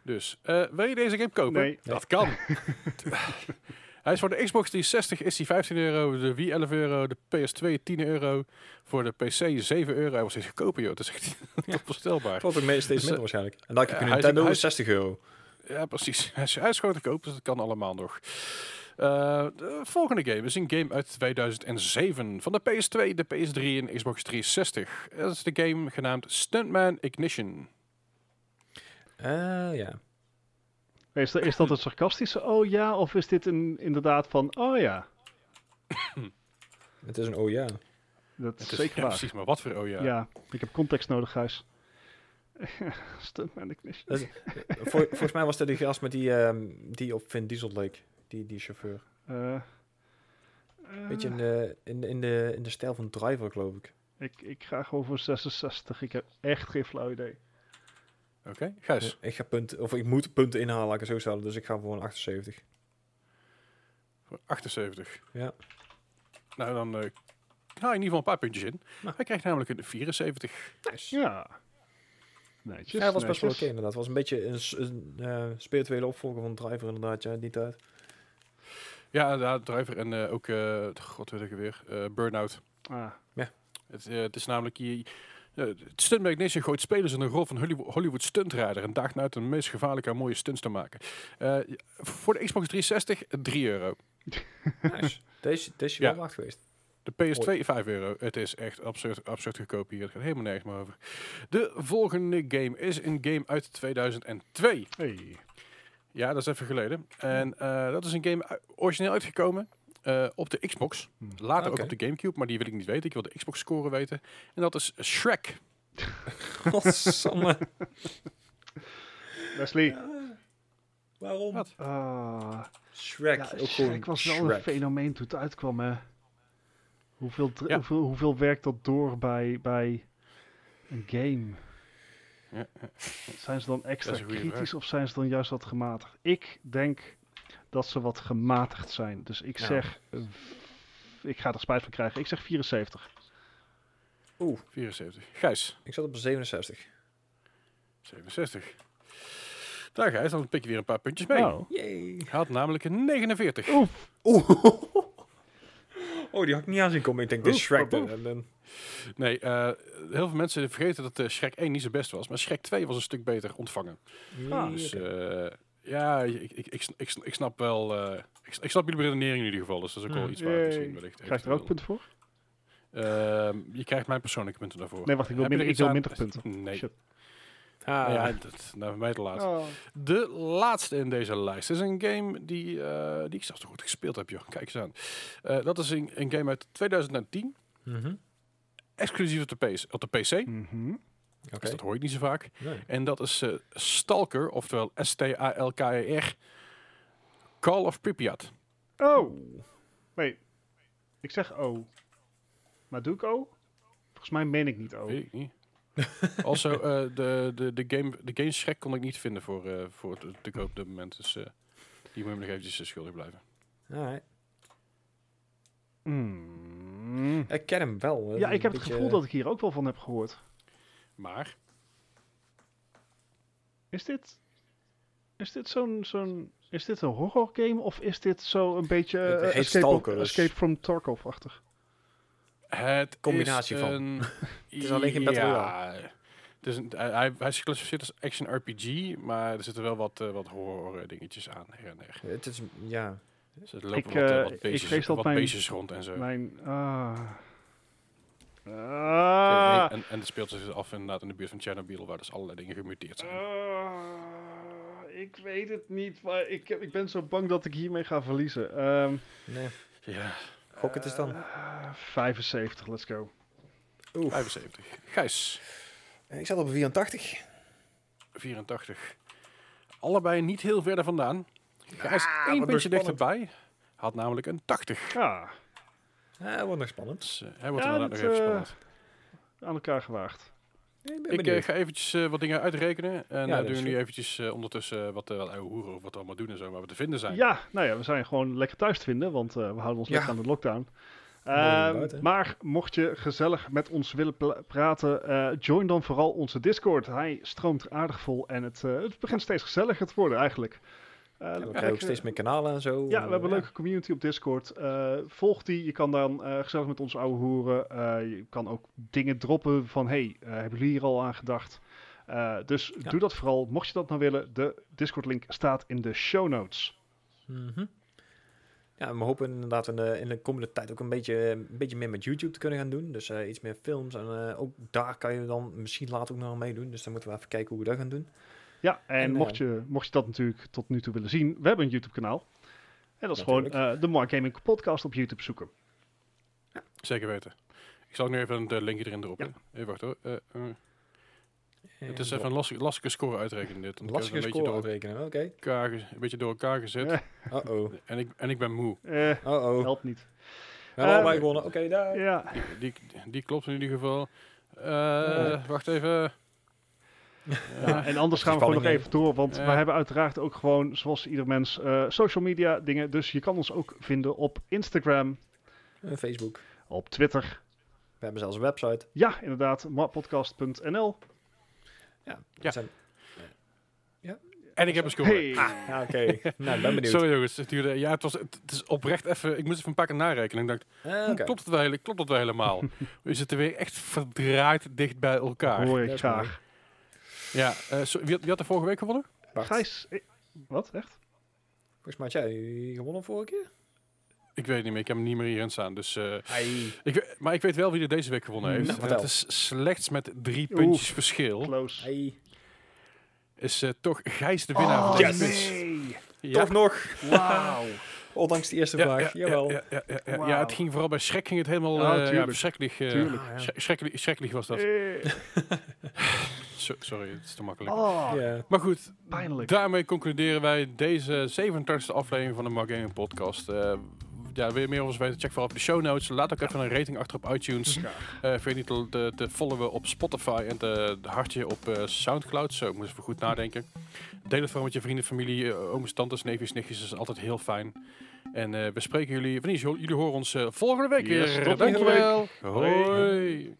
Dus eh, wil je deze game kopen? Nee. Dat kan. hij is voor de Xbox 360 is die 15 euro, de Wii 11 euro, de PS2 10 euro, voor de PC 7 euro. Hij was eens goedkoper, joh. Dat is echt onvoorstelbaar. Het wordt ook mee- steeds Dus, minder eh, waarschijnlijk. En dan heb je ja, een hij is- Nintendo hij is- 60 euro. Ja, precies. Hij is, hij is gewoon te koop, dus dat kan allemaal nog. Eh, de volgende game is een game uit 2007 van de PS2, de PS3 en Xbox 360. Dat is de game genaamd Stuntman Ignition. Eh, ja. Is, dat- is dat het sarcastische oh ja, of is dit een, inderdaad van oh ja? Het is een oh ja. Dat Het is is zeker ja, waar. precies, maar wat voor oh ja. Ja. ik heb context nodig, Gijs. Stuntman Ignition. Dat- Vol- volgens mij was dat die gast met die, ehm, die op Vin Diesel leek. Die, die chauffeur. Eh, eh, Beetje in de, in, de- in, de, in de stijl van Driver, geloof ik. ik, ik ga gewoon voor 66. Ik heb echt geen flauw idee. Oké, Gijs. Ik ga punten, of ik moet punten inhalen, laat ik het zo stellen. Dus ik ga voor een 78. Voor 78. Ja. Nou, dan eh haal je in ieder geval een paar puntjes in. Nou. Hij krijgt namelijk een 74. Nice. Ja. Netjes. Ja, dat was best wel oké inderdaad. Het was een beetje een, een eh, spirituele opvolger van Driver inderdaad, ja, die tijd. Ja, ja Driver en eh, ook, eh god weet ik weer, eh Burnout. Ah, Het, eh, het is namelijk hier... Uh, het Stuntman Ignition gooit spelers in de rol van Hollywood, Hollywood stuntrijder en daagt uit de meest gevaarlijke en mooie stunts te maken. Eh, voor de Xbox 360 3 euro. Nice. Deze, deze is Ja. wel waard geweest. De PS2 5 euro. Het is echt absurd, absurd goedkoop hier. Het gaat helemaal nergens meer over. De volgende game is een game uit 2002. hey. Ja, dat is even geleden. En eh, dat is een game origineel uitgekomen eh, op de Xbox. Hmm. Later ook op de Gamecube, maar die wil ik niet weten. Ik wil de Xbox score weten. En dat is Shrek. Godsamme. Leslie. Waarom? Wat? Ah, Shrek. ja, ook Shrek was wel een fenomeen toen het uitkwam, hè. Hoeveel, Ja. hoeveel, hoeveel werkt dat door bij, bij een game? Zijn ze dan extra kritisch vraag. of zijn ze dan juist wat gematigd? Ik denk dat ze wat gematigd zijn. Dus ik Ja. zeg... eh, ik ga er spijt van krijgen. Ik zeg 74. Oeh, 74. Gijs. ik zat op een 67. 67. Daar Gijs, dan pik je weer een paar puntjes mee. Oh. Yay. Had namelijk een 49. Oef. Oeh. Oh, die had ik niet aanzien komen. Ik denk, dit is Shrek. En, en, Nee, eh, heel veel mensen vergeten dat eh, Shrek 1 niet zo best was. Maar Shrek 2 was een stuk beter ontvangen. Ah, Dus. Ja, ik, ik, ik, ik, sn- ik snap wel... eh, ik, ik snap jullie redenering in ieder geval. Dus dat is ook wel Hmm. iets waar misschien wellicht Krijg je er ook punten voor? Ehm, je krijgt mijn persoonlijke punten daarvoor. Nee, wacht. Ik wil, minder, er ik wil minder punten. Nee. Shit. Ah, Nou ja, dat, nou, voor mij te laat. Oh. De laatste in deze lijst is een game die, eh, die ik zelfs nog goed gespeeld heb, joh. Kijk eens aan. Eh, dat is een, een game uit 2010, Mhm. exclusief op de, PC, op de PC. Mhm. Dus dat hoor je niet zo vaak. Nee. En dat is eh, Stalker, oftewel S-T-A-L-K-E-R. E Call of Pripyat. Oh. Nee. Ik zeg O. Maar doe ik O? Volgens mij meen ik niet O. Weet ik niet. also, eh, de, de, de, game, de game Shrek kon ik niet vinden voor, eh, voor te, te koop op dit moment. Dus eh, die moet me nog eventjes schuldig blijven. Alright. Mm. Ik ken hem wel. Ja, ik heb het gevoel dat ik hier ook wel van heb gehoord. Maar, Is dit... Is dit zo'n... zo'n is dit een horror game of is dit zo een beetje Het eh, heet Escape, of, dus- Escape from Tarkov-achtig? het Combinatie is van. een... Het is alleen geen Battle ja, een, hij, hij is geclassificeerd als action RPG, maar er zitten wel wat, eh, wat horror eh, dingetjes aan her en der. Het is, ja. Dus er lopen Ik, wat, wat beestjes, wat mijn- beestjes rond en zo. Mijn... Ah. Ah. En, en het speelt zich af inderdaad in de buurt van Chernobyl, waar dus allerlei dingen gemuteerd zijn. Ah, ik weet het niet, maar ik, heb- ik ben zo bang dat ik hiermee ga verliezen. Ehm, Nee. Ja, Gok het eens dan. eh, 75, let's go. Oeh. 75. Gijs, Ik zat op een 84. 84. Allebei niet heel verder vandaan. Gijs, Ah, één puntje spannend. dichterbij. Had namelijk een 80. Ja, Ja, dat wordt nog spannend. Dus eh, hij wordt Ja, inderdaad nog even eh, spannend. aan elkaar gewaagd. Ik ben Ik eh, ga eventjes eh, wat dingen uitrekenen. En Ja, eh doen jullie eventjes eh, ondertussen eh, wat, uh, wat ouwe hoeren of wat we allemaal doen en zo, waar we te vinden zijn. Ja, nou ja, we zijn gewoon lekker thuis te vinden, want eh, we houden ons Ja. lekker aan de lockdown. Ehm, maar mocht je gezellig met ons willen praten, eh, join dan vooral onze Discord. Hij stroomt er aardig vol en het, eh, het begint steeds gezelliger te worden eigenlijk. Eh, we krijgen ook steeds meer kanalen en zo. Ja, we hebben een leuke community op Discord. Eh, volg die. Je kan dan eh, gezellig met ons ouwe hoeren. Eh, je kan ook dingen droppen van... hey, hebben jullie hier al aan gedacht? Dus Ja. doe dat vooral. Mocht je dat nou willen, de Discord-link staat in de show notes. Mhm. Ja, we hopen inderdaad in de, in de komende tijd ook een beetje, een beetje meer met YouTube te kunnen gaan doen. Dus iets meer films. En ook daar kan je dan misschien later ook nog aan meedoen. Dus dan moeten we even kijken hoe we dat gaan doen. Ja, en, En, mocht, eh, je, mocht je dat natuurlijk tot nu toe willen zien, we hebben een YouTube kanaal. En dat is Natuurlijk. gewoon eh, de Mark Gaming podcast op YouTube zoeken. Zeker weten. Ik zal ook nu even de linkje erin droppen. Even wachten hoor. Eh, eh, het is even een lastige, lastige score uitrekenen dit. een lastige een score beetje door uitrekenen. Oké. een beetje door elkaar gezet. Eh. Uh-oh. En, ik, en ik ben moe. Eh, Uh-oh. helpt niet. We hebben Eh, allebei gewonnen. Oké, daar. Ja, Die, die, die klopt in ieder geval. Eh, Ja. Wacht even. Ja, en anders gaan we gewoon nog even door, want Ja. we hebben uiteraard ook gewoon, zoals ieder mens, eh, social media dingen. Dus je kan ons ook vinden op Instagram, Eh, Facebook. op Twitter. We hebben zelfs een website. Ja, inderdaad, marpodcast.nl. Ja. Ja. Zijn- En ik heb een score. Hey. Ja, oké. nou, ik ben benieuwd. Sorry jongens, het, duurde, ja, het, was, het, het is oprecht even... Ik moest even een paar keer narekenen. Ik dacht, Eh, oké. klopt, het wel, hele- klopt het wel helemaal? We zitten weer echt verdraaid dicht bij elkaar. Hoor ik graag. Ja, eh, zo- wie, had, wie had er vorige week gewonnen? Bart, Gijs, wat? Echt? Volgens mij had jij gewonnen vorige keer? Ik weet het niet meer, ik heb hem niet meer hierin staan. Dus, eh, ik, we- maar ik weet wel wie er deze week gewonnen heeft. Nou, het vertel. is slechts met drie Oef. puntjes verschil. Close. Is eh, toch Gijs de winnaar van Oh, deze yes. nee. Ja. Toch nog. Wauw. Ondanks de eerste Ja, vraag. ja, Jawel. Ja, ja, ja, ja, Wauw. ja, het ging vooral bij Schrek ging het helemaal Ja, eh, ja, tuurlijk. verschrikkelijk. eh. Ah, Schrikkelijk, schrikkelijk was dat. Eh, So- sorry, het is te makkelijk. Oh, Ja. Maar goed, pijnlijk. daarmee concluderen wij deze 37e aflevering van de Mark Gaming Podcast. Eh, ja, wil je meer over ons weten? Check vooral op de show notes. Laat ook even een rating achter op iTunes. Ja. Eh vergeet niet te, te, te followen op Spotify en te, de hartje op eh, Soundcloud. Zo, moet even goed nadenken. Deel het vooral met je vrienden, familie, eh, ooms, tantes, neefjes, nichtjes. Dat is altijd heel fijn. En eh, we spreken jullie, of niet, jullie horen ons eh, volgende week Yes, weer. tot volgende Dankjewel. week. Hoi.